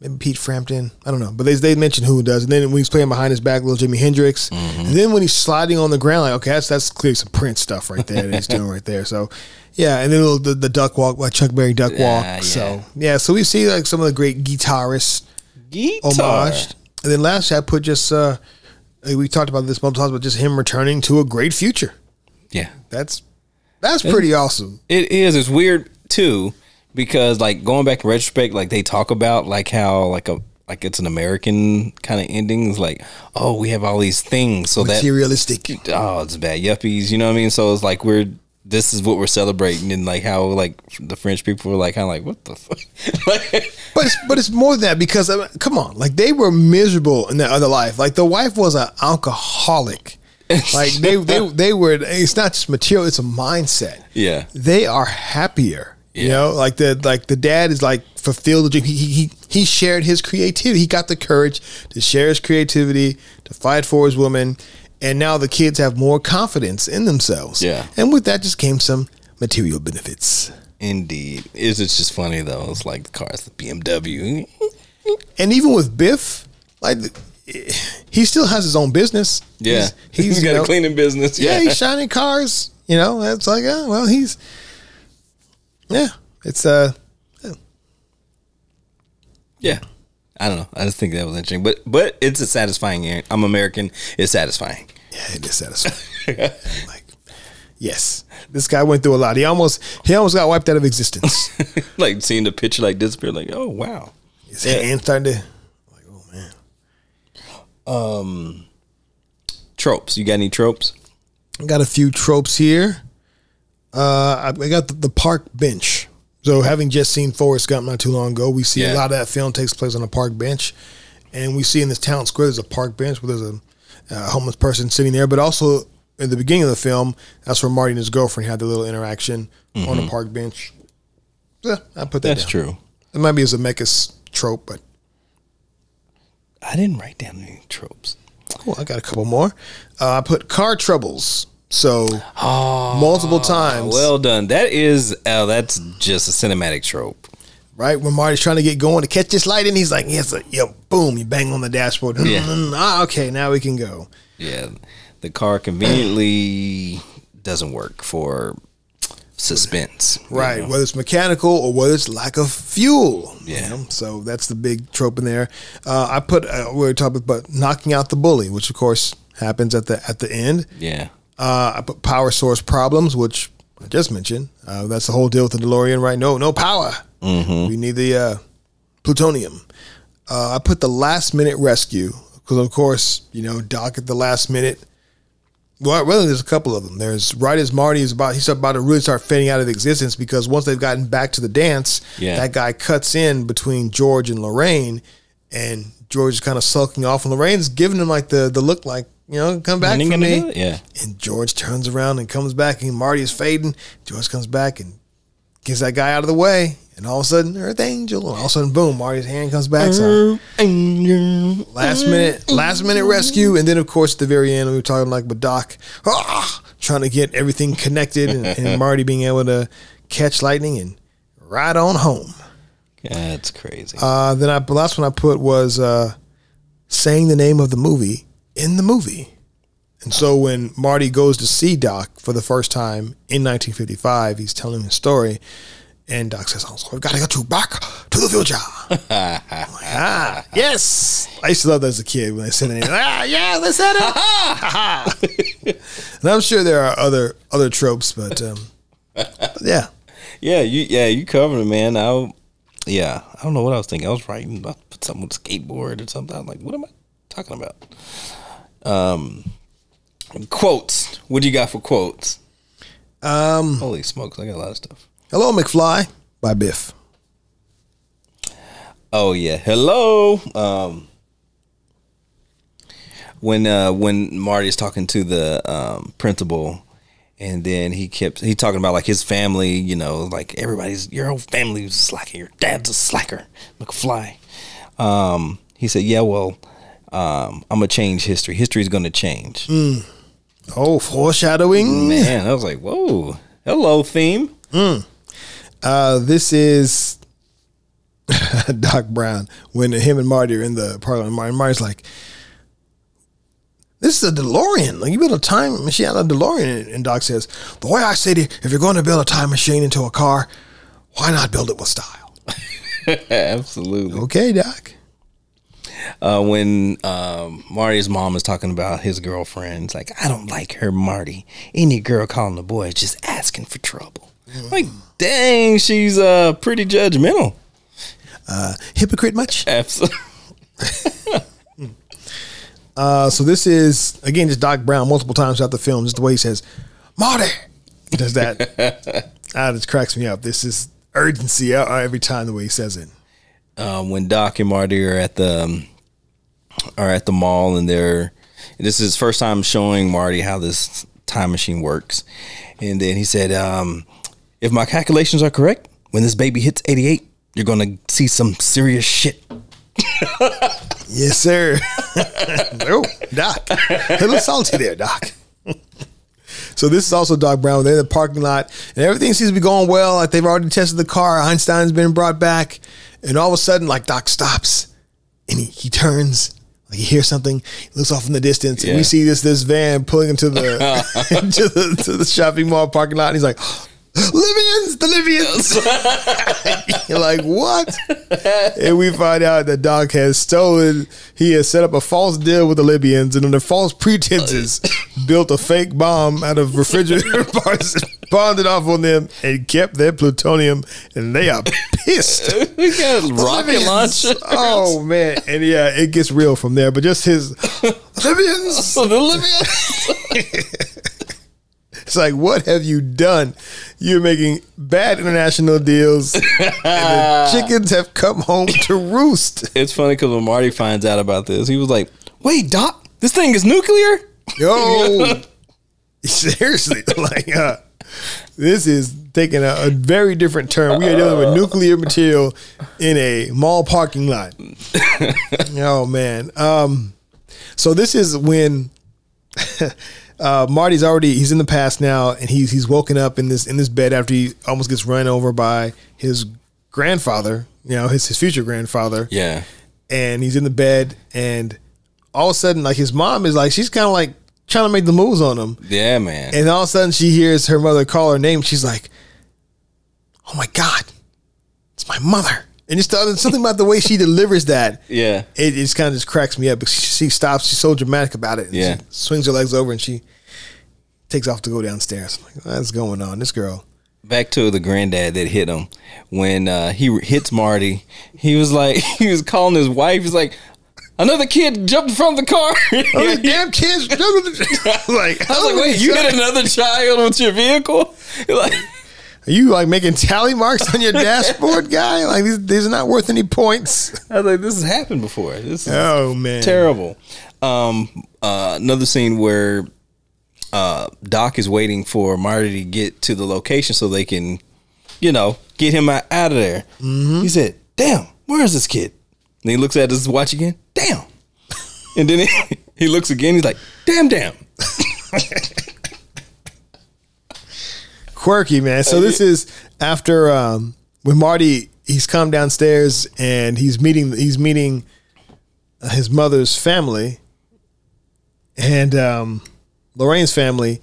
Maybe Pete Frampton. I don't know, but they they mentioned who does. And then when he's playing behind his back, little Jimi Hendrix. Mm-hmm. And then when he's sliding on the ground, like okay, that's that's clearly some Prince stuff right there that he's doing right there. So yeah, and then little, the the duck walk, like Chuck Berry duck walk. Yeah, So yeah. yeah, so we see like some of the great guitarists Guitar. homaged. And then last I put just uh we talked about this multiple times, but just him returning to a great future. Yeah. That's that's pretty awesome. It is. It's weird too because like going back in retrospect, like they talk about like how like a like it's an American kind of ending. It's like oh we have all these things so that Materialistic. oh it's bad yuppies. You know what I mean? So it's like we're this is what we're celebrating and like how like the French people were like kind of like what the fuck. But it's, but it's more than that because I mean, come on, like they were miserable in their other life. Like the wife was an alcoholic. Like they they they were. It's not just material; it's a mindset. yeah. They are happier. You know, like the like the dad is like fulfilled the dream. He, he he shared his creativity. He got the courage to share his creativity to fight for his woman, and now the kids have more confidence in themselves. Yeah. and with that just came some material benefits. Indeed. It's it's just funny though. It's like the cars, the BMW. and even with Biff, like he still has his own business. Yeah. he's, he's you got know- a cleaning business. Yeah, Yeah. he's shining cars. You know, it's like, oh, well, he's yeah, it's uh, Yeah. I don't know. I just think that was interesting. But but it's a satisfying. I'm American. It's satisfying. yeah, it is satisfying. like, yes, this guy went through a lot. He almost he almost got wiped out of existence. like seeing the picture like disappear, like, oh wow. His hand starting to like, oh man. Um, tropes. You got any tropes? I got a few tropes here. Uh, I, got the, the park bench. So having just seen Forrest Gump not too long ago, we see a lot of that film takes place on a park bench, and we see in this town square there's a park bench where there's a, a homeless person sitting there, but also in the beginning of the film, that's where Marty and his girlfriend had the little interaction on a park bench. Yeah, I put that. That's down. true. It might be as a Zemeckis trope, but I didn't write down any tropes. cool. I got a couple more. Uh, I put car troubles. So multiple times. Well done. That is uh, that's just a cinematic trope. right? When Marty's trying to get going to catch this light, and he's like, "Yes, uh, yeah, boom!" You bang on the dashboard. Yeah. Mm, ah, okay, now we can go. Yeah. the car conveniently doesn't work for suspense. you Right, know? whether it's mechanical or whether it's lack of fuel. you Yeah. know? So that's the big trope in there. Uh, I put uh, we were talking about knocking out the bully, which of course happens at the at the end. Yeah. Uh, I put power source problems, which I just mentioned. Uh, that's the whole deal with the DeLorean, right? No, no power. We need the uh, plutonium. Uh, I put the last minute rescue because, of course, you know Doc at the last minute. Well, really, there's a couple of them. There's right as Marty is about he's about to really start fading out of existence because once they've gotten back to the dance, Yeah. that guy cuts in between George and Lorraine, and George is kind of sulking off, and Lorraine's giving him like the the look like you know come back for me. Yeah. And George turns around and comes back, and Marty is fading. George comes back and gets that guy out of the way, and all of a sudden, Earth Angel, and all of a sudden, boom, Marty's hand comes back. So last minute, last minute rescue, and then of course at the very end, we were talking like with Doc, ah, trying to get everything connected, and, and Marty being able to catch lightning and ride on home. That's crazy. Uh, then I, the last one I put was uh, saying the name of the movie in the movie. And so when Marty goes to see Doc for the first time in 1955, he's telling his story, and Doc says, "Oh, so we've got to get you back to the future." Like, ah, yes. I used to love that as a kid when they said it. Ah, yeah, they said it. and I'm sure there are other other tropes, but, um, but yeah. yeah, you yeah, you covered it, man. I yeah, I don't know what I was thinking. I was writing about something with skateboard or something. I'm like, what am I talking about? Um quotes. What do you got for quotes? Um, Holy smokes, I got a lot of stuff. Hello, McFly by Biff. Oh yeah, hello. Um, when uh, when Marty's talking to the um, principal, and then he kept he talking about like his family, you know, like everybody's your whole family's a slacker. Your dad's a slacker, McFly. Um, he said, "Yeah, well, um, I'm gonna change history. History's gonna change." Oh, foreshadowing. Man, I was like, "Whoa, hello, theme." Uh, this is Doc Brown when him and Marty are in the parlor. Marty, Marty's like, "This is a DeLorean. Like you build a time machine out of a DeLorean." And Doc says, "The way I say it, if you're going to build a time machine into a car, why not build it with style?" Absolutely. Okay, Doc. Uh, when um, Marty's mom is talking about his girlfriend. It's like, I don't like her, Marty. Any girl calling a boy is just asking for trouble. Like, dang, she's uh, pretty judgmental. Uh, hypocrite much? Absolutely. Uh, so this is again just Doc Brown multiple times throughout the film. Just the way he says, "Marty," he does that. ah, this cracks me up. This is urgency uh, every time the way he says it. Um, when Doc and Marty are at the um, are at the mall and they're this is his first time showing Marty how this time machine works, and then he said, um, "If my calculations are correct, when this baby hits 88, you're gonna see some serious shit." Yes, sir. oh, Doc. A little salty there, Doc. so this is also Doc Brown. They're in the parking lot, and everything seems to be going well. Like they've already tested the car. Einstein's been brought back, and all of a sudden, like Doc stops, and he, he turns. Like he hears something, he looks off in the distance, and we see this this van pulling into the into the to the shopping mall parking lot. And he's like, "Libyans, the Libyans!" You're like, "What?" and we find out that Doc has stolen. He has set up a false deal with the Libyans, and under false pretenses, oh, built a fake bomb out of refrigerator parts, it off on them, and kept their plutonium. And they are pissed. we got rocket Libyans. launcher. Oh man, and yeah, it gets real from there. But just his Libyans. the Libya. It's like, what have you done? You're making bad international deals, and the chickens have come home to roost. It's funny because when Marty finds out about this, he was like, "Wait, Doc, this thing is nuclear." Yo, seriously, like uh, this is taking a, a very different turn. We are dealing with nuclear material in a mall parking lot. oh man. Um, so this is when uh, Marty's already he's in the past now, and he's he's woken up in this in this bed after he almost gets run over by his grandfather. You know, his his future grandfather Yeah, and he's in the bed and all of a sudden like his mom is like she's kind of like trying to make the moves on him. Yeah, man. And all of a sudden, she hears her mother call her name. She's like, "Oh my god, it's my mother!" And just the- something about the way she delivers that. yeah. It just kind of just cracks me up. Because she, she stops. She's so dramatic about it. And Yeah. She swings her legs over and she takes off to go downstairs. I'm like, what's going on? This girl. Back to the granddad that hit him when uh, he hits Marty. He was like, he was calling his wife. He's like, another kid jumped in front of the car. Oh, the damn kids. like, I was like, wait, you hit another child with your vehicle? Like, Are you like making tally marks on your dashboard, guy? Like these, these are not worth any points. I was like, this has happened before. This is Oh man, terrible. Um, uh, another scene where uh, Doc is waiting for Marty to get to the location so they can, you know, get him out, out of there. He said, "Damn, where is this kid?" And he looks at his watch again. Damn. And then he, he looks again. He's like, "Damn, damn." quirky man. So this is after um, when Marty he's come downstairs and he's meeting he's meeting uh, his mother's family and um, Lorraine's family.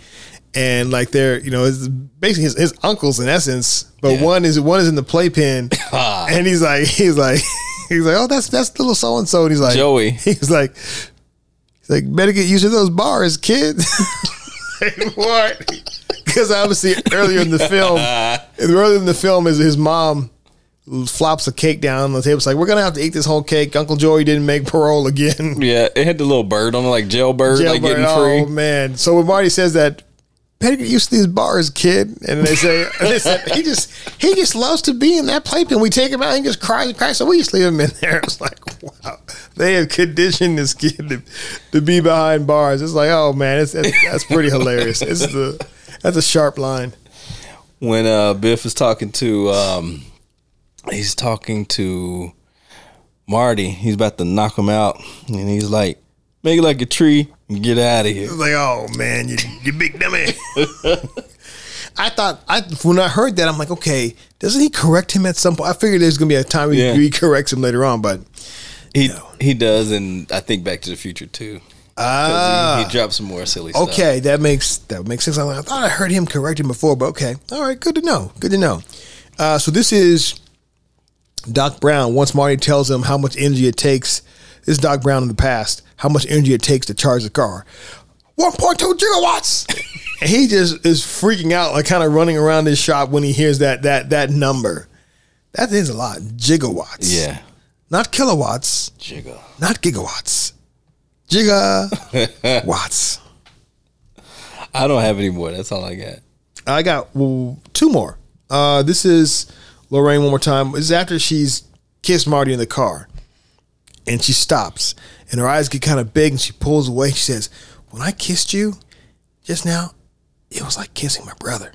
And like they're, you know, it's basically his, his uncles in essence, but Yeah. one is one is in the playpen, and he's like, he's like, he's like, oh, that's that's little so and so, and he's like, Joey. he's like, he's like, better get used to those bars, kid. Like, what? Because obviously earlier in the film, earlier in the film is his mom flops a cake down on the table. It's like we're gonna have to eat this whole cake. Uncle Joey didn't make parole again. Yeah, it had the little bird on it, like jailbird, like Jailbird. getting Oh free. man! So when Marty says that, better get used to these bars, kid, and they say, they said he just he just loves to be in that playpen. We take him out, and he just cries and cries. So we just leave him in there. It's like wow, they have conditioned this kid to, to be behind bars. It's like oh man, it's, it's that's pretty hilarious. It's the that's a sharp line. when uh, Biff is talking to, um, he's talking to Marty. He's about to knock him out, and he's like, "Make it like a tree and get out of here." It's like oh man, you you big dummy. I thought I when I heard that I'm like okay, doesn't he correct him at some point? I figured there's gonna be a time he, Yeah. he corrects him later on, but. He he does, and I think Back to the Future too. Ah, he, he dropped some more silly stuff. okay, that makes that makes sense. I thought I heard him correct him before, but okay, all right, good to know. Good to know. Uh, so this is Doc Brown. Once Marty tells him how much energy it takes, this is Doc Brown in the past. How much energy it takes to charge the car? One point two gigawatts. and he just is freaking out, like kind of running around his shop when he hears that that that number. That is a lot, gigawatts. Yeah, not kilowatts, Jigga. not gigawatts. Gigawatts. I don't have any more. That's all I got. I got well, two more. Uh, this is Lorraine one more time. This is after she's kissed Marty in the car, and she stops, and her eyes get kind of big, and she pulls away. She says, "When I kissed you just now, it was like kissing my brother."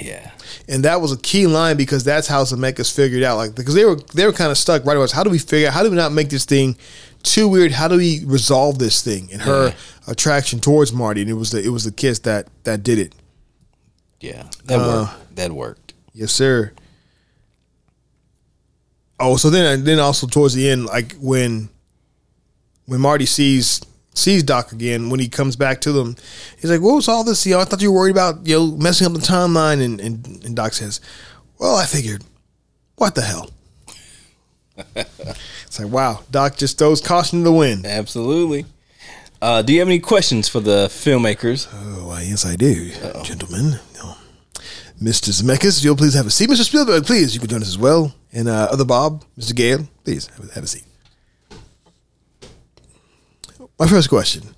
Yeah, And that was a key line because that's how Zemeckis figured out, like because they were they were kind of stuck right away. How do we figure? out How do we not make this thing too weird? How do we resolve this thing? And her Yeah. attraction towards Marty, and it was the it was the kiss that that did it. yeah, that Uh, worked. That worked. Yes, sir. Oh, so then then also towards the end, like when when Marty sees sees Doc again, when he comes back to them, he's like, "What was all this? You know, I thought you were worried about you know messing up the timeline." And and, and Doc says, "Well, I figured, what the hell." It's like, wow, Doc just throws caution to the wind. Absolutely. Uh, do you have any questions for the filmmakers? Oh, yes, I do, gentlemen. No. Mr. Zemeckis, you'll please have a seat. Mr. Spielberg, please, you can join us as well. And uh, other Bob, Mr. Gale, please have a, have a seat. My first question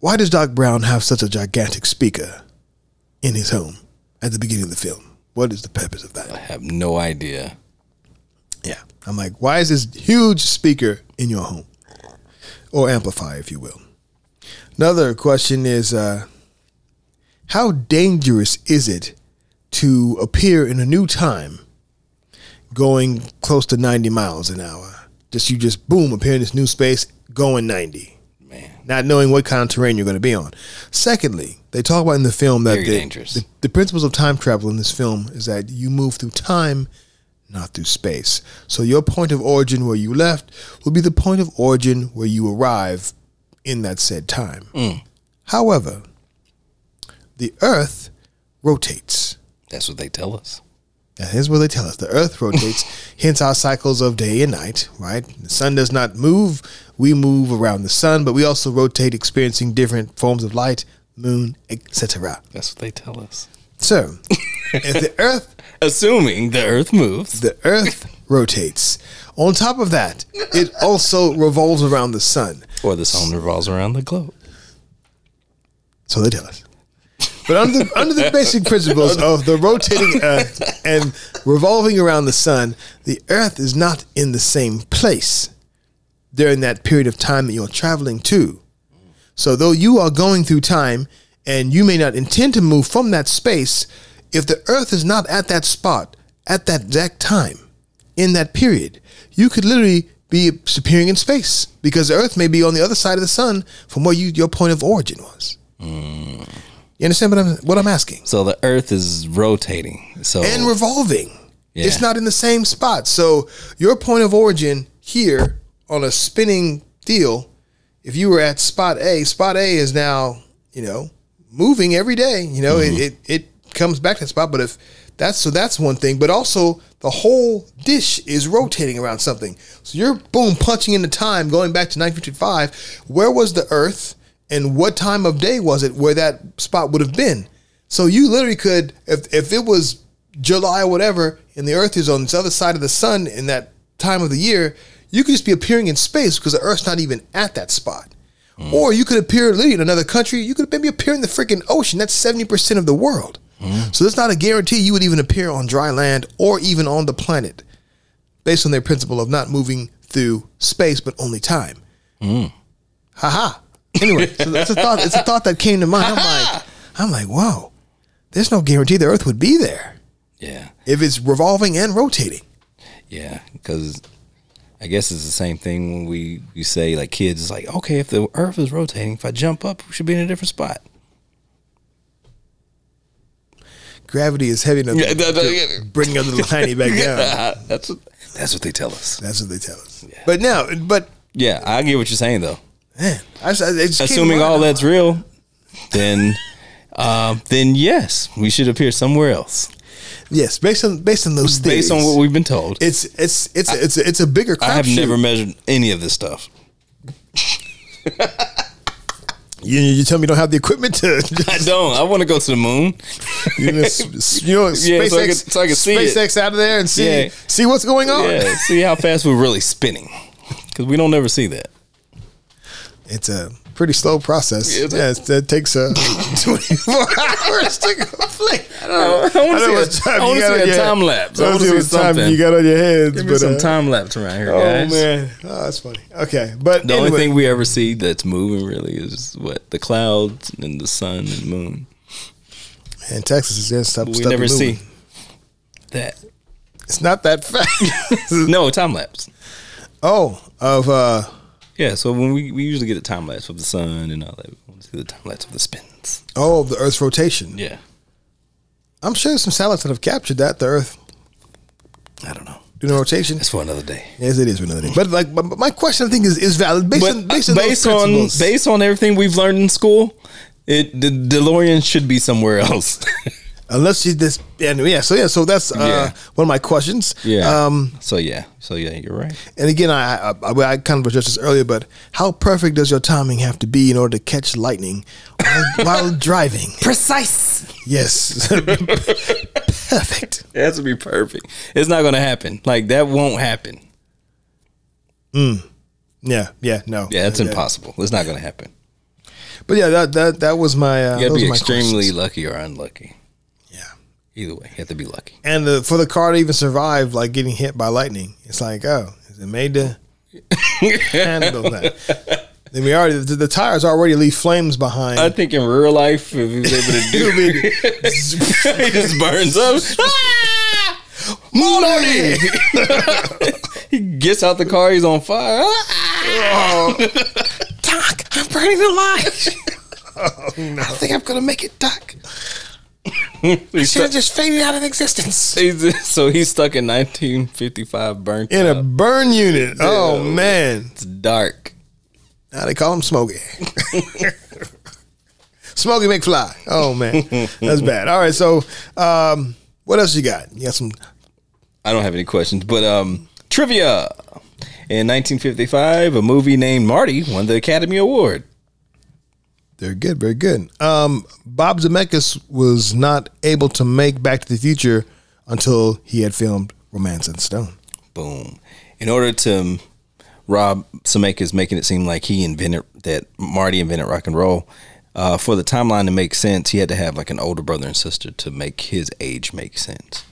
Why does Doc Brown have such a gigantic speaker in his home at the beginning of the film? What is the purpose of that? I have no idea. Yeah. I'm like, why is this huge speaker in your home? Or amplifier, if you will. Another question is uh, how dangerous is it to appear in a new time going close to 90 miles an hour? Just you just boom, appear in this new space going 90, Man, not knowing what kind of terrain you're going to be on. Secondly, they talk about in the film that the, the, the principles of time travel in this film is that you move through time not through space. So your point of origin where you left will be the point of origin where you arrive in that said time. Mm. However, the Earth rotates. That's what they tell us. Now, here's what they tell us: the Earth rotates, hence our cycles of day and night. Right? The sun does not move; we move around the sun, but we also rotate, experiencing different forms of light, moon, etc. That's what they tell us. So, if the Earth, Assuming the Earth moves. the Earth rotates. On top of that, it also revolves around the sun. Or the sun revolves around the globe. So they tell us. But under the, under the basic principles of the rotating Earth and revolving around the sun, the Earth is not in the same place during that period of time that you're traveling to. So though you are going through time and you may not intend to move from that space, if the Earth is not at that spot at that exact time in that period, you could literally be appearing in space because the Earth may be on the other side of the sun from where you your point of origin was. Hmm. You understand what I'm what I'm asking? So the Earth is rotating. So And revolving. It's not in the same spot. So your point of origin here on a spinning deal, if you were at spot A, spot A is now, you know, moving every day. You know, it, mm-hmm. it it comes back to that spot. But if that's so that's one thing. But also the whole dish is rotating around something. So you're boom punching into time, going back to 1955. Where was the Earth? And what time of day was it where that spot would have been? So you literally could, if if it was July or whatever, and the Earth is on this other side of the sun in that time of the year, you could just be appearing in space because the Earth's not even at that spot. Hmm. Or you could appear literally in another country. You could maybe appear in the freaking ocean. That's seventy percent of the world. So there's not a guarantee you would even appear on dry land or even on the planet, based on their principle of not moving through space but only time. Haha. Anyway, so that's a thought. It's a thought that came to mind. I'm like, I'm like, whoa. There's no guarantee the Earth would be there yeah, if it's revolving and rotating. yeah, because I guess it's the same thing when we we say like kids. It's like okay, if the Earth is rotating, if I jump up, we should be in a different spot. Gravity is heavy enough Yeah, to, that- to that- bring a little tiny back down. that's what that's what they tell us. That's what they tell us. But now, but Yeah, I get what you're saying though. man, I just Assuming all that's real, then um, then yes, we should appear somewhere else yes, based on based on those things. based on what we've been told. it's it's it's it's it's a bigger. I have crapshoot. never measured any of this stuff. You, you tell me you don't have the equipment to. I don't. I want to go to the moon. you know, you know, Yeah, SpaceX, so I can- so I can see it. SpaceX out of there and see Yeah. see what's going on. Yeah, see how fast we're really spinning. Because we don't ever see that. It's a pretty slow process. It? Yeah, it's, it takes uh, 24 hours to complete. I don't know. I I don't see a- time got see a your time lapse. I I want to see what time something. you got on your heads. Give me but, some uh, time lapse around here, Oh guys. man, oh, that's funny. Okay, but The anyway, only thing we ever see that's moving really is what the clouds and the sun and moon. And Texas is just stuff. We stuff never see that. It's not that fast. No time lapse. oh, of uh, Yeah, so when we, we usually get a time lapse of the sun and all that, we want to see the time lapse of the spins. oh, the Earth's rotation. Yeah, I'm sure there's some satellites that have captured that the Earth I don't know. doing the rotation. That's for another day. Yes, it is for another day. But like, but but my question I think is is valid based on based on based on based on everything we've learned in school, it the DeLorean should be somewhere else. Unless you this, and yeah, so yeah, so that's uh, Yeah. one of my questions. yeah. Um, so yeah. So yeah, you're right. and again, I, I I I kind of addressed this earlier, but how perfect does your timing have to be in order to catch lightning while, while driving? Precise. Yes, perfect. It has to be perfect. It's not going to happen. Like that won't happen. Mm yeah, yeah, no, Yeah, it's Yeah. impossible. It's not going to happen. But yeah, that that that was my. Uh, You got to be my extremely questions. lucky or unlucky. Either way, you have to be lucky. and the, for the car to even survive, like getting hit by lightning, it's like, oh, is it made to handle that? Then we already the, the tires already leave flames behind. I think in real life, if he was able to do it, he just burns up. Morty! he gets out the car, he's on fire. Ah! Doc, I'm burning alive. I think I'm gonna make it, Doc. he's Should have just faded out of existence. so he's stuck in 1955 burnt. In a burn unit. Oh man. It's dark. Now they call him Smokey. Smokey McFly. Oh man, that's bad. All right, so um, what else you got? You got some I don't have any questions, but um, trivia. In 1955, a movie named Marty won the Academy Award. Very good, very good. Um, Bob Zemeckis was not able to make Back to the Future until he had filmed Romancing the Stone. Boom. In order to um, Rob Zemeckis making it seem like he invented that Marty invented rock and roll, uh, for the timeline to make sense, he had to have like an older brother and sister to make his age make sense.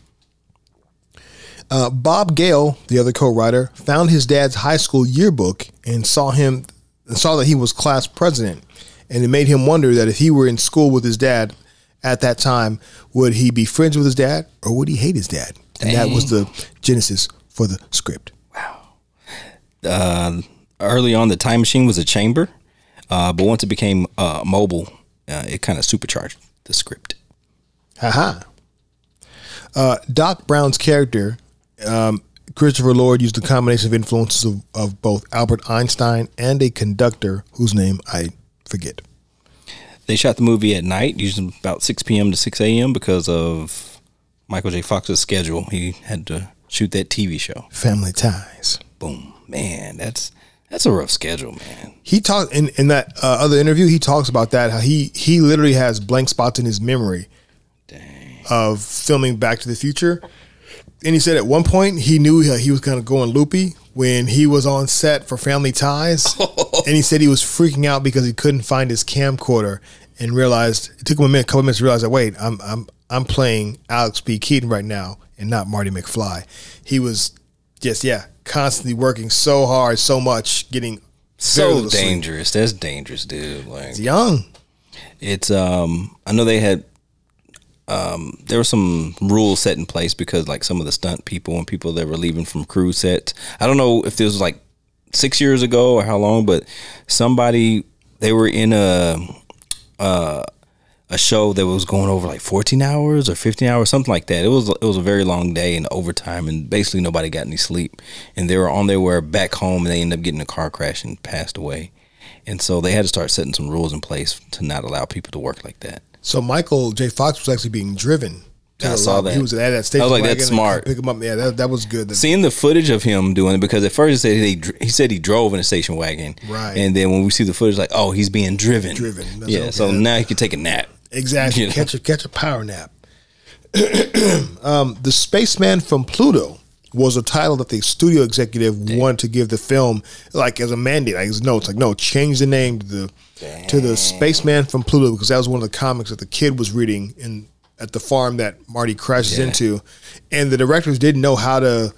Uh, Bob Gale, the other co-writer, found his dad's high school yearbook and saw him and saw that he was class president, and it made him wonder that if he were in school with his dad at that time, would he be friends with his dad or would he hate his dad? And that was the genesis for the script. Uh, early on, the time machine was a chamber, uh, but once it became uh, mobile, uh, it kind of supercharged the script. Haha. Uh, Doc Brown's character, um, Christopher Lloyd, used a combination of influences of, of both Albert Einstein and a conductor whose name I forget. They shot the movie at night, usually about 6 p.m. to 6 a.m. because of Michael J. Fox's schedule. He had to shoot that TV show. Family ties. Boom, man, that's that's a rough schedule, man. He talked in, in that uh, other interview. He talks about that how he he literally has blank spots in his memory of filming Back to the Future. And he said at one point he knew he he was kind of going loopy when he was on set for Family Ties, and he said he was freaking out because he couldn't find his camcorder and realized it took him a minute, couple minutes to realize that wait, I'm I'm I'm playing Alex P. Keaton right now and not Marty McFly. He was just yeah constantly working so hard, so much, getting So little sleep. dangerous. That's dangerous, dude. Like He's young. it's um I know they had um there were some rules set in place because like some of the stunt people and people that were leaving from crew sets. I don't know if this was like six years ago or how long, but somebody they were in a uh a show that was going over like 14 hours or 15 hours, something like that. It was it was a very long day and overtime, and basically nobody got any sleep. And they were on their way back home, and they ended up getting a car crash and passed away. And so they had to start setting some rules in place to not allow people to work like that. So Michael J. Fox was actually being driven. To I saw lobby. that. He was at that station. I was like, that's and smart. Pick him up. Yeah, that, that was good. Seeing the footage of him doing it because at first he said he he said he drove in a station wagon, Right. And then when we see the footage, like, oh, he's being driven, Driven. That's Yeah. okay. So now he can take a nap. Exactly. You know? Catch a catch a power nap. um, the Spaceman from Pluto was a title that the studio executive wanted to give the film, like as a mandate. Like his it's like no, change the name to the to the Spaceman from Pluto because that was one of the comics that the kid was reading in at the farm that Marty crashes Yeah. into, and the directors didn't know how to.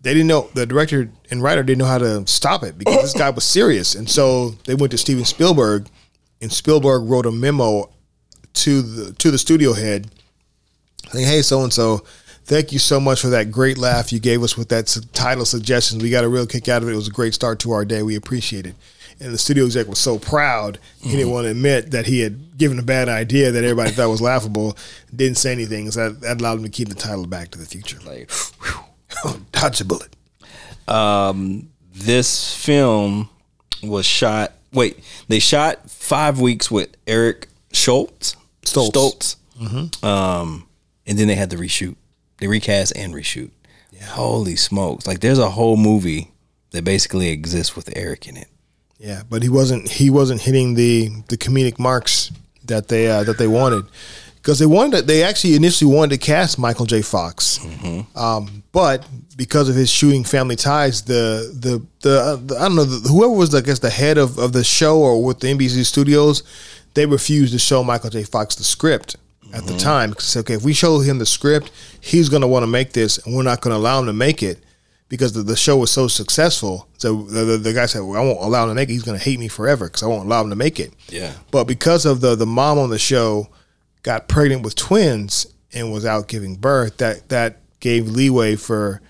They didn't know the director and writer didn't know how to stop it because this guy was serious, and so they went to Steven Spielberg, and Spielberg wrote a memo to the to the studio head saying, "Hey, so and so, thank you so much for that great laugh you gave us with that title suggestion. We got a real kick out of it. It was a great start to our day. We appreciate it." And the studio exec was so proud he didn't want to admit that he had given a bad idea that everybody thought was laughable. Didn't say anything, so that, that allowed him to keep the title Back to the Future. Like, Dodge a bullet. um, this film was shot. Wait, they shot five weeks with Eric Schultz. Stoltz. Stoltz. Um, and then they had to reshoot. They recast and reshoot. Holy smokes! Like, there's a whole movie that basically exists with Eric in it. Yeah, but he wasn't he wasn't hitting the the comedic marks that they uh, that they wanted. Because they wanted they actually initially wanted to cast Michael J. Fox, um, but because of his shooting Family Ties, the the the, uh, the I don't know the, whoever was I guess the head of, of the show or with the NBC studios, they refused to show Michael J. Fox the script at the time. Because okay if we show him the script he's going to want to make this and we're not going to allow him to make it because the, the show was so successful. So the, the, the guy said, well, I won't allow him to make it. He's going to hate me forever because I won't allow him to make it. Yeah. But because of the the mom on the show got pregnant with twins and was out giving birth, that that gave leeway for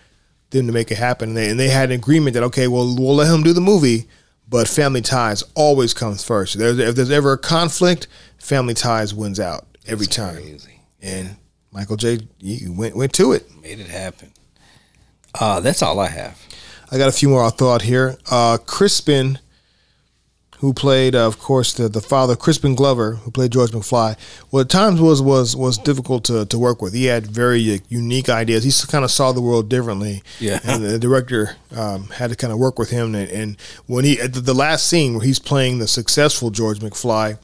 them to make it happen. And they, and they had an agreement that okay, well, we'll let him do the movie, but Family Ties always comes first. There's, if there's ever a conflict, Family Ties wins out every time. Crazy. And Michael J. went went to it. Made it happen. Uh, that's all I have. I got a few more I thought here. Uh, Crispin who played, uh, of course, the, the father, Crispin Glover, who played George McFly, well, at times was was was difficult to, to work with. He had very uh, unique ideas. He kind of saw the world differently. Yeah. And the director um, had to kind of work with him. And, and when he, at the, the last scene where he's playing the successful George McFly,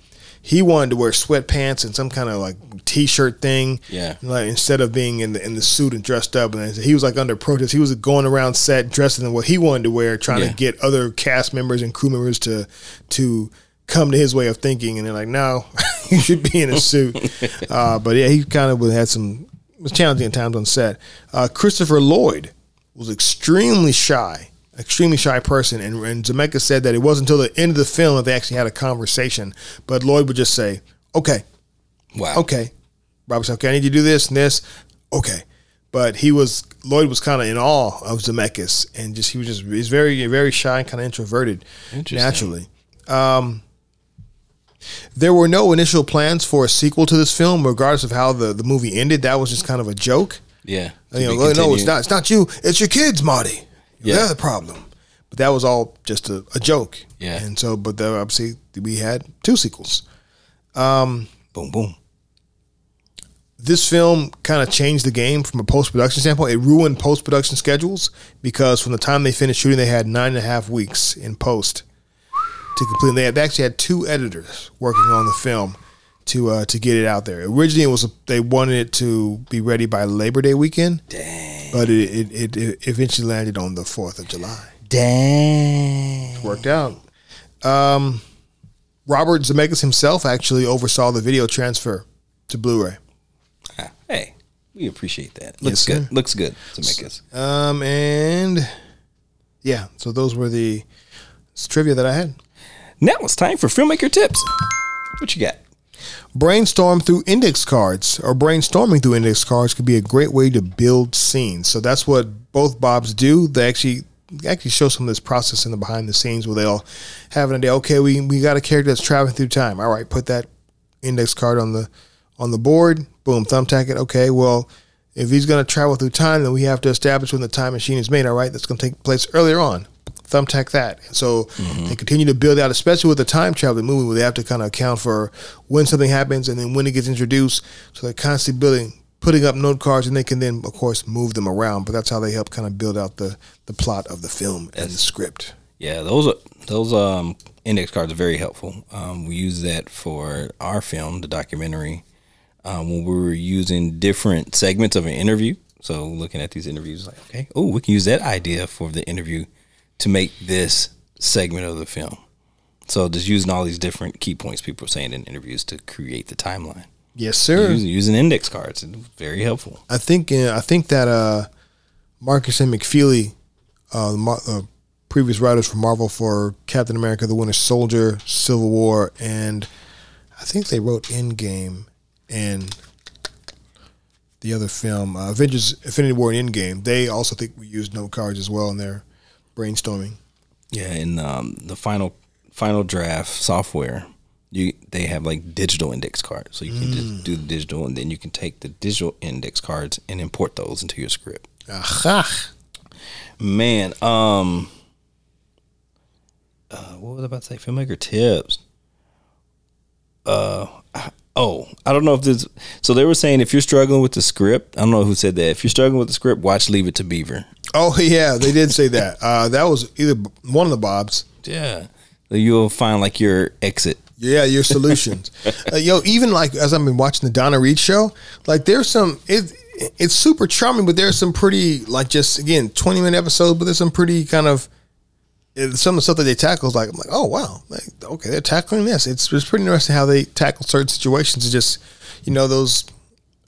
he wanted to wear sweatpants and some kind of like t-shirt thing. Yeah. Like instead of being in the in the suit and dressed up, and he was like under protest. He was going around set dressed in what he wanted to wear, trying Yeah. to get other cast members and crew members to to come to his way of thinking. And they're like, no, you should be in a suit. uh, but yeah, he kind of had some was challenging at times on set. Uh, Christopher Lloyd was extremely shy, extremely shy person, and, and Zemeckis said that it wasn't until the end of the film that they actually had a conversation. But Lloyd would just say, "Okay, Wow. okay." Robert said, "Okay, I need you to do this and this." Okay, but he was Lloyd was kind of in awe of Zemeckis, and just he was just he's very very shy and kind of introverted Interesting. naturally. Um, there were no initial plans for a sequel to this film, regardless of how the, the movie ended. That was just kind of a joke. Yeah. You know, "Oh, no, it's not. It's not you. It's your kids, Marty. Yeah. They're the problem. But that was all just a, a joke. Yeah. And so, but obviously we had two sequels. Boom, boom. This film kind of changed the game from a post production standpoint. It ruined post production schedules because from the time they finished shooting, they had nine and a half weeks in post to complete. They, had, they actually had two editors working on the film to uh, to get it out there. Originally, it was they wanted it to be ready by Labor Day weekend, Dang. But it, it, it, eventually landed on the Fourth of July. Dang. It worked out. Um, Robert Zemeckis himself actually oversaw the video transfer to Blu-ray. Ah, Hey, we appreciate that. Looks Yes, good. sir. Looks good make us. Um, and yeah, so those were the trivia that I had. Now it's time for filmmaker tips. What you got? Brainstorm through index cards or brainstorming through index cards could be a great way to build scenes. So that's what both Bobs do. They actually actually show some of this process in the behind the scenes where they'll have an idea. Okay, we, we got a character that's traveling through time. All right, put that index card on the on the board. Boom, thumbtack it. Okay, well, if he's going to travel through time, then we have to establish when the time machine is made. All right, that's going to take place earlier on. Thumbtack that. And so they continue to build out, especially with the time traveling movie, where they have to kind of account for when something happens and then when it gets introduced. So they're constantly building, putting up note cards, and they can then, of course, move them around. But that's how they help kind of build out the the plot of the film and the script. Yeah, those are those um index cards are very helpful. Um, we use that for our film, the documentary, um, when we were using different segments of an interview. So looking at these interviews, like, okay, oh, we can use that idea for the interview to make this segment of the film. So just using all these different key points people are saying in interviews to create the timeline. Yes, sir. Using, using index cards, very helpful. I think uh, I think that uh, Markus and McFeely, uh, the Mar- uh, previous writers for Marvel for Captain America: The Winter Soldier, Civil War, and I think they wrote Endgame and the other film, uh, Avengers: Infinity War and Endgame. They also think we used note cards as well in their brainstorming. Yeah, in um, the final final draft software, you they have like digital index cards, so you can just do the digital, and then you can take the digital index cards and import those into your script. Aha! Man, um, uh, what was I about to say? Filmmaker tips. Uh, oh, I don't know if this. So they were saying if you're struggling with the script, I don't know who said that. If you're struggling with the script, watch Leave It to Beaver. Oh yeah, they did say that. Uh, that was either one of the Bobs. Yeah, you'll find like your exit. Yeah, your solutions. uh, yo, even like as I've been watching the Donna Reed show, like there's some it it's super charming, but there's some pretty like just again twenty minute episodes, but there's some pretty kind of some of the stuff that they tackle is like I'm like oh wow like, okay they're tackling this. It's it's pretty interesting how they tackle certain situations. It's just you know those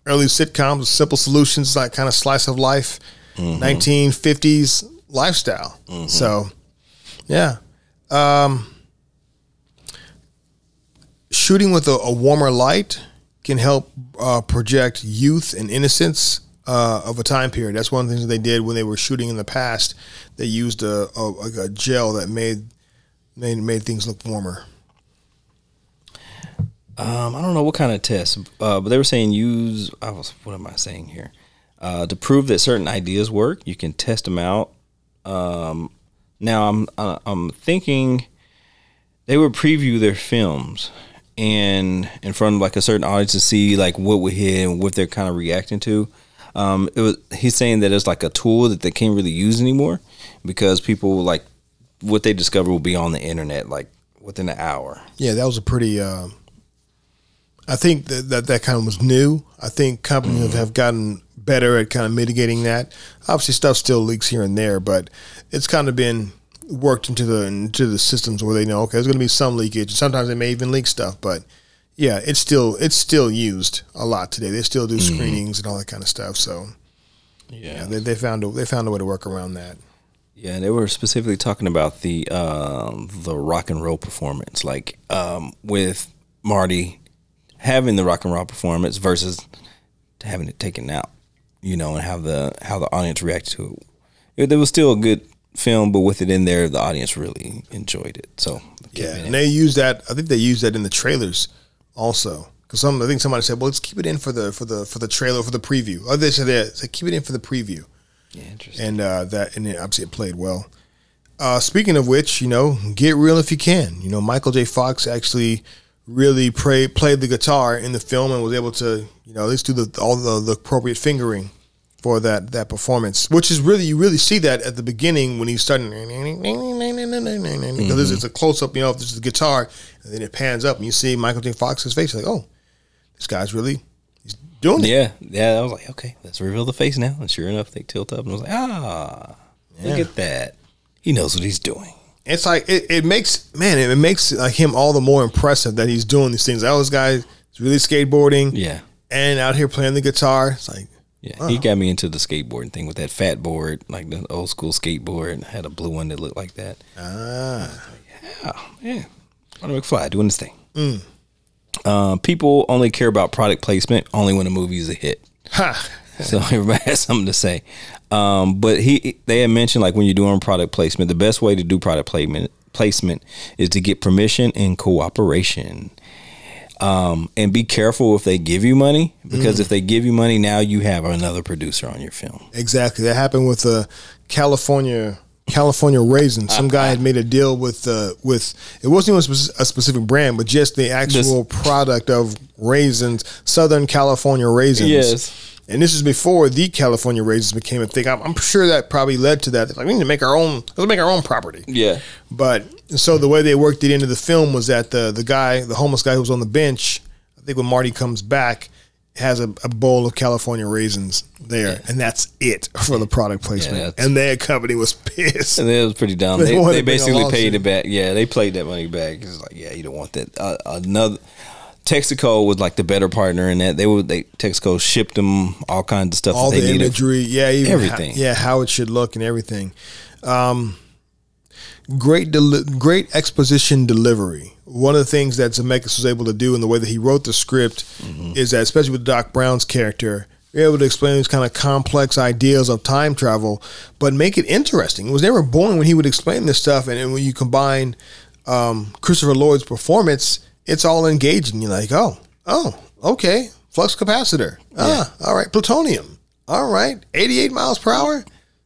early sitcoms, simple solutions, like kind of slice of life, 1950s lifestyle. So yeah. shooting with a, a warmer light can help uh, project youth and innocence uh, of a time period. That's one of the things that they did when they were shooting in the past. They used a, a, a gel that made made made things look warmer. Um, I don't know what kind of test, uh, but they were saying use. I was. What am I saying here? Uh, to prove that certain ideas work, you can test them out. Um, now I'm uh, I'm thinking they would preview their films and in front of like a certain audience to see like what would hit and what they're kind of reacting to. Um, it was he's saying that it's like a tool that they can't really use anymore because people like what they discover will be on the internet like within an hour. Yeah, that was a pretty. Uh, I think that, that that kind of was new. I think companies have gotten better at kind of mitigating that. Obviously, stuff still leaks here and there, but it's kind of been worked into the into the systems where they know okay, there's going to be some leakage. Sometimes they may even leak stuff, but yeah, it's still it's still used a lot today. They still do screenings and all that kind of stuff. So yeah, they, they found a, they found a way to work around that. Yeah, and they were specifically talking about the uh, the rock and roll performance, like um, with Marty having the rock and roll performance versus having it taken out, you know, and how the how the audience reacted to it. it. Was still a good film, but with it in there, the audience really enjoyed it. So yeah, and they used that. I think they used that in the trailers also. Because some, I think somebody said, "Well, let's keep it in for the for the for the trailer for the preview." Oh, they said, "Yeah, said, keep it in for the preview." Yeah, interesting. And uh, that, and it, obviously, it played well. Uh, speaking of which, you know, get real if you can. You know, Michael J. Fox actually really pray, played the guitar in the film and was able to, you know, at least do the all the, the appropriate fingering for that that performance, which is really you really see that at the beginning when he's starting because it's a close up, you know, if this is the guitar, and then it pans up and you see Michael J. Fox's face, like, oh, this guy's really he's doing it. Yeah, yeah. I was like, okay, let's reveal the face now. And sure enough, they tilt up and I was like, ah, look at that. He knows what he's doing. It's like it, it makes man, it makes like him all the more impressive that he's doing these things. That this guy is really skateboarding Yeah. and out here playing the guitar. It's like Yeah, he got me into the skateboarding thing with that fat board, like the old school skateboard. I had a blue one that looked like that. ah, Yeah, yeah. Marty McFly doing this thing. Uh, people only care about product placement only when a movie is a hit. ha. So everybody has something to say. Um, but he they had mentioned like when you're doing product placement, the best way to do product placement placement is to get permission and cooperation. Um, and be careful if they give you money because if they give you money, now you have another producer on your film. Exactly. That happened with the California California raisin. Some guy had made a deal with uh, with it wasn't even a spec- a specific brand, but just the actual product of raisins, Southern California raisins. Yes. And this is before the California raisins became a thing. I'm, I'm sure that probably led to that. They're like we need to make our own. Let's make our own property. Yeah. But so the way they worked it into the film was that the the guy, the homeless guy who was on the bench, I think when Marty comes back, has a, a bowl of California raisins there, and that's it for the product placement. that's- and their company was pissed. And it was pretty dumb. They They, they to bring a basically paid it back. Yeah, they played that money back. It's like, yeah, you don't want that. Uh, another Texaco was like the better partner in that. They would they Texaco shipped them all kinds of stuff All that the they needed. imagery, yeah, even Everything. how, yeah, how it should look and everything. Um, great, deli- great exposition delivery. One of the things that Zemeckis was able to do in the way that he wrote the script Mm-hmm. is that, especially with Doc Brown's character, you're able to explain these kind of complex ideas of time travel, but make it interesting. It was never boring when he would explain this stuff, and, then when you combine um, Christopher Lloyd's performance, it's all engaging. You're like, oh, oh, okay, flux capacitor. Ah, all right, plutonium. All right, 88 miles per hour.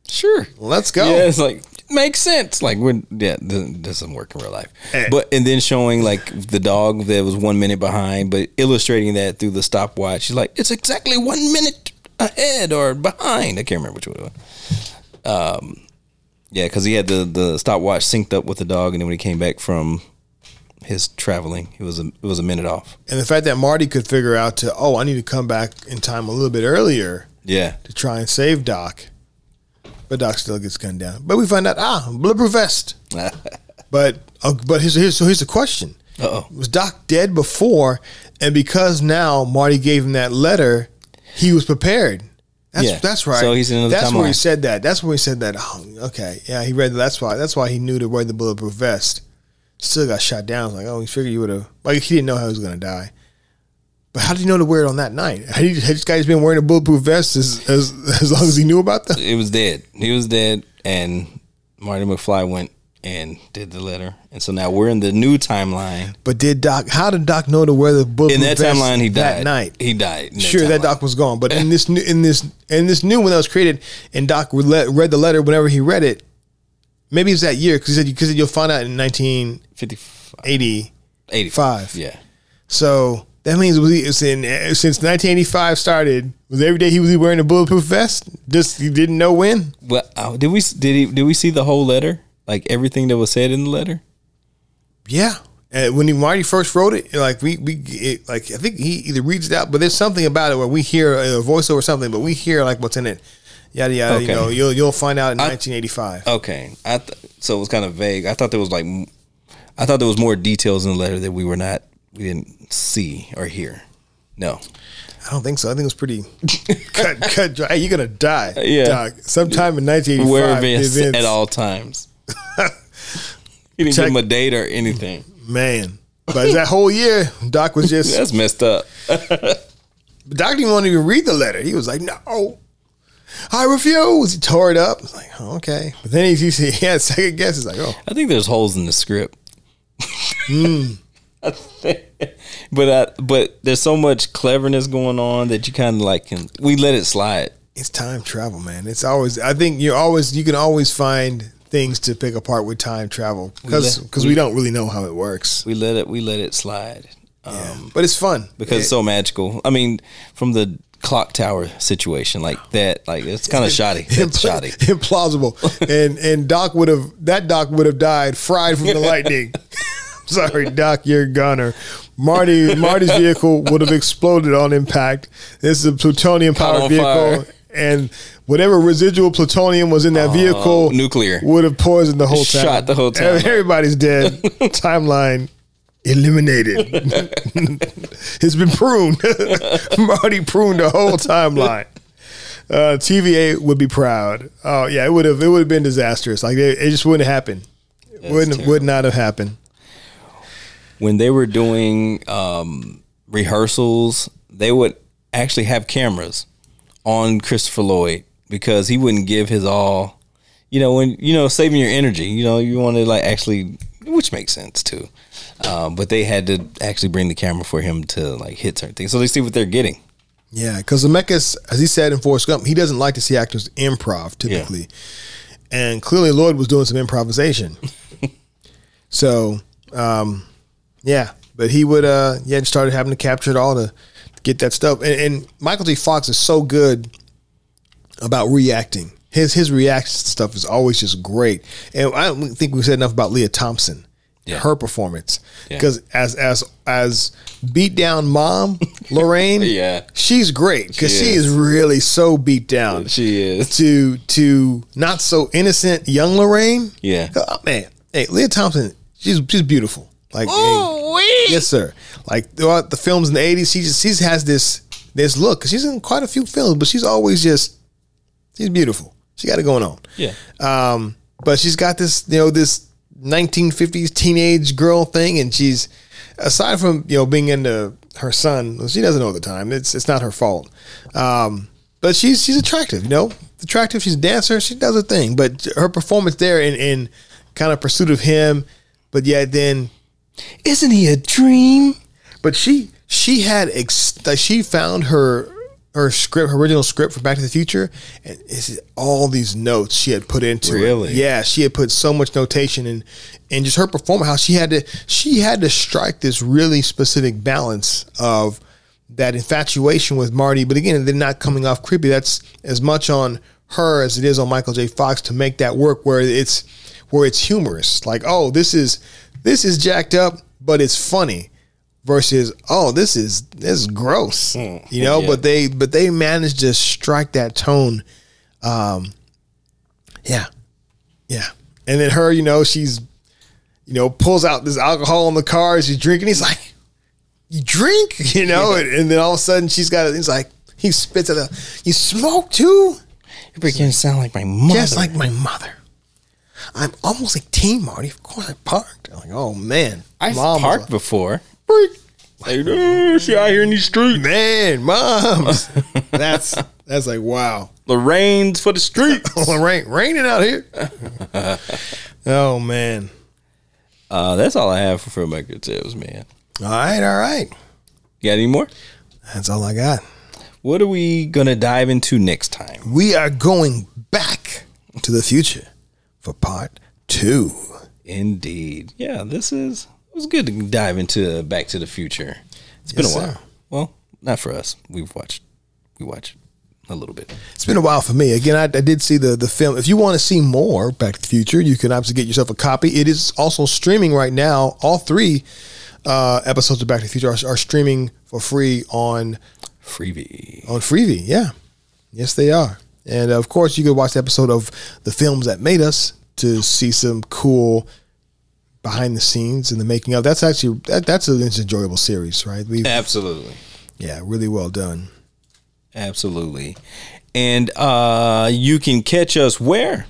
Sure. Let's go. Yeah, it's like makes sense. Like when yeah, doesn't work in real life. Eh. But and then showing like the dog that was one minute behind, but illustrating that through the stopwatch. She's like, it's exactly one minute ahead or behind. I can't remember which one it was. Um, yeah, because he had the the stopwatch synced up with the dog, and then when he came back from his traveling, it was a it was a minute off. And the fact that Marty could figure out to, oh, I need to come back in time a little bit earlier Yeah, to try and save Doc. But Doc still gets gunned down. But we find out, ah, bulletproof vest. But uh, but here's, here's so here's the question: Uh-oh. Was Doc dead before? And because now Marty gave him that letter, he was prepared. That's Yeah. that's right. So he's in another That's where he said that. That's where he said that. Oh, okay, yeah, he read. That's why. That's why he knew to wear the bulletproof vest. Still got shot down. Like, oh, he figured you would have. Like he didn't know how he was going to die. But how did he know to wear it on that night? Had, he, had this guy's been wearing a bulletproof vest as, as as long as he knew about that? it was dead. He was dead, and Marty McFly went and did the letter, and so now we're in the new timeline. But did Doc? How did Doc know to wear the bulletproof? In that timeline, he died. that night? He died. in sure, that. Doc was gone. But in this new, in this in this new one that was created, and Doc read the letter whenever he read it. Maybe it was that year because he said because you'll find out in nineteen 50, eighty 85. Yeah. So that means was it's in, since 1985 started, was every day he was wearing a bulletproof vest? Just he didn't know when. Well, uh, did we did he did we see the whole letter? Like everything that was said in the letter? Yeah. And when he Marty first wrote it, like we we it, like I think he either reads it out, but there's something about it where we hear a voiceover or something, but we hear like what's in it. Yada yada. You know, you'll you'll find out in 1985. Okay. I th- so it was kind of vague. I thought there was like I thought there was more details in the letter that we were not we didn't see or hear. No. I don't think so. I think it was pretty cut cut dry. Hey, you're gonna die. Uh, yeah. Doc. Sometime in 1985. Wear events- at all times. he didn't Check- give him a date or anything. Man. But that whole year, Doc was just That's messed up. Doc didn't want to even read the letter. He was like, "No, I refuse." He tore it up. I was like, oh, "Okay," but then he, he, he had second guess. He's like, "Oh, I think there's holes in the script. Hmm. Think- but I, but there's so much cleverness going on that you kind of like can we let it slide. it's time travel, man. It's always. I think you're always. You can always find things to pick apart with time travel because because we, don't really know how it works. We let it we let it slide. Um, But it's fun because it's so magical. I mean, from the clock tower situation like that, like it's kind of shoddy. It's shoddy. implausible. and and Doc would have that Doc would have died fried from the lightning. Sorry, Doc, you're a gunner. Marty Marty's vehicle would have exploded on impact. This is a plutonium powered vehicle, fire. and whatever residual plutonium was in that vehicle, nuclear. would have poisoned the whole town. Shot the whole town. Everybody's dead. Timeline eliminated. it's been pruned. Marty pruned the whole timeline. Uh, TVA would be proud. Oh yeah, it would have. It would have been disastrous. Like it, it just wouldn't happen. Wouldn't terrible. would not have happened. when they were doing um, rehearsals, they would actually have cameras on Christopher Lloyd because he wouldn't give his all. You know, when you know saving your energy. You know, you want to like actually, which makes sense too. Um, but they had to actually bring the camera for him to like hit certain things, so they see what they're getting. Yeah, because Zemeckis, as he said in Forrest Gump, he doesn't like to see actors improv typically, and clearly Lloyd was doing some improvisation. so, um, yeah, but he would, uh, yeah, started having to capture it all to get that stuff. And, and Michael J. Fox is so good about reacting. His his reaction stuff is always just great. And I don't think we said enough about Lea Thompson, Yeah. her performance, Yeah. because as as as beat down mom Lorraine, Yeah. she's great because She she, is. is really so beat down. She is. to to not so innocent young Lorraine. Yeah. oh, man, hey Lea Thompson, she's she's beautiful. Like, hey, yes sir. Like throughout the films in the eighties, she just she has this this look. 'Cause she's in quite a few films, but she's always just she's beautiful. She got it going on. Yeah. Um, but she's got this, you know, this 1950s teenage girl thing, and she's aside from you know being into her son, she doesn't know at the time. It's it's not her fault. Um, but she's she's attractive, you know, attractive. She's a dancer. She does her thing. But her performance there in in kind of pursuit of him, but yet then Isn't he a dream? but she she had ex- she found her her script, her original script for Back to the Future, and it's all these notes she had put into it. Yeah, she had put so much notation and and just her performance, how she had to she had to strike this really specific balance of that infatuation with Marty, but again, they're not coming off creepy. That's as much on her as it is on Michael J. Fox to make that work where it's where it's humorous. Like, oh, this is this is jacked up, but it's funny versus oh this is this is gross. You know yeah. but they but they managed to strike that tone um yeah yeah. And then her you know she's you know pulls out this alcohol in the car as she's drinking he's like you drink? You know and, and then all of a sudden she's got he's like he spits at her you smoke too? You're beginning to sound like my mother. just like my mother. I'm almost 18 marty of course i parked. I'm like oh man I've Mom parked like, before. Like, oh, she out here in these streets. Man, moms. that's that's like wow. Lorraine's for the streets. Rain, raining out here. oh man. Uh, that's all I have for filmmaker tips, man. All right, all right. You got any more? That's all I got. What are we gonna dive into next time? We are going back to the future for part two. Indeed. Yeah, this is it was good to dive into Back to the Future. It's been Yes, a while. sir. Well, not for us. We've watched we watched a little bit. It's been a while for me. Again, I, I did see the the film. If you want to see more Back to the Future, you can obviously get yourself a copy. It is also streaming right now. All three uh, episodes of Back to the Future are, are streaming for free on Freevee. on Freevee. Yeah, yes, they are. And of course, you could watch the episode of the films that made us to see some cool behind the scenes and the making of. That's actually that, that's an enjoyable series, right? We Absolutely. yeah, really well done. Absolutely. And uh you can catch us where?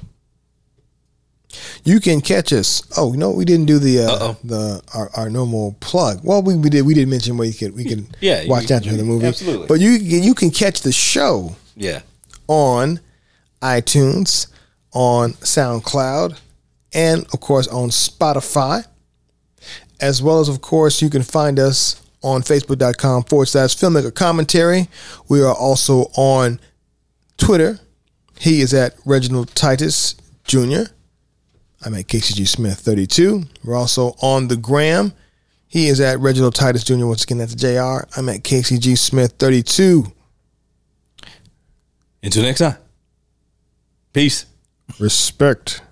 You can catch us. Oh, no, we didn't do the uh, the our, our normal plug. Well, we, we did we did mention where you can we can Yeah, watch you- after the movie. absolutely. But you you can catch the show Yeah. on iTunes, on SoundCloud, and of course on Spotify. As well as, of course, you can find us on Facebook.com forward slash filmmaker commentary. We are also on Twitter. He is at Reginald Titus Jr. I'm at KCG Smith 32. We're also on the gram. He is at Reginald Titus Jr. Once again, that's JR. I'm at KCG Smith 32. Until next time. Peace. Respect.